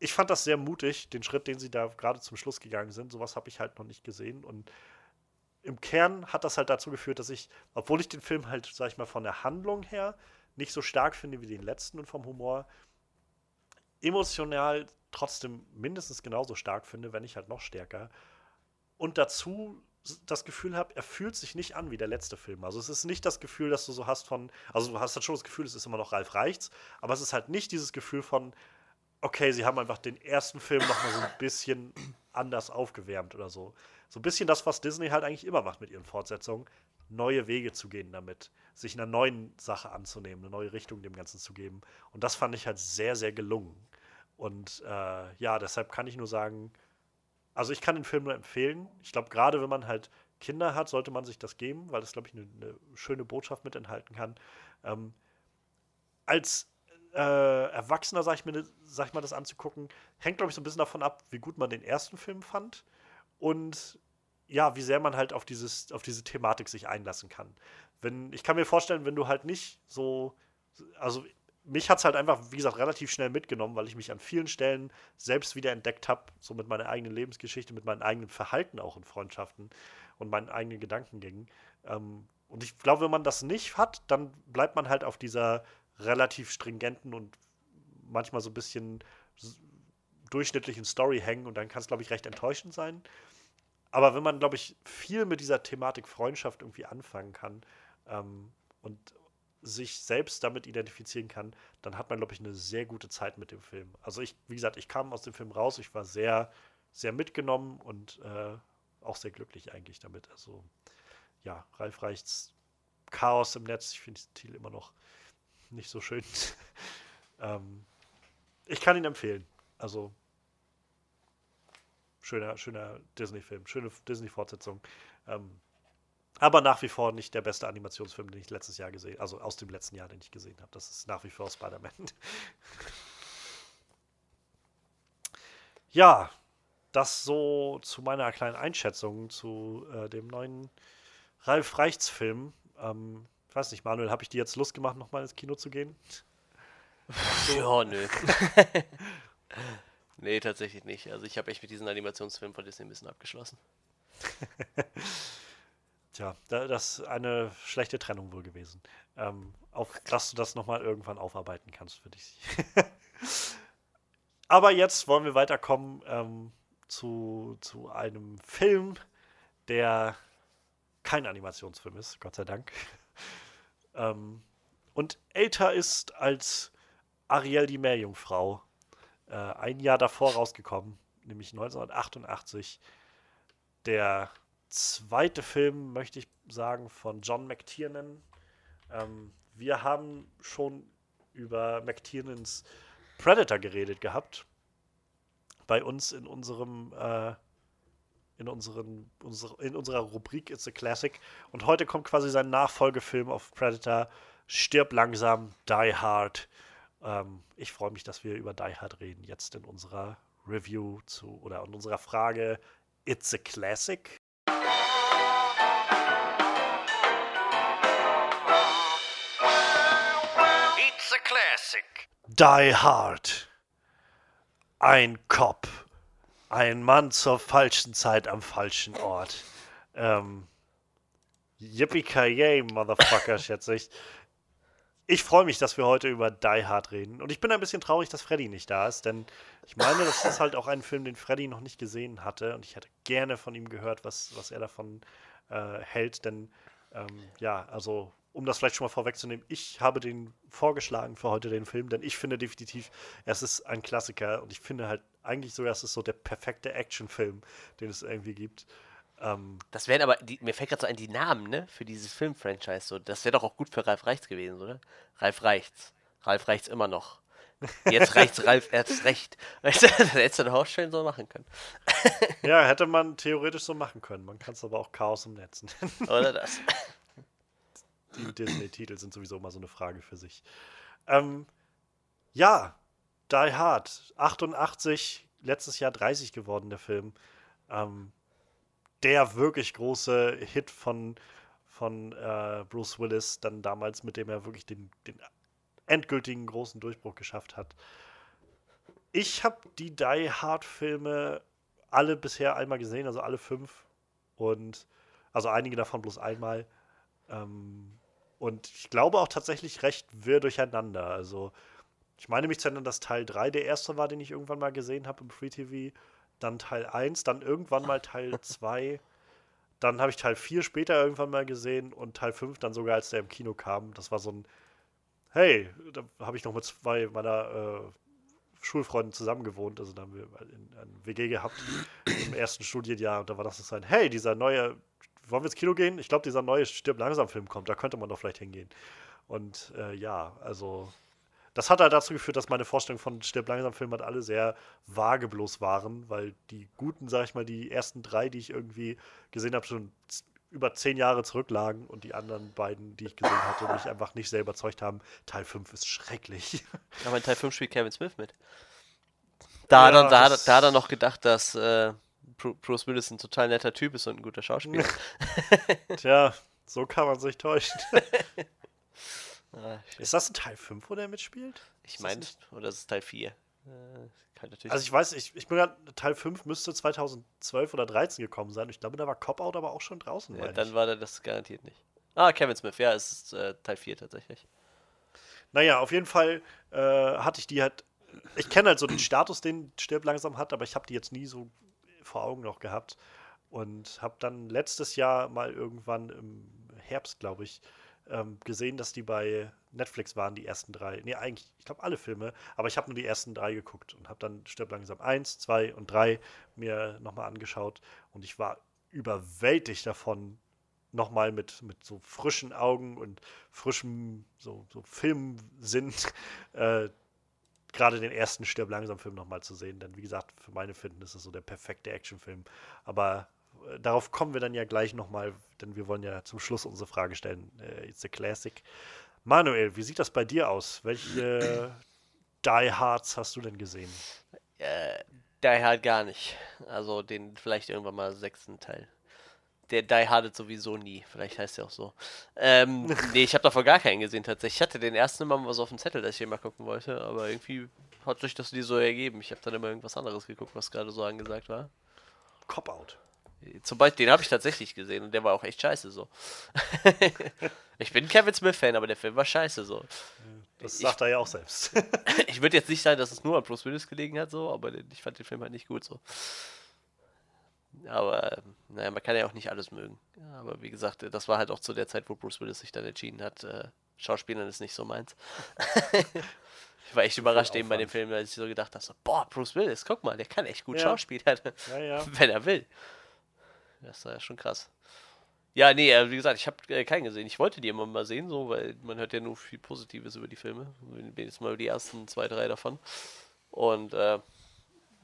ich fand das sehr mutig, den Schritt, den sie da gerade zum Schluss gegangen sind. Sowas habe ich halt noch nicht gesehen. Und im Kern hat das halt dazu geführt, dass ich, obwohl ich den Film halt, sag ich mal, von der Handlung her nicht so stark finde wie den letzten und vom Humor, emotional trotzdem mindestens genauso stark finde, wenn nicht halt noch stärker. Und dazu das Gefühl habe, er fühlt sich nicht an wie der letzte Film. Also es ist nicht das Gefühl, dass du so hast von, also du hast halt schon das Gefühl, es ist immer noch Ralf Reichts, aber es ist halt nicht dieses Gefühl von, okay, sie haben einfach den ersten Film noch mal so ein bisschen anders aufgewärmt oder so. So ein bisschen das, was Disney halt eigentlich immer macht mit ihren Fortsetzungen, neue Wege zu gehen damit, sich einer neuen Sache anzunehmen, eine neue Richtung dem Ganzen zu geben. Und das fand ich halt sehr, sehr gelungen. Und äh, ja, deshalb kann ich nur sagen, also ich kann den Film nur empfehlen. Ich glaube, gerade wenn man halt Kinder hat, sollte man sich das geben, weil das, glaube ich, eine, eine, schöne Botschaft mit enthalten kann. Ähm, als äh, Erwachsener, sag ich, mir, sag ich mal, das anzugucken, hängt, glaube ich, so ein bisschen davon ab, wie gut man den ersten Film fand und ja, wie sehr man halt auf, dieses, auf diese Thematik sich einlassen kann. Wenn, ich kann mir vorstellen, wenn du halt nicht so, also mich hat es halt einfach, wie gesagt, relativ schnell mitgenommen, weil ich mich an vielen Stellen selbst wieder entdeckt habe, so mit meiner eigenen Lebensgeschichte, mit meinem eigenen Verhalten auch in Freundschaften und meinen eigenen Gedankengängen. Ähm, und ich glaube, wenn man das nicht hat, dann bleibt man halt auf dieser relativ stringenten und manchmal so ein bisschen durchschnittlichen Story hängen und dann kann es, glaube ich, recht enttäuschend sein. Aber wenn man, glaube ich, viel mit dieser Thematik Freundschaft irgendwie anfangen kann ähm, und, sich selbst damit identifizieren kann, dann hat man, glaube ich, eine sehr gute Zeit mit dem Film. Also ich, wie gesagt, ich kam aus dem Film raus, ich war sehr, sehr mitgenommen und äh, auch sehr glücklich eigentlich damit. Also ja, Ralf Reichts Chaos im Netz, ich finde den Titel immer noch nicht so schön. ähm, ich kann ihn empfehlen. Also schöner, schöner Disney-Film, schöne Disney-Fortsetzung. Ähm, aber nach wie vor nicht der beste Animationsfilm, den ich letztes Jahr gesehen also aus dem letzten Jahr, den ich gesehen habe. Das ist nach wie vor Spider-Man. ja, das so zu meiner kleinen Einschätzung zu äh, dem neuen Ralf Reichts-Film. Ähm, ich weiß nicht, Manuel, habe ich dir jetzt Lust gemacht, nochmal ins Kino zu gehen? Ja, nö. nee, tatsächlich nicht. Also ich habe echt mit diesem Animationsfilm von Disney ein bisschen abgeschlossen. Tja, das ist eine schlechte Trennung wohl gewesen. Ähm, auch, dass du das nochmal irgendwann aufarbeiten kannst für dich. Aber jetzt wollen wir weiterkommen ähm, zu, zu einem Film, der kein Animationsfilm ist, Gott sei Dank. ähm, und älter ist als Ariel die Meerjungfrau. Äh, ein Jahr davor rausgekommen, nämlich 1988. Der zweite Film, möchte ich sagen, von John McTiernan. Ähm, wir haben schon über McTiernans Predator geredet gehabt. Bei uns in unserem äh, in, unseren, unsere, in unserer Rubrik It's a Classic. Und heute kommt quasi sein Nachfolgefilm auf Predator. Stirb langsam, Die Hard. Ähm, ich freue mich, dass wir über Die Hard reden, jetzt in unserer Review zu oder in unserer Frage It's a Classic. Die Hard. Ein Kopf. Ein Mann zur falschen Zeit am falschen Ort. Ähm, Yippie Motherfucker, schätze ich. Ich freue mich, dass wir heute über Die Hard reden. Und ich bin ein bisschen traurig, dass Freddy nicht da ist, denn ich meine, das ist halt auch ein Film, den Freddy noch nicht gesehen hatte. Und ich hätte gerne von ihm gehört, was, was er davon äh, hält. Denn, ähm, ja, also um das vielleicht schon mal vorwegzunehmen, ich habe den vorgeschlagen für heute den Film, denn ich finde definitiv, es ist ein Klassiker und ich finde halt eigentlich sogar, es ist so der perfekte Actionfilm, den es irgendwie gibt. Ähm, das wären aber, die, mir fällt gerade so ein, die Namen, ne, für dieses Filmfranchise, so, das wäre doch auch gut für Ralf Reichts gewesen, oder? Ralf Reichts. Ralf Reichts immer noch. Jetzt reicht's Ralf erst recht. Weißt du, das hättest du doch auch schön so machen können. ja, hätte man theoretisch so machen können. Man kann es aber auch Chaos im Netz nennen. Oder das. Die Disney-Titel sind sowieso immer so eine Frage für sich. Ähm, ja, Die Hard. 88, letztes Jahr 30 geworden, der Film. Ähm, der wirklich große Hit von, von äh, Bruce Willis, dann damals, mit dem er wirklich den, den endgültigen großen Durchbruch geschafft hat. Ich habe die Die Hard-Filme alle bisher einmal gesehen, also alle fünf. Und also einige davon bloß einmal. Ähm, und ich glaube auch tatsächlich recht wirr durcheinander. Also, ich meine mich zu erinnern, dass Teil 3 der erste war, den ich irgendwann mal gesehen habe im Free TV. Dann Teil 1, dann irgendwann mal Teil 2. dann habe ich Teil 4 später irgendwann mal gesehen und Teil 5 dann sogar, als der im Kino kam. Das war so ein hey, da habe ich noch mit zwei meiner äh, Schulfreunden zusammen gewohnt. Also da haben wir in, ein WG gehabt im ersten Studienjahr und da war das so ein, hey, dieser neue, wollen wir ins Kino gehen? Ich glaube, dieser neue Stirb langsam Film kommt, da könnte man doch vielleicht hingehen. Und äh, ja, also das hat halt dazu geführt, dass meine Vorstellungen von Stirb langsam Film halt alle sehr vage bloß waren, weil die guten, sag ich mal, die ersten drei, die ich irgendwie gesehen habe, schon über zehn Jahre zurücklagen und die anderen beiden, die ich gesehen hatte, mich einfach nicht sehr überzeugt haben. Teil 5 ist schrecklich. Aber in Teil 5 spielt Kevin Smith mit. Da, ja, hat, er, da, da hat er noch gedacht, dass äh, Bruce Willis ein total netter Typ ist und ein guter Schauspieler. Tja, so kann man sich täuschen. ah, ist das ein Teil 5, wo der mitspielt? Ich meine, oder ist es Teil 4? also ich weiß, ich, ich bin gerade, Teil 5 müsste 2012 oder 13 gekommen sein. Ich glaube, da war Cop-Out aber auch schon draußen. Ja, dann war der das garantiert nicht. Ah, Kevin Smith, ja, es ist äh, Teil 4 tatsächlich. Naja, auf jeden Fall äh, hatte ich die halt. Ich kenne halt so den Status, den Stirb langsam hat, aber ich habe die jetzt nie so vor Augen noch gehabt. Und habe dann letztes Jahr mal irgendwann im Herbst, glaube ich, ähm, gesehen, dass die bei Netflix waren, die ersten drei. Nee, eigentlich, ich glaube alle Filme, aber ich habe nur die ersten drei geguckt und habe dann Stirb langsam eins, zwei und drei mir nochmal angeschaut und ich war überwältigt davon, nochmal mit, mit so frischen Augen und frischem so, so Filmsinn äh, gerade den ersten Stirb langsam Film nochmal zu sehen. Denn wie gesagt, für meine Finden ist es so der perfekte Actionfilm. Aber darauf kommen wir dann ja gleich nochmal, denn wir wollen ja zum Schluss unsere Frage stellen. Äh, it's a Classic. Manuel, wie sieht das bei dir aus? Welche Die Hards hast du denn gesehen? Äh, Die Hard gar nicht. Also den vielleicht irgendwann mal sechsten Teil. Der Die Hardet sowieso nie. Vielleicht heißt der auch so. Ähm, nee, ich habe davor gar keinen gesehen tatsächlich. Ich hatte den ersten immer mal so auf dem Zettel, dass ich immer gucken wollte, aber irgendwie hat sich das nie so ergeben. Ich habe dann immer irgendwas anderes geguckt, was gerade so angesagt war. Cop-Out. Zum Beispiel, den habe ich tatsächlich gesehen und der war auch echt scheiße so. ich bin Kevin Smith-Fan, aber der Film war scheiße so. Das ich, sagt er ja auch selbst. ich würde jetzt nicht sagen, dass es nur an Bruce Willis gelegen hat, so, aber ich fand den Film halt nicht gut so. Aber, naja, man kann ja auch nicht alles mögen. aber wie gesagt, das war halt auch zu der Zeit, wo Bruce Willis sich dann entschieden hat, äh, Schauspielern ist nicht so meins. ich war echt überrascht eben bei dem Film, als ich so gedacht habe, so, boah, Bruce Willis, guck mal, der kann echt gut ja. Schauspielern. Ja, ja. Wenn er will. Das ist ja schon krass. Ja, nee, äh, wie gesagt, ich habe äh, keinen gesehen. Ich wollte die immer mal sehen, so, weil man hört ja nur viel Positives über die Filme. Wenigstens mal über die ersten zwei, drei davon. Und äh,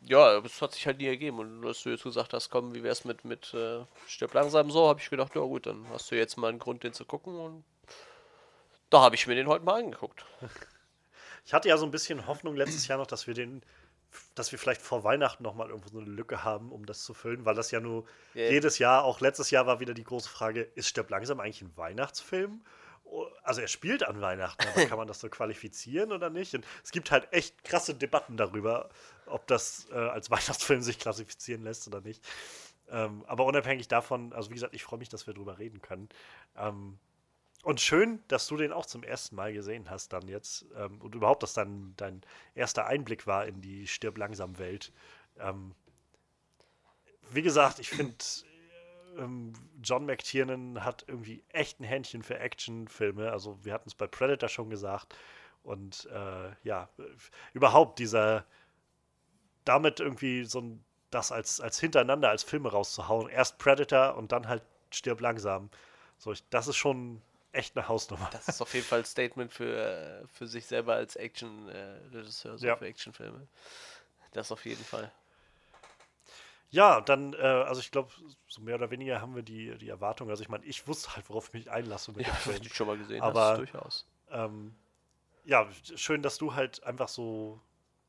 ja, es hat sich halt nie ergeben. Und als du jetzt gesagt hast, komm, wie wär's mit, mit äh, Stirb langsam so, habe ich gedacht, ja gut, dann hast du jetzt mal einen Grund, den zu gucken. Und da habe ich mir den heute mal angeguckt. Ich hatte ja so ein bisschen Hoffnung letztes Jahr noch, dass wir den dass wir vielleicht vor Weihnachten nochmal irgendwo so eine Lücke haben, um das zu füllen, weil das ja nur yeah. jedes Jahr, auch letztes Jahr war wieder die große Frage, ist Stirb langsam eigentlich ein Weihnachtsfilm? Also er spielt an Weihnachten, aber kann man das so qualifizieren oder nicht? Und es gibt halt echt krasse Debatten darüber, ob das äh, als Weihnachtsfilm sich klassifizieren lässt oder nicht. Ähm, aber unabhängig davon, also wie gesagt, ich freue mich, dass wir darüber reden können. Ähm, und schön, dass du den auch zum ersten Mal gesehen hast dann jetzt. Ähm, und überhaupt, dass dann dein erster Einblick war in die Stirb langsam Welt. Ähm, wie gesagt, ich finde, John McTiernan hat irgendwie echt ein Händchen für Actionfilme. Also wir hatten es bei Predator schon gesagt. Und äh, ja, überhaupt dieser damit irgendwie so ein das als, als hintereinander als Filme rauszuhauen. Erst Predator und dann halt Stirb langsam. So, ich, das ist schon echt eine Hausnummer. Das ist auf jeden Fall ein Statement für, für sich selber als Action-Regisseur, so Ja. für Actionfilme. Das auf jeden Fall. Ja, dann, äh, also ich glaube, so mehr oder weniger haben wir die, die Erwartung. Also ich meine, ich wusste halt, worauf ich mich einlasse mit Ja, dem Film. du schon mal gesehen Aber- durchaus. Ähm, ja, schön, dass du halt einfach so,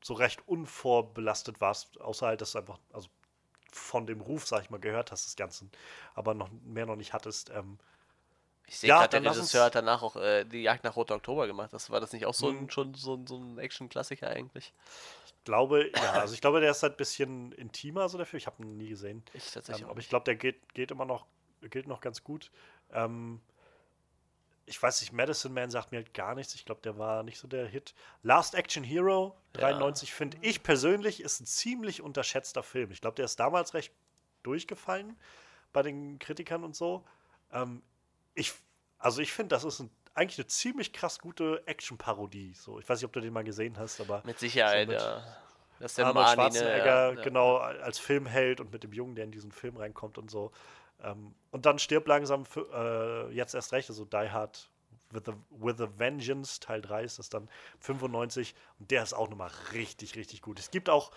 so recht unvorbelastet warst, außer halt, dass du einfach, also von dem Ruf, sag ich mal, gehört hast des Ganzen, aber noch mehr noch nicht hattest. Ähm, Ich sehe Ja, gerade, der Regisseur hat danach auch äh, die Jagd nach Roter Oktober gemacht. Das war das nicht auch so Mhm. ein, schon so ein, so ein Action-Klassiker eigentlich? glaube, ja, also ich glaube, der ist halt ein bisschen intimer, so Film. Ich habe ihn nie gesehen. Ich tatsächlich Ähm, aber ich glaube, der geht, geht immer noch, geht noch ganz gut. Ähm, ich weiß nicht, Medicine Man sagt mir halt gar nichts. Ich glaube, der war nicht so der Hit. Last Action Hero, 93, finde ich persönlich, ist ein ziemlich unterschätzter Film. Ich glaube, der ist damals recht durchgefallen bei den Kritikern und so. Ähm, ich, also ich finde, das ist ein, eigentlich eine ziemlich krass gute Action-Parodie. So, ich weiß nicht, ob du den mal gesehen hast, aber Mit Sicherheit, so mit ja. Das ist der Arnold ne? Schwarzenegger, ja, ja. genau, als Filmheld und mit dem Jungen, der in diesen Film reinkommt und so. Ähm, und dann stirbt langsam für, äh, jetzt erst recht, also Die Hard with a, with a Vengeance, Teil 3 ist das dann 95 und der ist auch nochmal richtig, richtig gut. Es gibt auch,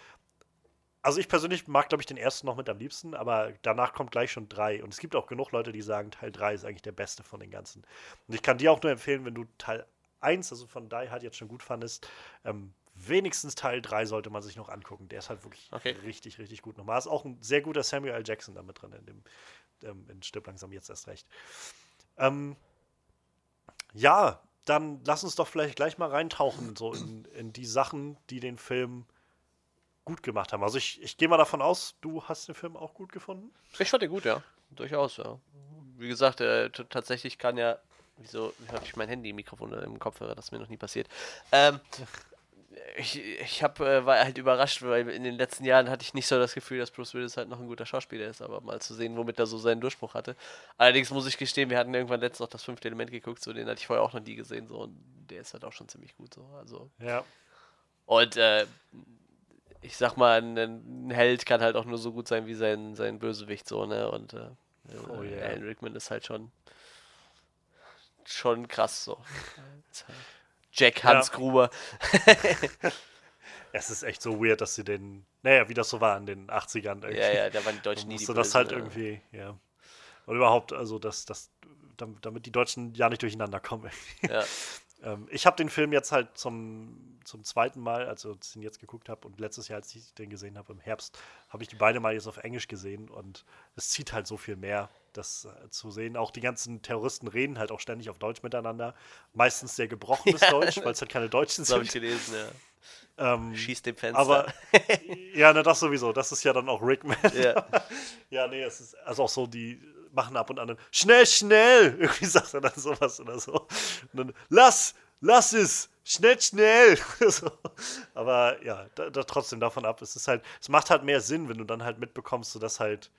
also ich persönlich mag, glaube ich, den ersten noch mit am liebsten, aber danach kommt gleich schon drei. Und es gibt auch genug Leute, die sagen, Teil 3 ist eigentlich der beste von den ganzen. Und ich kann dir auch nur empfehlen, wenn du Teil 1, also von Die Hard jetzt schon gut fandest, ähm, wenigstens Teil 3 sollte man sich noch angucken. Der ist halt wirklich Okay. richtig, richtig gut nochmal. Ist auch ein sehr guter Samuel L. Jackson damit drin, in dem ähm, in Stirb langsam jetzt erst recht. Ähm, ja, dann lass uns doch vielleicht gleich mal reintauchen, so in, in die Sachen, die den Film gut gemacht haben. Also ich, ich gehe mal davon aus, du hast den Film auch gut gefunden. Ich fand den gut, ja. Durchaus, ja. Wie gesagt, äh, tatsächlich kann ja. Wieso habe ich mein Handy-Mikrofon im Kopfhörer? Das ist mir noch nie passiert. Ähm, ich ich hab, äh, war halt überrascht, weil in den letzten Jahren hatte ich nicht so das Gefühl, dass Bruce Willis halt noch ein guter Schauspieler ist, aber mal zu sehen, womit er so seinen Durchbruch hatte. Allerdings muss ich gestehen, wir hatten irgendwann letztens noch das fünfte Element geguckt, so den hatte ich vorher auch noch nie gesehen, so und der ist halt auch schon ziemlich gut so. Also Ja. und äh, ich sag mal, ein, ein Held kann halt auch nur so gut sein wie sein, sein Bösewicht, so, ne? Und äh, Oh äh, ja. Alan Rickman ist halt schon schon krass so. Jack Ja. Hans Gruber. Es ist echt so weird, dass sie den, naja, wie das so war in den 80ern. irgendwie. Ja, ja, da waren die Deutschen nie die das halt ne? irgendwie, ja. Und überhaupt, also, dass, dass, damit, damit die Deutschen ja nicht durcheinander kommen. Ja. Ähm, ich habe den Film jetzt halt zum, zum zweiten Mal, also als ich ihn jetzt geguckt habe und letztes Jahr, als ich den gesehen habe im Herbst, habe ich die beide mal jetzt auf Englisch gesehen und es zieht halt so viel mehr, das äh, zu sehen. Auch die ganzen Terroristen reden halt auch ständig auf Deutsch miteinander. Meistens sehr gebrochenes Ja. Deutsch, weil es halt keine Deutschen Das habe ich sind. gelesen, ja. Ähm, Schießt dem Fenster. aber ja, ne, das sowieso. Das ist ja dann auch Rickman. ja. Ja, nee, es ist also auch so, die machen ab und an dann, schnell, schnell! Irgendwie sagt er dann sowas oder so. Und dann, lass, lass es! Schnell, schnell! so. Aber ja, da, da trotzdem davon ab. Es ist halt, es macht halt mehr Sinn, wenn du dann halt mitbekommst, so dass halt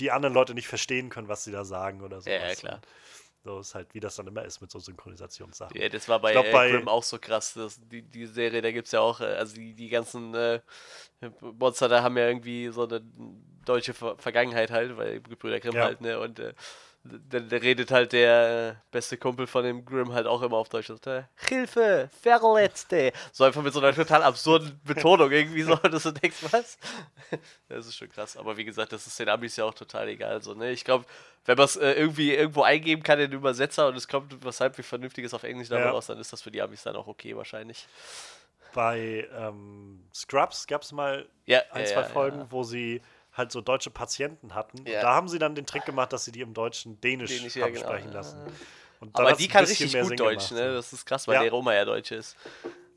die anderen Leute nicht verstehen können, was sie da sagen oder so. Ja, ja, klar. So ist halt, wie das dann immer ist mit so Synchronisationssachen. Ja, das war bei, glaub, bei- Grimm auch so krass. Das, die, die Serie, da gibt es ja auch, äh, also die, die ganzen äh, Monster da haben ja irgendwie so eine deutsche Ver Vergangenheit halt, weil Gebrüder Grimm Ja. halt, ne? Und äh, da, da redet halt der äh, beste Kumpel von dem Grimm halt auch immer auf Deutsch. Sagt, äh, Hilfe, Verletzte. So einfach mit so einer total absurden Betonung irgendwie so, dass du denkst, was? Das ist schon krass. Aber wie gesagt, das ist den Amis ja auch total egal. So, ne? Ich glaube, wenn man es äh, irgendwie irgendwo eingeben kann in den Übersetzer und es kommt was halbwegs Vernünftiges auf Englisch dabei Ja. raus, dann ist das für die Amis dann auch okay wahrscheinlich. Bei ähm, Scrubs gab es mal Ja, ein, ja, zwei Folgen, wo sie halt so deutsche Patienten hatten. Ja. Da haben sie dann den Trick gemacht, dass sie die im Deutschen Dänisch, Dänisch, ja, haben genau. sprechen lassen. Und Aber die kann richtig mehr gut Sinn Deutsch, gemacht, ne? Das ist krass, weil Ja. der Oma ja Deutsch ist.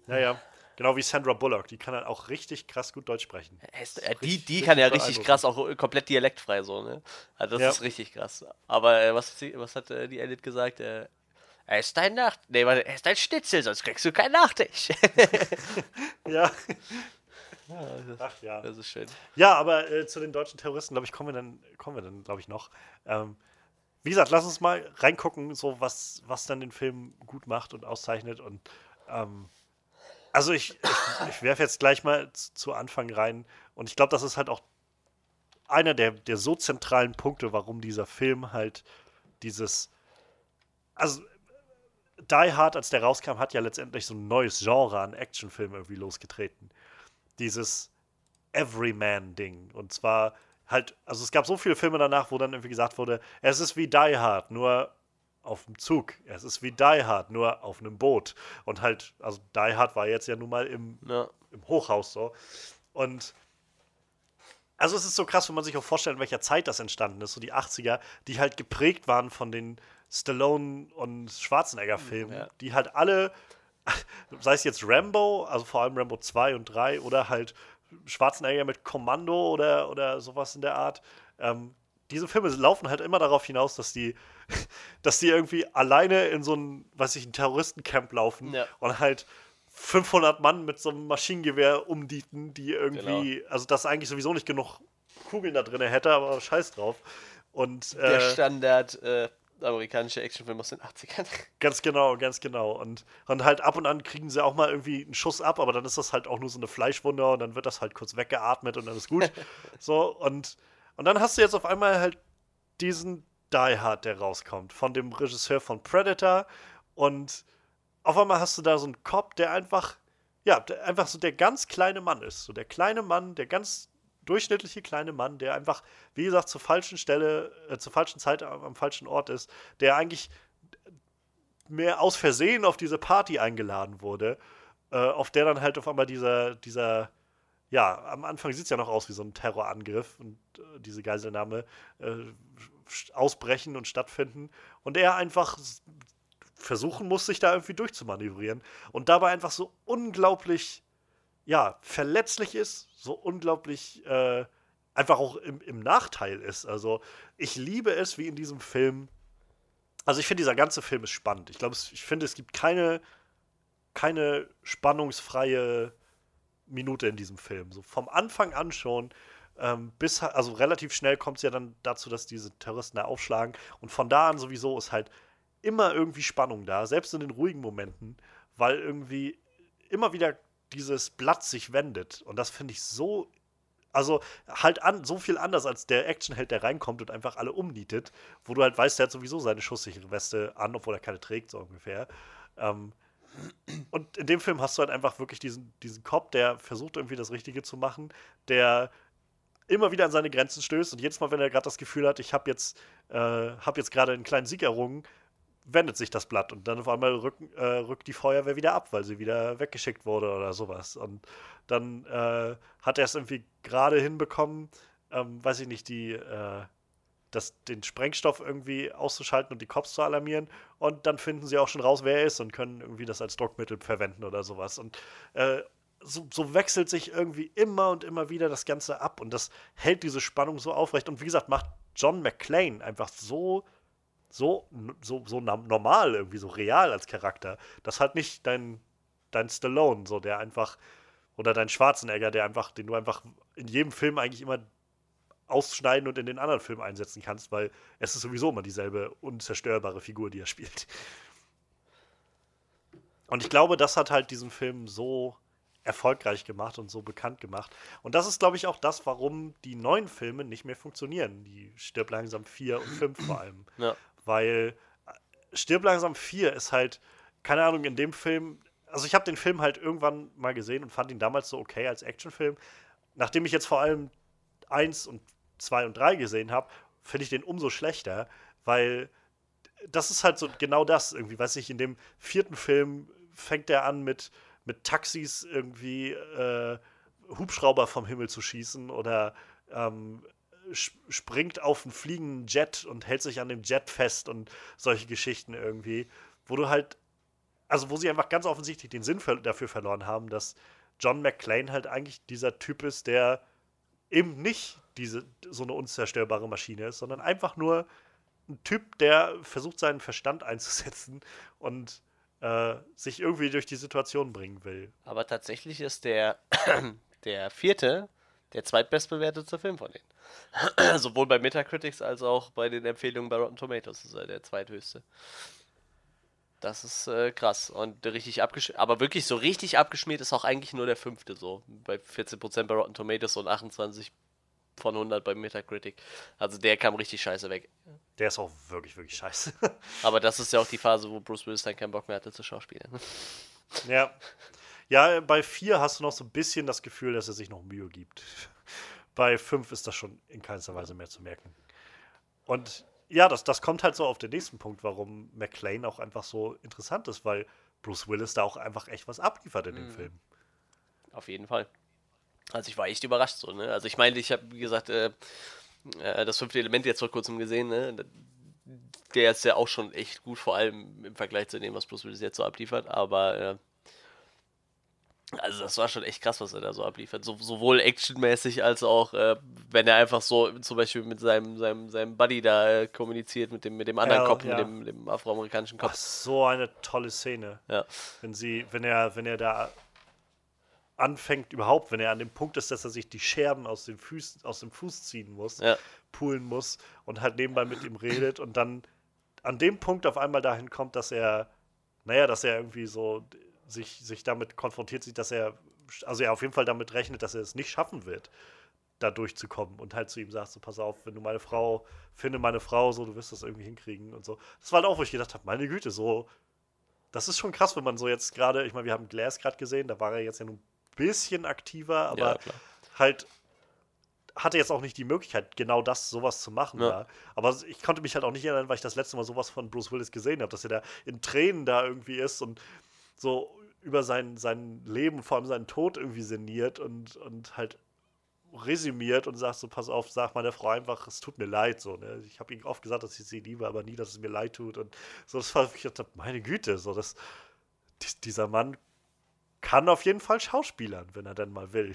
Ja, ja. Genau wie Sandra Bullock, die kann halt auch richtig krass gut Deutsch sprechen. Heißt, äh, die, die kann ja richtig krass, auch äh, komplett dialektfrei so, ne? Also das Ja. ist richtig krass. Aber äh, was, was hat äh, die Edith gesagt? Äh, er ist dein Nacht. Nee, warte, er ist dein Schnitzel, sonst kriegst du keinen Nachtisch. Ja. ja, das, Ach ja. das ist schön. Ja, aber äh, zu den deutschen Terroristen, glaube ich, kommen wir dann, kommen wir dann, glaube ich, noch. Ähm, wie gesagt, lass uns mal reingucken, so was, was dann den Film gut macht und auszeichnet. Und ähm, also ich, ich, ich werfe jetzt gleich mal z- zu Anfang rein. Und ich glaube, das ist halt auch einer der, der so zentralen Punkte, warum dieser Film halt dieses. Also, Die Hard, als der rauskam, hat ja letztendlich so ein neues Genre an Actionfilmen irgendwie losgetreten. Dieses Everyman-Ding. Und zwar halt, also es gab so viele Filme danach, wo dann irgendwie gesagt wurde, es ist wie Die Hard, nur auf dem Zug. Es ist wie Die Hard, nur auf einem Boot. Und halt, also Die Hard war jetzt ja nun mal im, ja. im Hochhaus so. Und also es ist so krass, wenn man sich auch vorstellt, in welcher Zeit das entstanden ist, so die 80er, die halt geprägt waren von den Stallone und Schwarzenegger-Filmen, ja. die halt alle, sei es jetzt Rambo, also vor allem Rambo 2 und 3, oder halt Schwarzenegger mit Kommando oder, oder sowas in der Art, ähm, diese Filme laufen halt immer darauf hinaus, dass die, dass die irgendwie alleine in so ein, weiß ich, ein Terroristencamp laufen ja. und halt 500 Mann mit so einem Maschinengewehr umdieten, die irgendwie, genau. also das eigentlich sowieso nicht genug Kugeln da drin hätte, aber scheiß drauf. Und, äh, Der Standard äh, amerikanische Actionfilm aus den 80ern. Ganz genau, ganz genau. Und, und halt ab und an kriegen sie auch mal irgendwie einen Schuss ab, aber dann ist das halt auch nur so eine Fleischwunde und dann wird das halt kurz weggeatmet und dann ist gut. so, und, und dann hast du jetzt auf einmal halt diesen Die Hard, der rauskommt, von dem Regisseur von Predator und auf einmal hast du da so einen Cop, der einfach, ja, der einfach so der ganz kleine Mann ist. So der kleine Mann, der ganz durchschnittliche kleine Mann, der einfach, wie gesagt, zur falschen Stelle, äh, zur falschen Zeit am, am, falschen Ort ist, der eigentlich mehr aus Versehen auf diese Party eingeladen wurde, äh, auf der dann halt auf einmal dieser, dieser, ja, am Anfang sieht es ja noch aus wie so ein Terrorangriff und äh, diese Geiselnahme äh, ausbrechen und stattfinden. Und er einfach versuchen muss, sich da irgendwie durchzumanövrieren und dabei einfach so unglaublich, ja, verletzlich ist, so unglaublich, äh, einfach auch im, im Nachteil ist. Also, ich liebe es, wie in diesem Film. Also, ich finde, dieser ganze Film ist spannend. Ich glaube, ich finde, es gibt keine, keine spannungsfreie Minute in diesem Film. So vom Anfang an schon. Ähm, bis, also relativ schnell kommt es ja dann dazu, dass diese Terroristen da aufschlagen. Und von da an sowieso ist halt immer irgendwie Spannung da, selbst in den ruhigen Momenten, weil irgendwie immer wieder dieses Blatt sich wendet. Und das finde ich so, also halt an, so viel anders als der Actionheld, der reinkommt und einfach alle umnietet, wo du halt weißt, der hat sowieso seine schusssichere Weste an, obwohl er keine trägt, so ungefähr. Ähm, und in dem Film hast du halt einfach wirklich diesen, diesen Cop, der versucht irgendwie das Richtige zu machen, der immer wieder an seine Grenzen stößt und jedes Mal, wenn er gerade das Gefühl hat, ich habe jetzt, äh, hab jetzt gerade einen kleinen Sieg errungen, wendet sich das Blatt und dann auf einmal rücken, äh, rückt die Feuerwehr wieder ab, weil sie wieder weggeschickt wurde oder sowas. Und dann äh, hat er es irgendwie gerade hinbekommen, ähm, weiß ich nicht, die, äh, das, den Sprengstoff irgendwie auszuschalten und die Cops zu alarmieren. Und dann finden sie auch schon raus, wer er ist und können irgendwie das als Druckmittel verwenden oder sowas. Und äh, so, so, wechselt sich irgendwie immer und immer wieder das Ganze ab und das hält diese Spannung so aufrecht. Und wie gesagt, macht John McClane einfach so so, so, so normal, irgendwie so real als Charakter. Das halt nicht dein, dein Stallone, so der einfach, oder dein Schwarzenegger, der einfach, den du einfach in jedem Film eigentlich immer ausschneiden und in den anderen Film einsetzen kannst, weil es ist sowieso immer dieselbe unzerstörbare Figur, die er spielt. Und ich glaube, das hat halt diesen Film so erfolgreich gemacht und so bekannt gemacht. Und das ist, glaube ich, auch das, warum die neuen Filme nicht mehr funktionieren. Die Stirb langsam 4 und 5 vor allem. Ja weil äh, Stirb langsam 4 ist halt, keine Ahnung, in dem Film, also ich habe den Film halt irgendwann mal gesehen und fand ihn damals so okay als Actionfilm. Nachdem ich jetzt vor allem 1 und 2 und 3 gesehen habe, finde ich den umso schlechter, weil das ist halt so genau das irgendwie, weiß ich, in dem vierten Film fängt er an mit, mit Taxis irgendwie äh, Hubschrauber vom Himmel zu schießen oder ähm, springt auf einen fliegenden Jet und hält sich an dem Jet fest und solche Geschichten irgendwie, wo du halt, also wo sie einfach ganz offensichtlich den Sinn dafür verloren haben, dass John McClane halt eigentlich dieser Typ ist, der eben nicht diese so eine unzerstörbare Maschine ist, sondern einfach nur ein Typ, der versucht seinen Verstand einzusetzen und äh, sich irgendwie durch die Situation bringen will. Aber tatsächlich ist der der vierte der zweitbestbewertete Film von denen. Sowohl bei Metacritics als auch bei den Empfehlungen bei Rotten Tomatoes ist er der zweithöchste. Das ist äh, krass und richtig abgeschmiert, aber wirklich so richtig abgeschmiert ist auch eigentlich nur der fünfte so. Bei 14% bei Rotten Tomatoes und 28 von 100 bei Metacritic. Also der kam richtig scheiße weg. Der ist auch wirklich, wirklich scheiße. Aber das ist ja auch die Phase, wo Bruce Willis dann keinen Bock mehr hatte zu schauspielen. Ja. Ja, bei 4 hast du noch so ein bisschen das Gefühl, dass er sich noch Mühe gibt. Bei 5 ist das schon in keinster Weise mehr zu merken. Und ja, das, das kommt halt so auf den nächsten Punkt, warum McLean auch einfach so interessant ist, weil Bruce Willis da auch einfach echt was abliefert in dem mhm. Film. Auf jeden Fall. Also ich war echt überrascht so, ne? Also ich meine, ich habe, wie gesagt, äh, äh, das fünfte Element jetzt vor kurzem gesehen, ne? Der ist ja auch schon echt gut, vor allem im Vergleich zu dem, was Bruce Willis jetzt so abliefert, aber äh, also das war schon echt krass, was er da so abliefert. So, sowohl actionmäßig als auch, äh, wenn er einfach so zum Beispiel mit seinem, seinem, seinem Buddy da äh, kommuniziert, mit dem, mit dem anderen ja, Kopf, ja. mit dem, dem afroamerikanischen Kopf. Ach, so eine tolle Szene. Ja. Wenn sie, wenn er, wenn er da anfängt überhaupt, wenn er an dem Punkt ist, dass er sich die Scherben aus, den Füßen, aus dem Fuß ziehen muss, ja. poolen muss und halt nebenbei mit ihm redet und dann an dem Punkt auf einmal dahin kommt, dass er, naja, dass er irgendwie so sich, sich damit konfrontiert sieht, dass er, also er auf jeden Fall damit rechnet, dass er es nicht schaffen wird, da durchzukommen und halt zu ihm sagt, so pass auf, wenn du meine Frau, finde meine Frau, so, du wirst das irgendwie hinkriegen und so. Das war halt auch, wo ich gedacht habe, meine Güte, so, das ist schon krass, wenn man so jetzt gerade, ich meine, wir haben Glass gerade gesehen, da war er jetzt ja nur ein bisschen aktiver, aber ja, halt hatte jetzt auch nicht die Möglichkeit, genau das, sowas zu machen. Ja. Da. Aber ich konnte mich halt auch nicht erinnern, weil ich das letzte Mal sowas von Bruce Willis gesehen habe, dass er da in Tränen da irgendwie ist und so über sein, sein Leben, vor allem seinen Tod irgendwie sinniert und, und halt resümiert und sagt so, pass auf, sag meiner Frau einfach, es tut mir leid, so, ne? Ich habe ihm oft gesagt, dass ich sie liebe, aber nie, dass es mir leid tut und so, das war, ich dachte, meine Güte, so, das, dieser Mann kann auf jeden Fall schauspielern, wenn er denn mal will.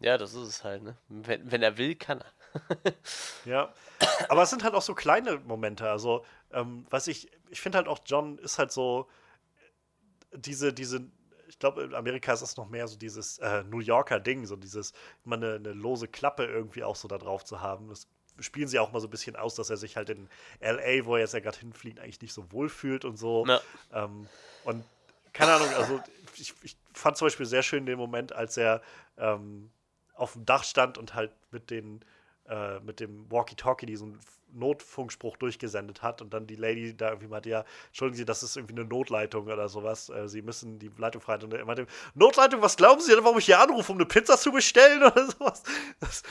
Ja, das ist es halt, ne? Wenn, wenn er will, kann er. ja, aber es sind halt auch so kleine Momente, also, ähm, was ich, ich finde halt auch, John ist halt so, diese, diese, ich glaube, in Amerika ist das noch mehr so dieses äh, New Yorker Ding, so dieses, immer eine, eine, lose Klappe irgendwie auch so da drauf zu haben. Das spielen sie auch mal so ein bisschen aus, dass er sich halt in LA, wo er jetzt ja gerade hinfliegt, eigentlich nicht so wohl fühlt und so. Ja. Ähm, und keine Ahnung, also ich, ich, fand zum Beispiel sehr schön den Moment, als er ähm, auf dem Dach stand und halt mit den äh, mit dem Walkie-Talkie diesen Notfunkspruch durchgesendet hat und dann die Lady da irgendwie meinte, ja, entschuldigen Sie, das ist irgendwie eine Notleitung oder sowas. Äh, Sie müssen die Leitung frei. Und er meinte, Notleitung, was glauben Sie denn, warum ich hier anrufe, um eine Pizza zu bestellen oder sowas? Das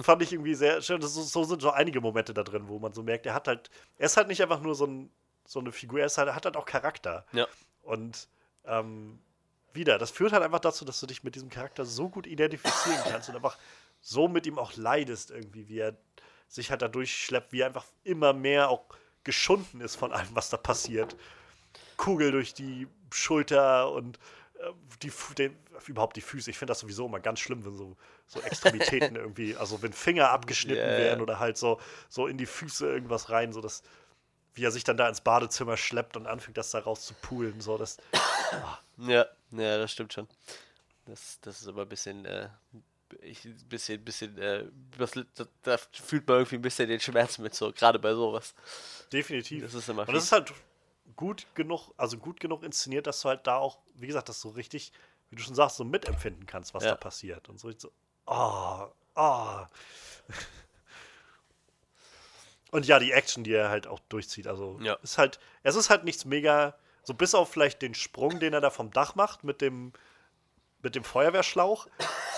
fand ich irgendwie sehr schön. Das, so sind so einige Momente da drin, wo man so merkt, er hat halt, er ist halt nicht einfach nur so, ein, so eine Figur, er, halt, hat halt auch Charakter. Ja. Und ähm, wieder, das führt halt einfach dazu, dass du dich mit diesem Charakter so gut identifizieren kannst und einfach so mit ihm auch leidest irgendwie, wie er sich halt da durchschleppt, wie er einfach immer mehr auch geschunden ist von allem, was da passiert. Kugel durch die Schulter und äh, die, den, überhaupt die Füße. Ich finde das sowieso immer ganz schlimm, wenn so, so Extremitäten irgendwie, also wenn Finger abgeschnitten yeah. werden oder halt so, so in die Füße irgendwas rein, so dass, wie er sich dann da ins Badezimmer schleppt und anfängt, das da raus zu poolen. So, das, oh. Ja, ja, das stimmt schon. Das, das ist aber ein bisschen, äh, ich ein bisschen, bisschen, äh, was, da, da, fühlt man irgendwie ein bisschen den Schmerz mit, so, gerade bei sowas. Definitiv. Das ist immer Und das ist halt gut genug, also gut genug inszeniert, dass du halt da auch, wie gesagt, das so richtig, wie du schon sagst, so mitempfinden kannst, was ja. da passiert. Und so, so oh, oh. Und ja, die Action, die er halt auch durchzieht, also ja. ist halt, es ist halt nichts mega, so bis auf vielleicht den Sprung, den er da vom Dach macht mit dem, mit dem Feuerwehrschlauch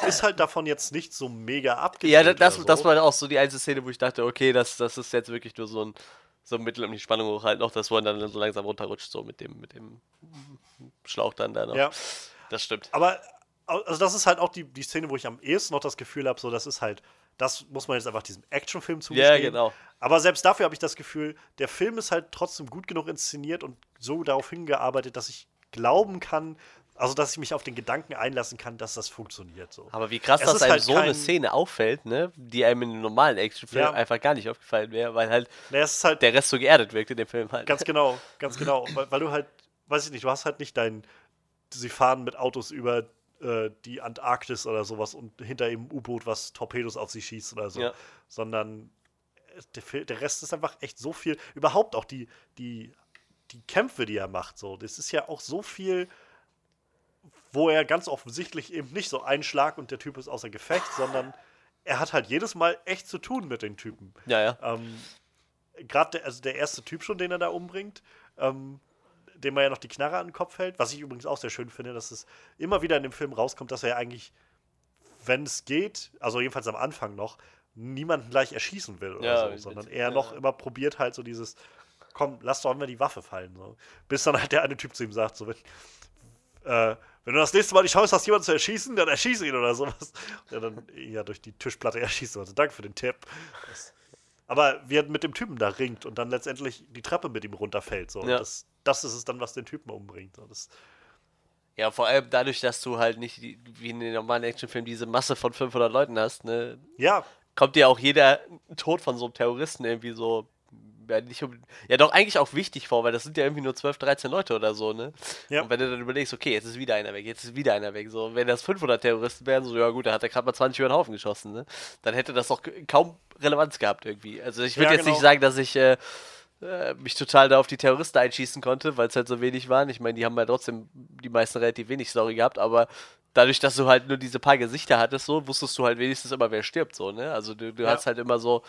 ist halt davon jetzt nicht so mega abgedreht. Ja, das, so. das war auch so die einzige Szene, wo ich dachte, okay, das, das ist jetzt wirklich nur so ein, so ein Mittel, um die Spannung hochhalten, noch das, wo er dann so langsam runterrutscht, so mit dem, mit dem Schlauch dann da noch. Ja. Das stimmt. Aber, also das ist halt auch die, die Szene, wo ich am ehesten noch das Gefühl habe, so, das ist halt, das muss man jetzt einfach diesem Actionfilm zugestehen. Ja, genau. Aber selbst dafür habe ich das Gefühl, der Film ist halt trotzdem gut genug inszeniert und so darauf hingearbeitet, dass ich glauben kann, also, dass ich mich auf den Gedanken einlassen kann, dass das funktioniert. So. Aber wie krass, es dass einem halt so eine Szene auffällt, ne? die einem in einem normalen Actionfilm ja. einfach gar nicht aufgefallen wäre, weil halt, naja, halt, der Rest so geerdet wirkt in dem Film halt. Ganz genau, ganz genau. weil, weil, du halt, weiß ich nicht, du hast halt nicht dein, sie fahren mit Autos über äh, die Antarktis oder sowas und hinter ihm U-Boot, was Torpedos auf sie schießt oder so, ja. sondern äh, der, der Rest ist einfach echt so viel, überhaupt auch die, die, die Kämpfe, die er macht, so, das ist ja auch so viel wo er ganz offensichtlich eben nicht so ein Schlag und der Typ ist außer Gefecht, sondern er hat halt jedes Mal echt zu tun mit den Typen. Ja, ja. Ähm, Gerade der, also der erste Typ schon, den er da umbringt, ähm, dem er ja noch die Knarre an den Kopf hält, was ich übrigens auch sehr schön finde, dass es immer wieder in dem Film rauskommt, dass er ja eigentlich, wenn es geht, also jedenfalls am Anfang noch, niemanden gleich erschießen will oder Ja, so, sondern er ja. noch immer probiert halt so dieses, komm, lass doch mal die Waffe fallen. So. Bis dann halt der eine Typ zu ihm sagt, so, wenn, äh, wenn du das nächste Mal die Chance hast, jemanden zu erschießen, dann erschieße ihn oder sowas. Und er dann ja durch die Tischplatte erschießt. Also danke für den Tipp. Aber wie er mit dem Typen da ringt und dann letztendlich die Treppe mit ihm runterfällt. So. Ja. Das, das ist es dann, was den Typen umbringt. So. Das, Ja, vor allem dadurch, dass du halt nicht die, wie in den normalen Actionfilmen diese Masse von 500 Leuten hast, ne, ja, kommt dir auch jeder Tod von so einem Terroristen irgendwie so. Ja, nicht um, ja, doch eigentlich auch wichtig vor, weil das sind ja irgendwie nur 12, 13 Leute oder so, ne? Ja. Und wenn du dann überlegst, okay, jetzt ist wieder einer weg, jetzt ist wieder einer weg, so, und wenn das 500 Terroristen wären, so, ja gut, da hat er gerade mal 20 über den Haufen geschossen, ne? Dann hätte das doch kaum Relevanz gehabt irgendwie. Also ich würde Ja, jetzt genau. nicht sagen, dass ich äh, äh, mich total da auf die Terroristen einschießen konnte, weil es halt so wenig waren. Ich meine, die haben ja trotzdem die meisten relativ wenig Story gehabt, aber dadurch, dass du halt nur diese paar Gesichter hattest, so, wusstest du halt wenigstens immer, wer stirbt, so, ne? Also du, du Ja. hast halt immer so,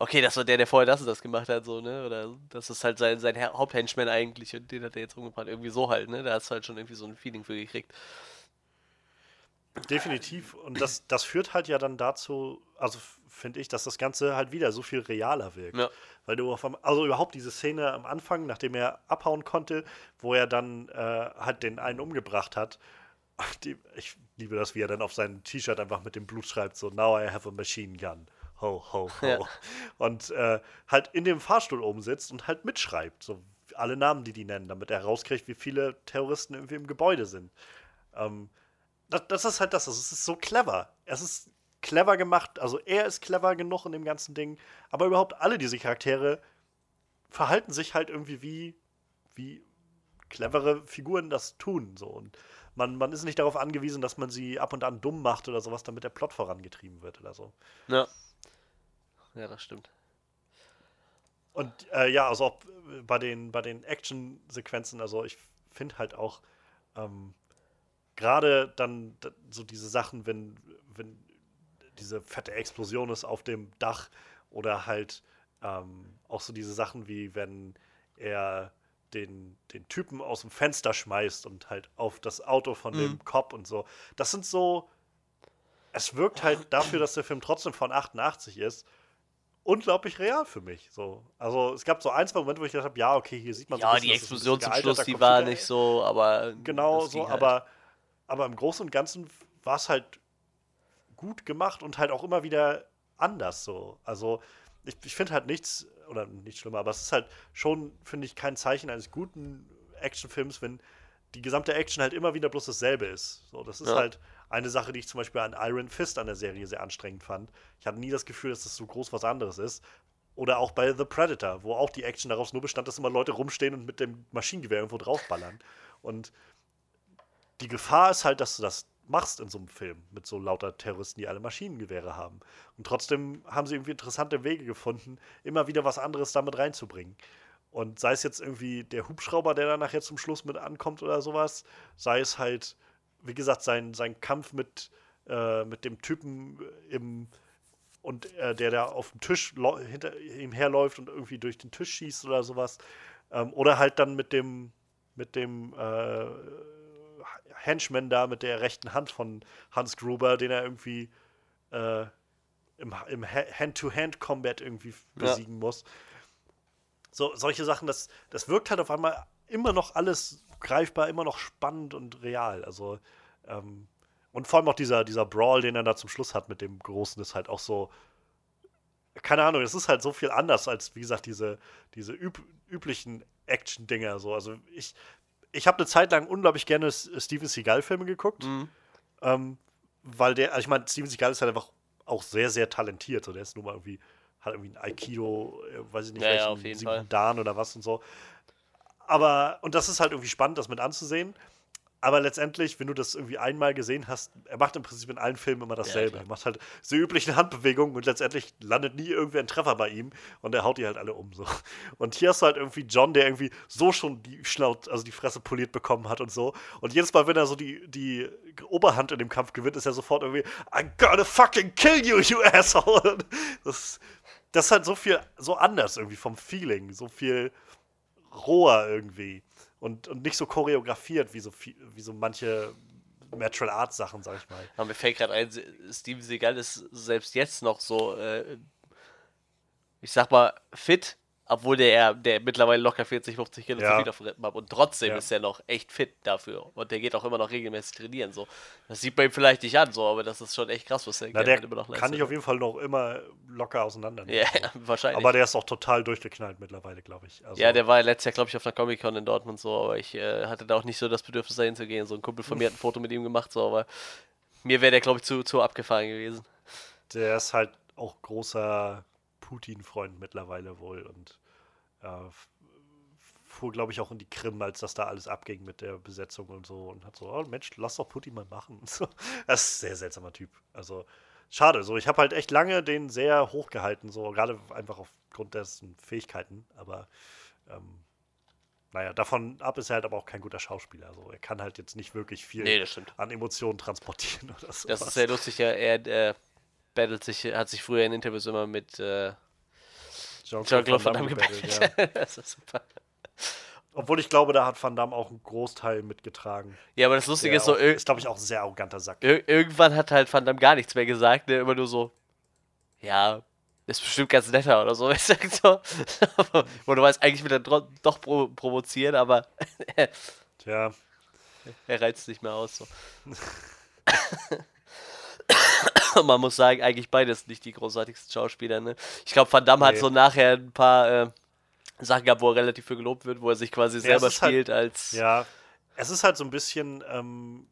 okay, das war der, der vorher das und das gemacht hat, so, ne? Oder das ist halt sein, sein Haupthenchman eigentlich und den hat er jetzt umgebracht. Irgendwie so halt, ne? Da hast du halt schon irgendwie so ein Feeling für gekriegt. definitiv. Und das, das führt halt ja dann dazu, also finde ich, dass das Ganze halt wieder so viel realer wirkt. Ja. Weil du auf, also überhaupt diese Szene am Anfang, nachdem er abhauen konnte, wo er dann äh, halt den einen umgebracht hat. Die, ich liebe das, wie er dann auf sein T-Shirt einfach mit dem Blut schreibt, so Now I have a machine gun. Ho, ho, ho. Ja. Und äh, halt in dem Fahrstuhl oben sitzt und halt mitschreibt, so alle Namen, die die nennen, damit er rauskriegt, wie viele Terroristen irgendwie im Gebäude sind. Ähm, das, das ist halt das, es ist so clever. Es ist clever gemacht, also er ist clever genug in dem ganzen Ding, aber überhaupt alle diese Charaktere verhalten sich halt irgendwie wie, wie clevere Figuren das tun. So. Und man, man ist nicht darauf angewiesen, dass man sie ab und an dumm macht oder sowas, damit der Plot vorangetrieben wird oder so. Ja. Ja, das stimmt. Und äh, ja, also auch bei den, bei den Action-Sequenzen, also ich finde halt auch ähm, gerade dann so diese Sachen, wenn, wenn diese fette Explosion ist auf dem Dach oder halt ähm, auch so diese Sachen wie wenn er den, den Typen aus dem Fenster schmeißt und halt auf das Auto von dem Cop und so. Das sind so, es wirkt halt dafür, dass der Film trotzdem von 88 ist, unglaublich real für mich. So. Also es gab so ein, zwei Momente, wo ich gedacht habe, ja, okay, hier sieht man so ein Ja, die Explosion zum Schluss, die war nicht so, aber. Genau so, halt. aber, aber im Großen und Ganzen war es halt gut gemacht und halt auch immer wieder anders so. Also ich, ich finde halt nichts, oder nicht schlimmer, aber es ist halt schon, finde ich, kein Zeichen eines guten Actionfilms, wenn die gesamte Action halt immer wieder bloß dasselbe ist. So, das ist Ja. halt eine Sache, die ich zum Beispiel an Iron Fist an der Serie sehr anstrengend fand. Ich hatte nie das Gefühl, dass das so groß was anderes ist. Oder auch bei The Predator, wo auch die Action daraus nur bestand, dass immer Leute rumstehen und mit dem Maschinengewehr irgendwo draufballern. Und die Gefahr ist halt, dass du das machst in so einem Film mit so lauter Terroristen, die alle Maschinengewehre haben. Und trotzdem haben sie irgendwie interessante Wege gefunden, immer wieder was anderes damit reinzubringen. Und sei es jetzt irgendwie der Hubschrauber, der dann nachher zum Schluss mit ankommt oder sowas, sei es halt, wie gesagt, sein, sein Kampf mit, äh, mit dem Typen im und äh, der da auf dem Tisch hinter ihm herläuft und irgendwie durch den Tisch schießt oder sowas. Ähm, oder halt dann mit dem mit dem äh, Henchman da mit der rechten Hand von Hans Gruber, den er irgendwie äh, im, im Ha- Hand-to-Hand-Combat irgendwie besiegen muss. So, solche Sachen, das, das wirkt halt auf einmal immer noch alles greifbar, immer noch spannend und real. Also, ähm, und vor allem auch dieser, dieser Brawl, den er da zum Schluss hat mit dem Großen, ist halt auch so. Keine Ahnung, es ist halt so viel anders als, wie gesagt, diese, diese üb üblichen Action-Dinger. So. Also ich, ich habe eine Zeit lang unglaublich gerne Steven Seagal-Filme geguckt. Mhm. Ähm, weil der, also ich meine, Steven Seagal ist halt einfach auch sehr, sehr talentiert. So, der ist nun mal irgendwie, hat irgendwie ein Aikido, äh, weiß ich nicht, Ja, ja, welchen, auf jeden Fall. Dan oder was und so. Aber, und das ist halt irgendwie spannend, das mit anzusehen. aber letztendlich, wenn du das irgendwie einmal gesehen hast, er macht im Prinzip in allen Filmen immer dasselbe. Ja, er macht halt so üblichen Handbewegungen und letztendlich landet nie irgendwer ein Treffer bei ihm und er haut die halt alle um. So. Und hier hast du halt irgendwie John, der irgendwie so schon die Schnaut, also die Fresse poliert bekommen hat und so. Und jedes Mal, wenn er so die, die Oberhand in dem Kampf gewinnt, ist er sofort irgendwie, I'm gonna fucking kill you, you asshole. Das, das ist halt so viel, so anders irgendwie vom Feeling, so viel roher irgendwie und, und nicht so choreografiert wie so, wie so manche Natural Arts Sachen, sag ich mal. Aber mir fällt gerade ein, Steven Seagal ist selbst jetzt noch so, äh, ich sag mal, fit obwohl der, der mittlerweile locker 40, 50 Kilo ja. zu viel auf dem Rippen hat. Und trotzdem ja. ist er noch echt fit dafür. Und der geht auch immer noch regelmäßig trainieren. So. Das sieht man ihm vielleicht nicht an, so, aber das ist schon echt krass, was er Na, der immer noch leistet. Kann ich auf jeden Fall noch immer locker auseinandernehmen. Ja, also. wahrscheinlich. Aber der ist auch total durchgeknallt mittlerweile, glaube ich. Also ja, der war letztes Jahr, glaube ich, auf einer Comic-Con in Dortmund so, aber ich äh, hatte da auch nicht so das Bedürfnis, da hinzugehen. So ein Kumpel von mir hat ein Foto mit ihm gemacht, so, aber mir wäre der, glaube ich, zu, zu abgefahren gewesen. Der ist halt auch großer Putin-Freund mittlerweile wohl und fuhr, glaube ich, auch in die Krim, als das da alles abging mit der Besetzung und so. Und hat so, oh Mensch, lass doch Putin mal machen. So. Das ist ein sehr seltsamer Typ. Also, schade. So, ich habe halt echt lange den sehr hoch gehalten, so gerade einfach aufgrund dessen Fähigkeiten. Aber ähm, naja, davon ab ist er halt aber auch kein guter Schauspieler. Also er kann halt jetzt nicht wirklich viel nee, an Emotionen transportieren oder so. Das ist sehr lustig, ja. Er äh, battelt sich, hat sich früher in Interviews immer mit äh, Jean-Claude Van, Van Damme gebettelt, ja. das ist super. Obwohl ich glaube, da hat Van Damme auch einen Großteil mitgetragen. Ja, aber das Lustige ist so. Auch, ist, glaube ich, auch ein sehr arroganter Sack. Ir irgendwann hat halt Van Damme gar nichts mehr gesagt, ne? Immer nur so, ja, ist bestimmt ganz netter oder so. Ich sag so. Wo du weißt, eigentlich will er doch pro provozieren, aber. Tja. Er reizt nicht mehr aus. So. man muss sagen, eigentlich beides nicht die großartigsten Schauspieler. Ne? Ich glaube, Van Damme nee. hat so nachher ein paar äh, Sachen gehabt, wo er relativ viel gelobt wird, wo er sich quasi ja, selber halt spielt halt, als. Ja, es ist halt so ein bisschen. Ähm,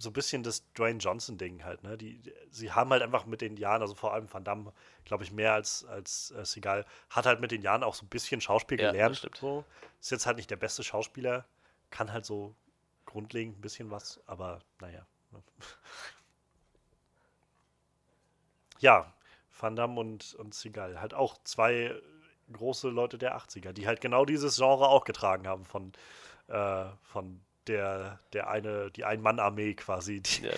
so ein bisschen das Dwayne Johnson-Ding halt, ne? Die, die, sie haben halt einfach mit den Jahren, also vor allem Van Damme, glaube ich, mehr als, als äh, Seagal, hat halt mit den Jahren auch so ein bisschen Schauspiel ja, gelernt. So. Ist jetzt halt nicht der beste Schauspieler, kann halt so grundlegend ein bisschen was, aber naja. Ja, Van Damme und, und Seagal. Halt auch zwei große Leute der 80er, die halt genau dieses Genre auch getragen haben von, äh, von der, der eine, die Ein-Mann-Armee quasi, die, ja,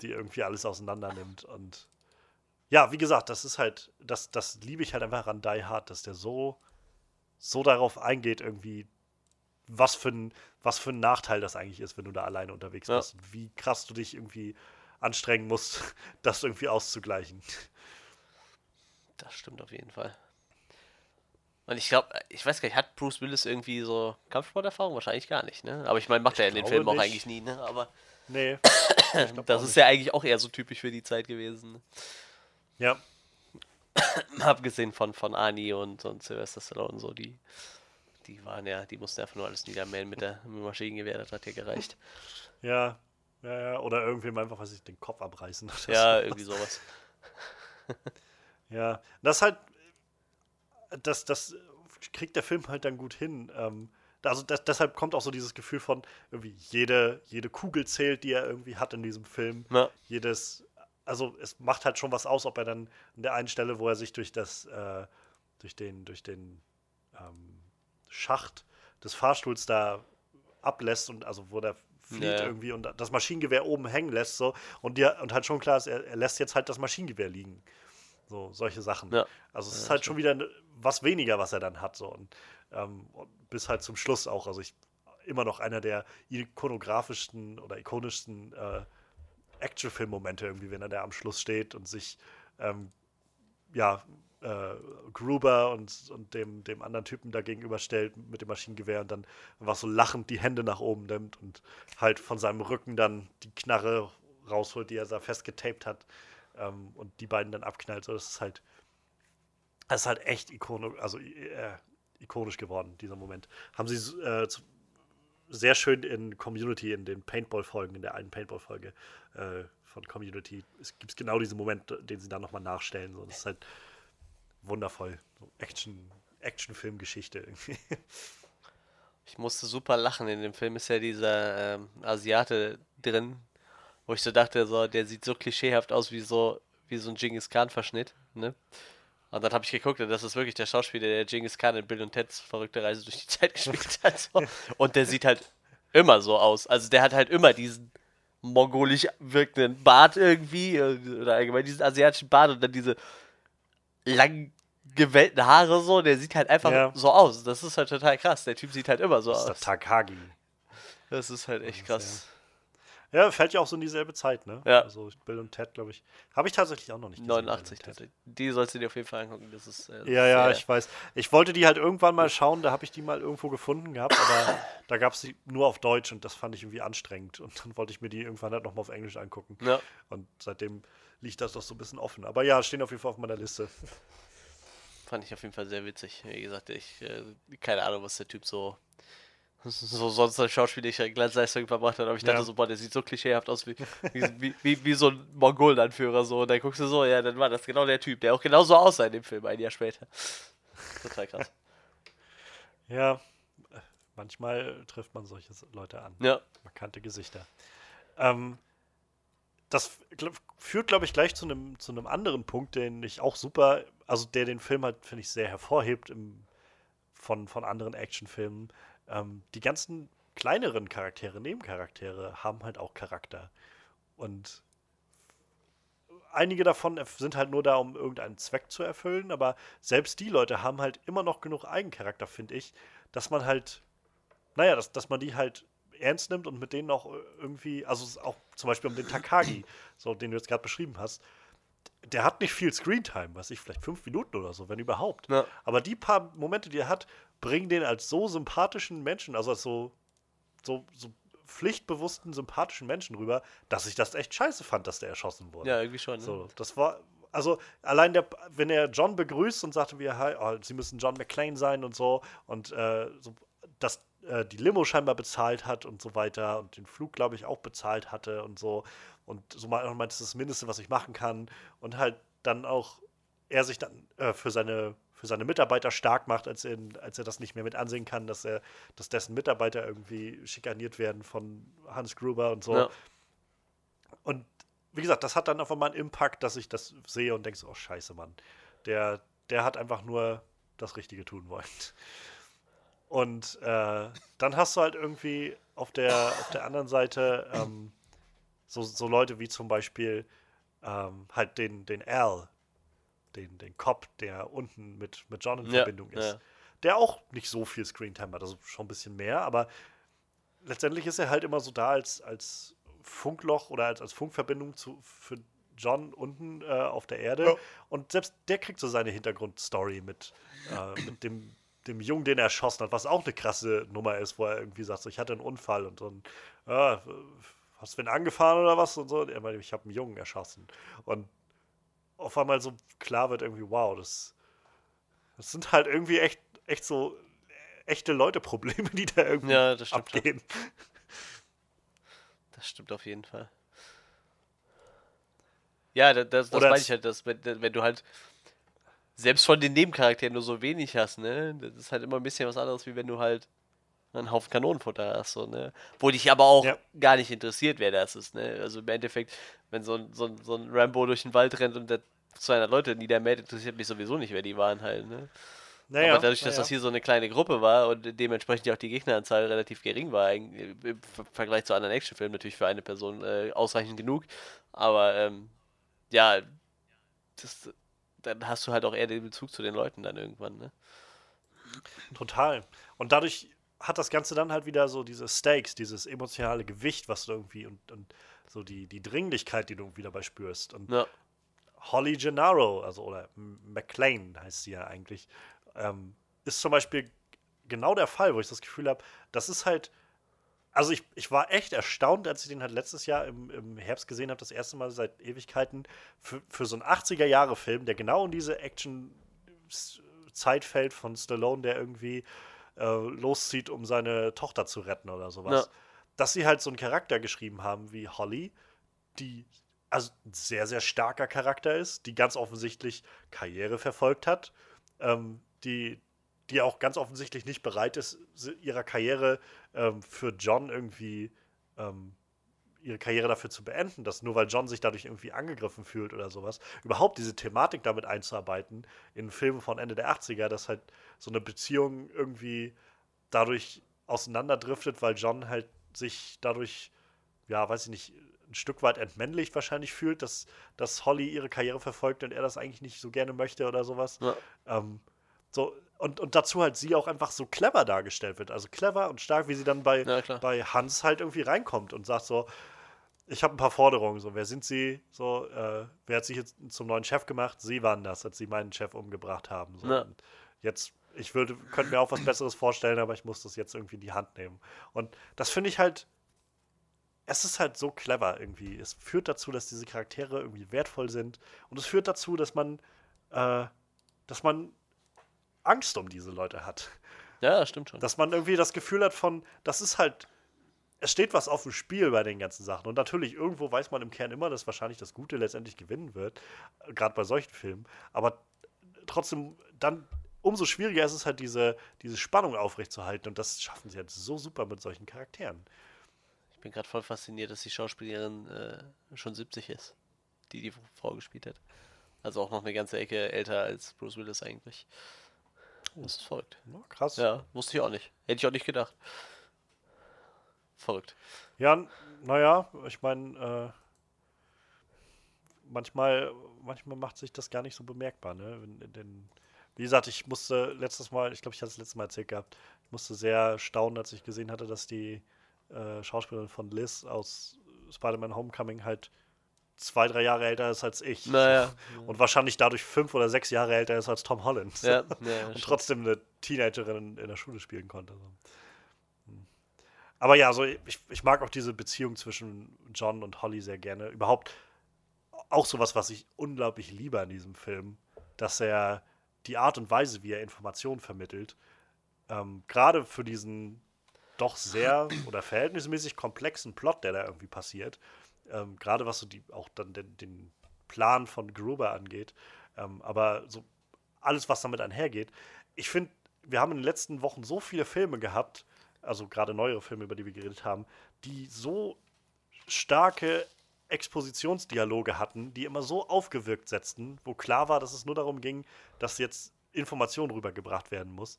die irgendwie alles auseinander nimmt. Und ja, wie gesagt, das ist halt, das, das liebe ich halt einfach an Die Hard, dass der so, so darauf eingeht, irgendwie, was für ein, was für ein Nachteil das eigentlich ist, wenn du da alleine unterwegs ja. bist. Wie krass du dich irgendwie anstrengen musst, das irgendwie auszugleichen. Das stimmt auf jeden Fall. Und ich glaube, ich weiß gar nicht, hat Bruce Willis irgendwie so Kampfsporterfahrung? Wahrscheinlich gar nicht, ne? Aber ich meine, macht er in den Filmen auch eigentlich nie, ne? Aber. Nee. das ist nicht. ja eigentlich auch eher so typisch für die Zeit gewesen. Ne? Ja. Abgesehen von, von Ani und, und Sylvester Stallone und so, die, die waren ja, die mussten einfach nur alles niedermähen mit der Maschinengewehr, das hat ja gereicht. Ja, ja, ja. Oder irgendwem einfach, was ich, den Kopf abreißen. ja, sowas. irgendwie sowas. ja, das halt, das, das kriegt der Film halt dann gut hin. Ähm, also das, deshalb kommt auch so dieses Gefühl von irgendwie jede, jede Kugel zählt, die er irgendwie hat in diesem Film. Ja. Jedes, also es macht halt schon was aus, ob er dann an der einen Stelle, wo er sich durch das, äh, durch den, durch den ähm, Schacht des Fahrstuhls da ablässt und also wo der flieht ja. irgendwie und das Maschinengewehr oben hängen lässt so und dir und halt schon klar ist, er, er, lässt jetzt halt das Maschinengewehr liegen. So, solche Sachen. Ja. Also es ist halt schon wieder was weniger, was er dann hat. So. Und, ähm, bis halt zum Schluss auch. Also ich immer noch einer der ikonografischsten oder ikonischsten äh, Actionfilm-Momente irgendwie, wenn er da am Schluss steht und sich ähm, ja, äh, Gruber und, und dem, dem anderen Typen da gegenüberstellt mit dem Maschinengewehr und dann einfach so lachend die Hände nach oben nimmt und halt von seinem Rücken dann die Knarre rausholt, die er da festgetaped hat ähm, und die beiden dann abknallt. So, das ist halt, das ist halt echt ikonisch, also äh, ikonisch geworden, dieser Moment. Haben sie äh, sehr schön in Community, in den Paintball-Folgen, in der einen Paintball-Folge äh, von Community, es gibt genau diesen Moment, den sie dann nochmal nachstellen. So, das ist halt wundervoll. So Action, Actionfilm-Geschichte irgendwie. Ich musste super lachen. In dem Film ist ja dieser ähm, Asiate drin, wo ich so dachte, so, der sieht so klischeehaft aus wie so, wie so ein Genghis Khan-Verschnitt, ne? Und dann habe ich geguckt, und das ist wirklich der Schauspieler, der Genghis Khan in Bill und Ted's verrückte Reise durch die Zeit gespielt hat. So. Und der sieht halt immer so aus. Also der hat halt immer diesen mongolisch wirkenden Bart irgendwie, äh, oder allgemein diesen asiatischen Bart und dann diese lang gewellten Haare so, der sieht halt einfach ja. so aus. Das ist halt total krass. Der Typ sieht halt immer so das aus. Das ist Takagi. Das ist halt echt krass. Ja, fällt ja auch so in dieselbe Zeit, ne? Ja. Also Bill und Ted, glaube ich. Habe ich tatsächlich auch noch nicht gesehen. 89 tatsächlich. Die sollst du dir auf jeden Fall angucken. Das ist, äh, ja, ja, ich weiß. Ich wollte die halt irgendwann mal schauen, da habe ich die mal irgendwo gefunden gehabt, aber da gab es die nur auf Deutsch und das fand ich irgendwie anstrengend. Und dann wollte ich mir die irgendwann halt nochmal auf Englisch angucken. Ja. Und seitdem liegt das doch so ein bisschen offen. Aber ja, stehen auf jeden Fall auf meiner Liste. Fand ich auf jeden Fall sehr witzig. Wie gesagt, ich, äh, keine Ahnung, was der Typ so so sonst eine schauspielerische Glanzleistung verbracht hat. Aber ich dachte ja. so, boah, der sieht so klischeehaft aus wie, wie, wie, wie, so ein Mongolen-Anführer. So. Und dann guckst du so, ja, dann war das genau der Typ, der auch genauso aussah in dem Film, ein Jahr später. Total krass. Ja, manchmal trifft man solche Leute an. Ja. Markante Gesichter. Ähm, das führt, glaube ich, gleich zu einem zu anderen Punkt, den ich auch super, also der den Film halt, finde ich, sehr hervorhebt im, von, von anderen Actionfilmen ähm, die ganzen kleineren Charaktere, Nebencharaktere, haben halt auch Charakter. Und einige davon sind halt nur da, um irgendeinen Zweck zu erfüllen, aber selbst die Leute haben halt immer noch genug Eigencharakter, finde ich, dass man halt, naja, dass, dass man die halt ernst nimmt und mit denen auch irgendwie, also auch zum Beispiel um den Takagi, so den du jetzt gerade beschrieben hast, der hat nicht viel Screentime, was ich, vielleicht fünf Minuten oder so, wenn überhaupt. Ja. Aber die paar Momente, die er hat, bringen den als so sympathischen Menschen, also als so, so, so pflichtbewussten, sympathischen Menschen rüber, dass ich das echt scheiße fand, dass der erschossen wurde. Ja, irgendwie schon. Ne? So, das war, also allein der, wenn er John begrüßt und sagte, wie, hi, oh, sie müssen John McClane sein und so und äh, so, dass äh, die Limo scheinbar bezahlt hat und so weiter und den Flug, glaube ich, auch bezahlt hatte und so und so meint, das ist das Mindeste, was ich machen kann und halt dann auch er sich dann äh, für seine für seine Mitarbeiter stark macht, als er, als er das nicht mehr mit ansehen kann, dass er, dass dessen Mitarbeiter irgendwie schikaniert werden von Hans Gruber und so. Ja. Und wie gesagt, das hat dann auf einmal einen Impact, dass ich das sehe und denke so, oh scheiße, Mann. Der, der hat einfach nur das Richtige tun wollen. Und äh, dann hast du halt irgendwie auf der, auf der anderen Seite ähm, so, so Leute wie zum Beispiel ähm, halt den, den Al, den, den Cop, der unten mit, mit John in ja, Verbindung ist. Ja. Der auch nicht so viel Screentime hat, also schon ein bisschen mehr, aber letztendlich ist er halt immer so da als, als Funkloch oder als, als Funkverbindung zu, für John unten äh, auf der Erde. Ja. Und selbst der kriegt so seine Hintergrundstory mit, äh, mit dem, dem Jungen, den er erschossen hat, was auch eine krasse Nummer ist, wo er irgendwie sagt, so, ich hatte einen Unfall und so ein, äh, hast du wen angefahren oder was und so. Und er meinte, ich habe einen Jungen erschossen. Und auf einmal so klar wird irgendwie, wow, das, das sind halt irgendwie echt, echt so echte Leute-Probleme, die da irgendwie ja, das stimmt abgehen. Das stimmt auf jeden Fall. Ja, das, das meine ich halt, dass, wenn, wenn du halt selbst von den Nebencharakteren nur so wenig hast, ne? Das ist halt immer ein bisschen was anderes, wie wenn du halt einen Haufen Kanonenfutter hast, so, ne? Wo dich aber auch ja. gar nicht interessiert, wer das ist, ne? Also im Endeffekt, wenn so ein, so ein, so ein Rambo durch den Wald rennt und der 200 Leute niedermäht, interessiert mich sowieso nicht, wer die waren halt, ne? Naja, aber dadurch, dass naja. das hier so eine kleine Gruppe war und dementsprechend auch die Gegneranzahl relativ gering war, im Vergleich zu anderen Actionfilmen natürlich für eine Person äh, ausreichend genug. Aber ähm, ja, das, dann hast du halt auch eher den Bezug zu den Leuten dann irgendwann, ne? Total. Und dadurch hat das Ganze dann halt wieder so diese Stakes, dieses emotionale Gewicht, was du irgendwie und, und so die, die Dringlichkeit, die du irgendwie dabei spürst. Und ja. Holly Gennaro, also oder McLean heißt sie ja eigentlich, ähm, ist zum Beispiel genau der Fall, wo ich das Gefühl habe, das ist halt. Also ich, ich war echt erstaunt, als ich den halt letztes Jahr im, im Herbst gesehen habe, das erste Mal seit Ewigkeiten, für, für so einen 80er-Jahre-Film, der genau in diese Action-Zeit fällt von Stallone, der irgendwie äh, loszieht, um seine Tochter zu retten oder sowas. Ja. Dass sie halt so einen Charakter geschrieben haben wie Holly, die also ein sehr, sehr starker Charakter ist, die ganz offensichtlich Karriere verfolgt hat, ähm, die die auch ganz offensichtlich nicht bereit ist, ihrer Karriere ähm, für John irgendwie ähm, ihre Karriere dafür zu beenden, dass nur weil John sich dadurch irgendwie angegriffen fühlt oder sowas, überhaupt diese Thematik damit einzuarbeiten in Filmen von Ende der 80er, dass halt so eine Beziehung irgendwie dadurch auseinanderdriftet, weil John halt sich dadurch, ja, weiß ich nicht, ein Stück weit entmännlicht wahrscheinlich fühlt, dass, dass Holly ihre Karriere verfolgt und er das eigentlich nicht so gerne möchte oder sowas. Ja. Ähm, so, und, und dazu halt sie auch einfach so clever dargestellt wird. Also clever und stark, wie sie dann bei, ja, bei Hans halt irgendwie reinkommt und sagt so, ich habe ein paar Forderungen. So, wer sind Sie? So, äh, wer hat sich jetzt zum neuen Chef gemacht? Sie waren das, als Sie meinen Chef umgebracht haben. So. Ja. Jetzt, ich würde, könnte mir auch was Besseres vorstellen, aber ich muss das jetzt irgendwie in die Hand nehmen. Und das finde ich halt, es ist halt so clever irgendwie. Es führt dazu, dass diese Charaktere irgendwie wertvoll sind. Und es führt dazu, dass man, äh, dass man Angst um diese Leute hat. Ja, das stimmt schon. Dass man irgendwie das Gefühl hat von, das ist halt es steht was auf dem Spiel bei den ganzen Sachen. Und natürlich, irgendwo weiß man im Kern immer, dass wahrscheinlich das Gute letztendlich gewinnen wird, gerade bei solchen Filmen. Aber trotzdem, dann umso schwieriger ist es halt, diese, diese Spannung aufrechtzuerhalten. Und das schaffen sie halt so super mit solchen Charakteren. Ich bin gerade voll fasziniert, dass die Schauspielerin äh, schon 70 ist, die die Frau gespielt hat. Also auch noch eine ganze Ecke älter als Bruce Willis eigentlich. Das ist verrückt. Ja, krass. Ja, wusste ich auch nicht. Hätte ich auch nicht gedacht. Verrückt. Ja, naja, ich meine, äh, manchmal, manchmal macht sich das gar nicht so bemerkbar, ne? Denn, wie gesagt, ich musste letztes Mal, ich glaube, ich hatte es letztes Mal erzählt gehabt, ich musste sehr staunen, als ich gesehen hatte, dass die äh, Schauspielerin von Liz aus Spider-Man Homecoming halt zwei, drei Jahre älter ist als ich. Naja. Und wahrscheinlich dadurch fünf oder sechs Jahre älter ist als Tom Holland. Ja, ja, und trotzdem eine Teenagerin in der Schule spielen konnte. Aber ja, so, ich, ich mag auch diese Beziehung zwischen John und Holly sehr gerne. Überhaupt auch sowas, was ich unglaublich liebe an diesem Film, dass er die Art und Weise, wie er Informationen vermittelt, ähm, gerade für diesen doch sehr oder verhältnismäßig komplexen Plot, der da irgendwie passiert, ähm, gerade was so die auch dann den, den Plan von Gruber angeht, ähm, aber so alles, was damit einhergeht. Ich finde, wir haben in den letzten Wochen so viele Filme gehabt, also gerade neuere Filme, über die wir geredet haben, die so starke Expositionsdialoge hatten, die immer so aufgewirkt setzten, wo klar war, dass es nur darum ging, dass jetzt Information rübergebracht werden muss.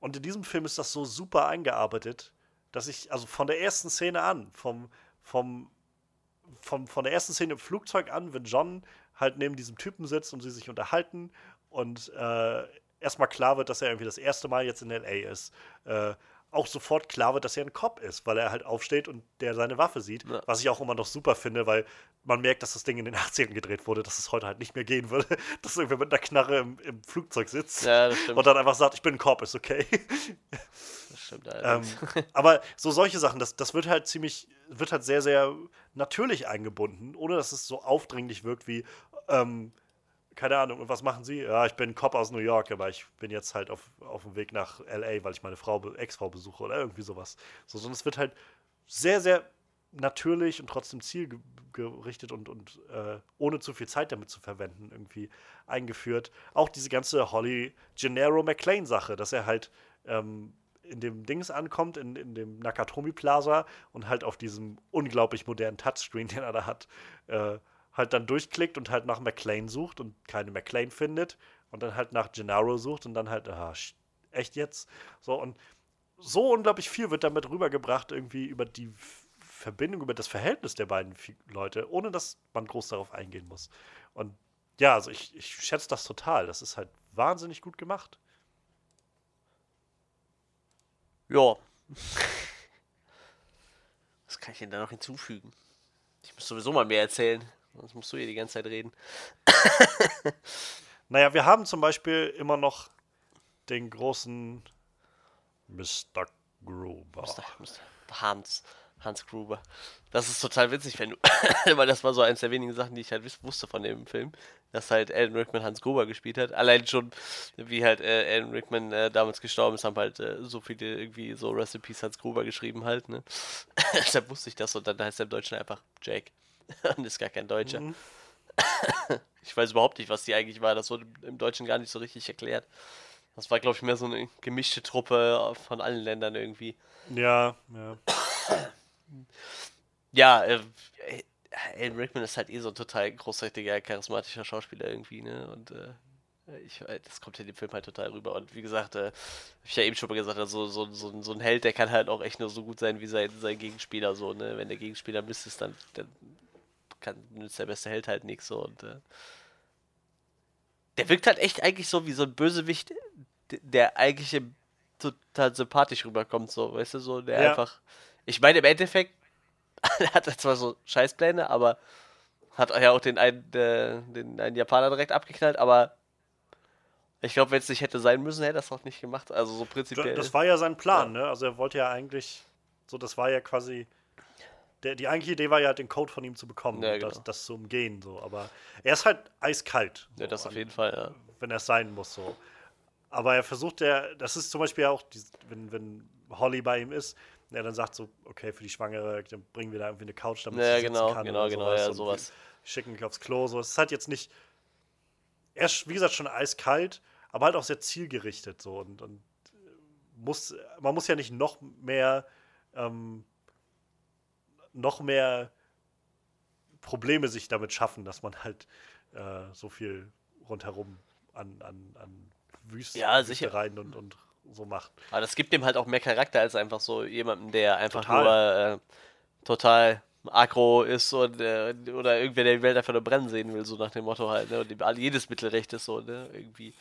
Und in diesem Film ist das so super eingearbeitet, dass ich, also von der ersten Szene an, vom, vom, vom, von der ersten Szene im Flugzeug an, wenn John halt neben diesem Typen sitzt und sie sich unterhalten und äh, erstmal klar wird, dass er irgendwie das erste Mal jetzt in LA ist. Äh, auch sofort klar wird, dass er ein Cop ist, weil er halt aufsteht und der seine Waffe sieht. Ja. Was ich auch immer noch super finde, weil man merkt, dass das Ding in den 80ern gedreht wurde, dass es heute halt nicht mehr gehen würde, dass irgendwer mit einer Knarre im, im Flugzeug sitzt ja, und dann einfach sagt, ich bin ein Cop, ist okay. Das stimmt ähm, aber so solche Sachen, das, das wird halt ziemlich, wird halt sehr, sehr natürlich eingebunden, ohne dass es so aufdringlich wirkt wie, ähm, keine Ahnung, und was machen Sie? Ja, ich bin Cop aus New York, aber ich bin jetzt halt auf, auf dem Weg nach LA, weil ich meine Frau, Ex-Frau besuche oder irgendwie sowas. So, sondern es wird halt sehr, sehr natürlich und trotzdem zielgerichtet und, und äh, ohne zu viel Zeit damit zu verwenden, irgendwie eingeführt. Auch diese ganze Holly Gennaro McLean-Sache, dass er halt ähm, in dem Dings ankommt, in, in dem Nakatomi Plaza und halt auf diesem unglaublich modernen Touchscreen, den er da hat, äh, halt dann durchklickt und halt nach McLean sucht und keine McLean findet und dann halt nach Gennaro sucht und dann halt, ah, echt jetzt? So und so unglaublich viel wird damit rübergebracht, irgendwie über die Verbindung, über das Verhältnis der beiden Leute, ohne dass man groß darauf eingehen muss. Und ja, also ich, ich schätze das total. Das ist halt wahnsinnig gut gemacht. Ja. Was kann ich denn da noch hinzufügen? Ich muss sowieso mal mehr erzählen. Sonst musst du hier die ganze Zeit reden. naja, wir haben zum Beispiel immer noch den großen Mr. Gruber. Mr. Mr. Hans. Hans Gruber. Das ist total witzig, wenn du, weil das war so eins der wenigen Sachen, die ich halt wusste von dem Film, dass halt Alan Rickman Hans Gruber gespielt hat. Allein schon, wie halt äh, Alan Rickman äh, damals gestorben ist, haben halt äh, so viele irgendwie so Recipes Hans Gruber geschrieben halt, ne? Deshalb wusste ich das und dann heißt er im Deutschen einfach Jake. und ist gar kein Deutscher. Mhm. Ich weiß überhaupt nicht, was die eigentlich war. Das wurde im Deutschen gar nicht so richtig erklärt. Das war, glaube ich, mehr so eine gemischte Truppe von allen Ländern irgendwie. Ja, ja. ja, äh, Alan Rickman ist halt eh so ein total großartiger, charismatischer Schauspieler irgendwie, ne? Und äh, ich, äh, das kommt in dem Film halt total rüber. Und wie gesagt, äh, hab ich ja eben schon mal gesagt, also so, so, so ein Held, der kann halt auch echt nur so gut sein wie sein, sein Gegenspieler, so, ne? Wenn der Gegenspieler Mist ist, dann, dann kann, nützt der beste Held halt nichts so. Und äh, der wirkt halt echt eigentlich so wie so ein Bösewicht, der eigentlich total sympathisch rüberkommt, so, weißt du, so, der ja. einfach. Ich meine, im Endeffekt hat er zwar so Scheißpläne, aber hat ja auch den einen, äh, den einen Japaner direkt abgeknallt, aber ich glaube, wenn es nicht hätte sein müssen, hätte er es auch nicht gemacht. Also so prinzipiell. Das war ja sein Plan, ja. ne? Also er wollte ja eigentlich, so das war ja quasi, der, die eigentliche Idee war ja, den Code von ihm zu bekommen, ja, genau. das, das, zu umgehen, so. Aber er ist halt eiskalt. Ja, das auf jeden Fall, ja. Wenn er es sein muss, so. Aber er versucht ja, das ist zum Beispiel auch, wenn, wenn Holly bei ihm ist, er dann sagt so, okay, für die Schwangere, dann bringen wir da irgendwie eine Couch, damit ja, sie genau, kann. Genau, genau, ja, sowas. Schicken mich aufs Klo, so. Es ist halt jetzt nicht, er ist, wie gesagt, schon eiskalt, aber halt auch sehr zielgerichtet so und, und muss, man muss ja nicht noch mehr ähm, noch mehr Probleme sich damit schaffen, dass man halt äh, so viel rundherum an, an, an Wüsten ja, rein und, und so macht. Aber das gibt dem halt auch mehr Charakter als einfach so jemanden, der einfach total. nur äh, total aggro ist und, äh, oder irgendwer, der die Welt einfach nur brennen sehen will, so nach dem Motto halt, ne? Und dem jedes Mittel recht ist so, ne? Irgendwie.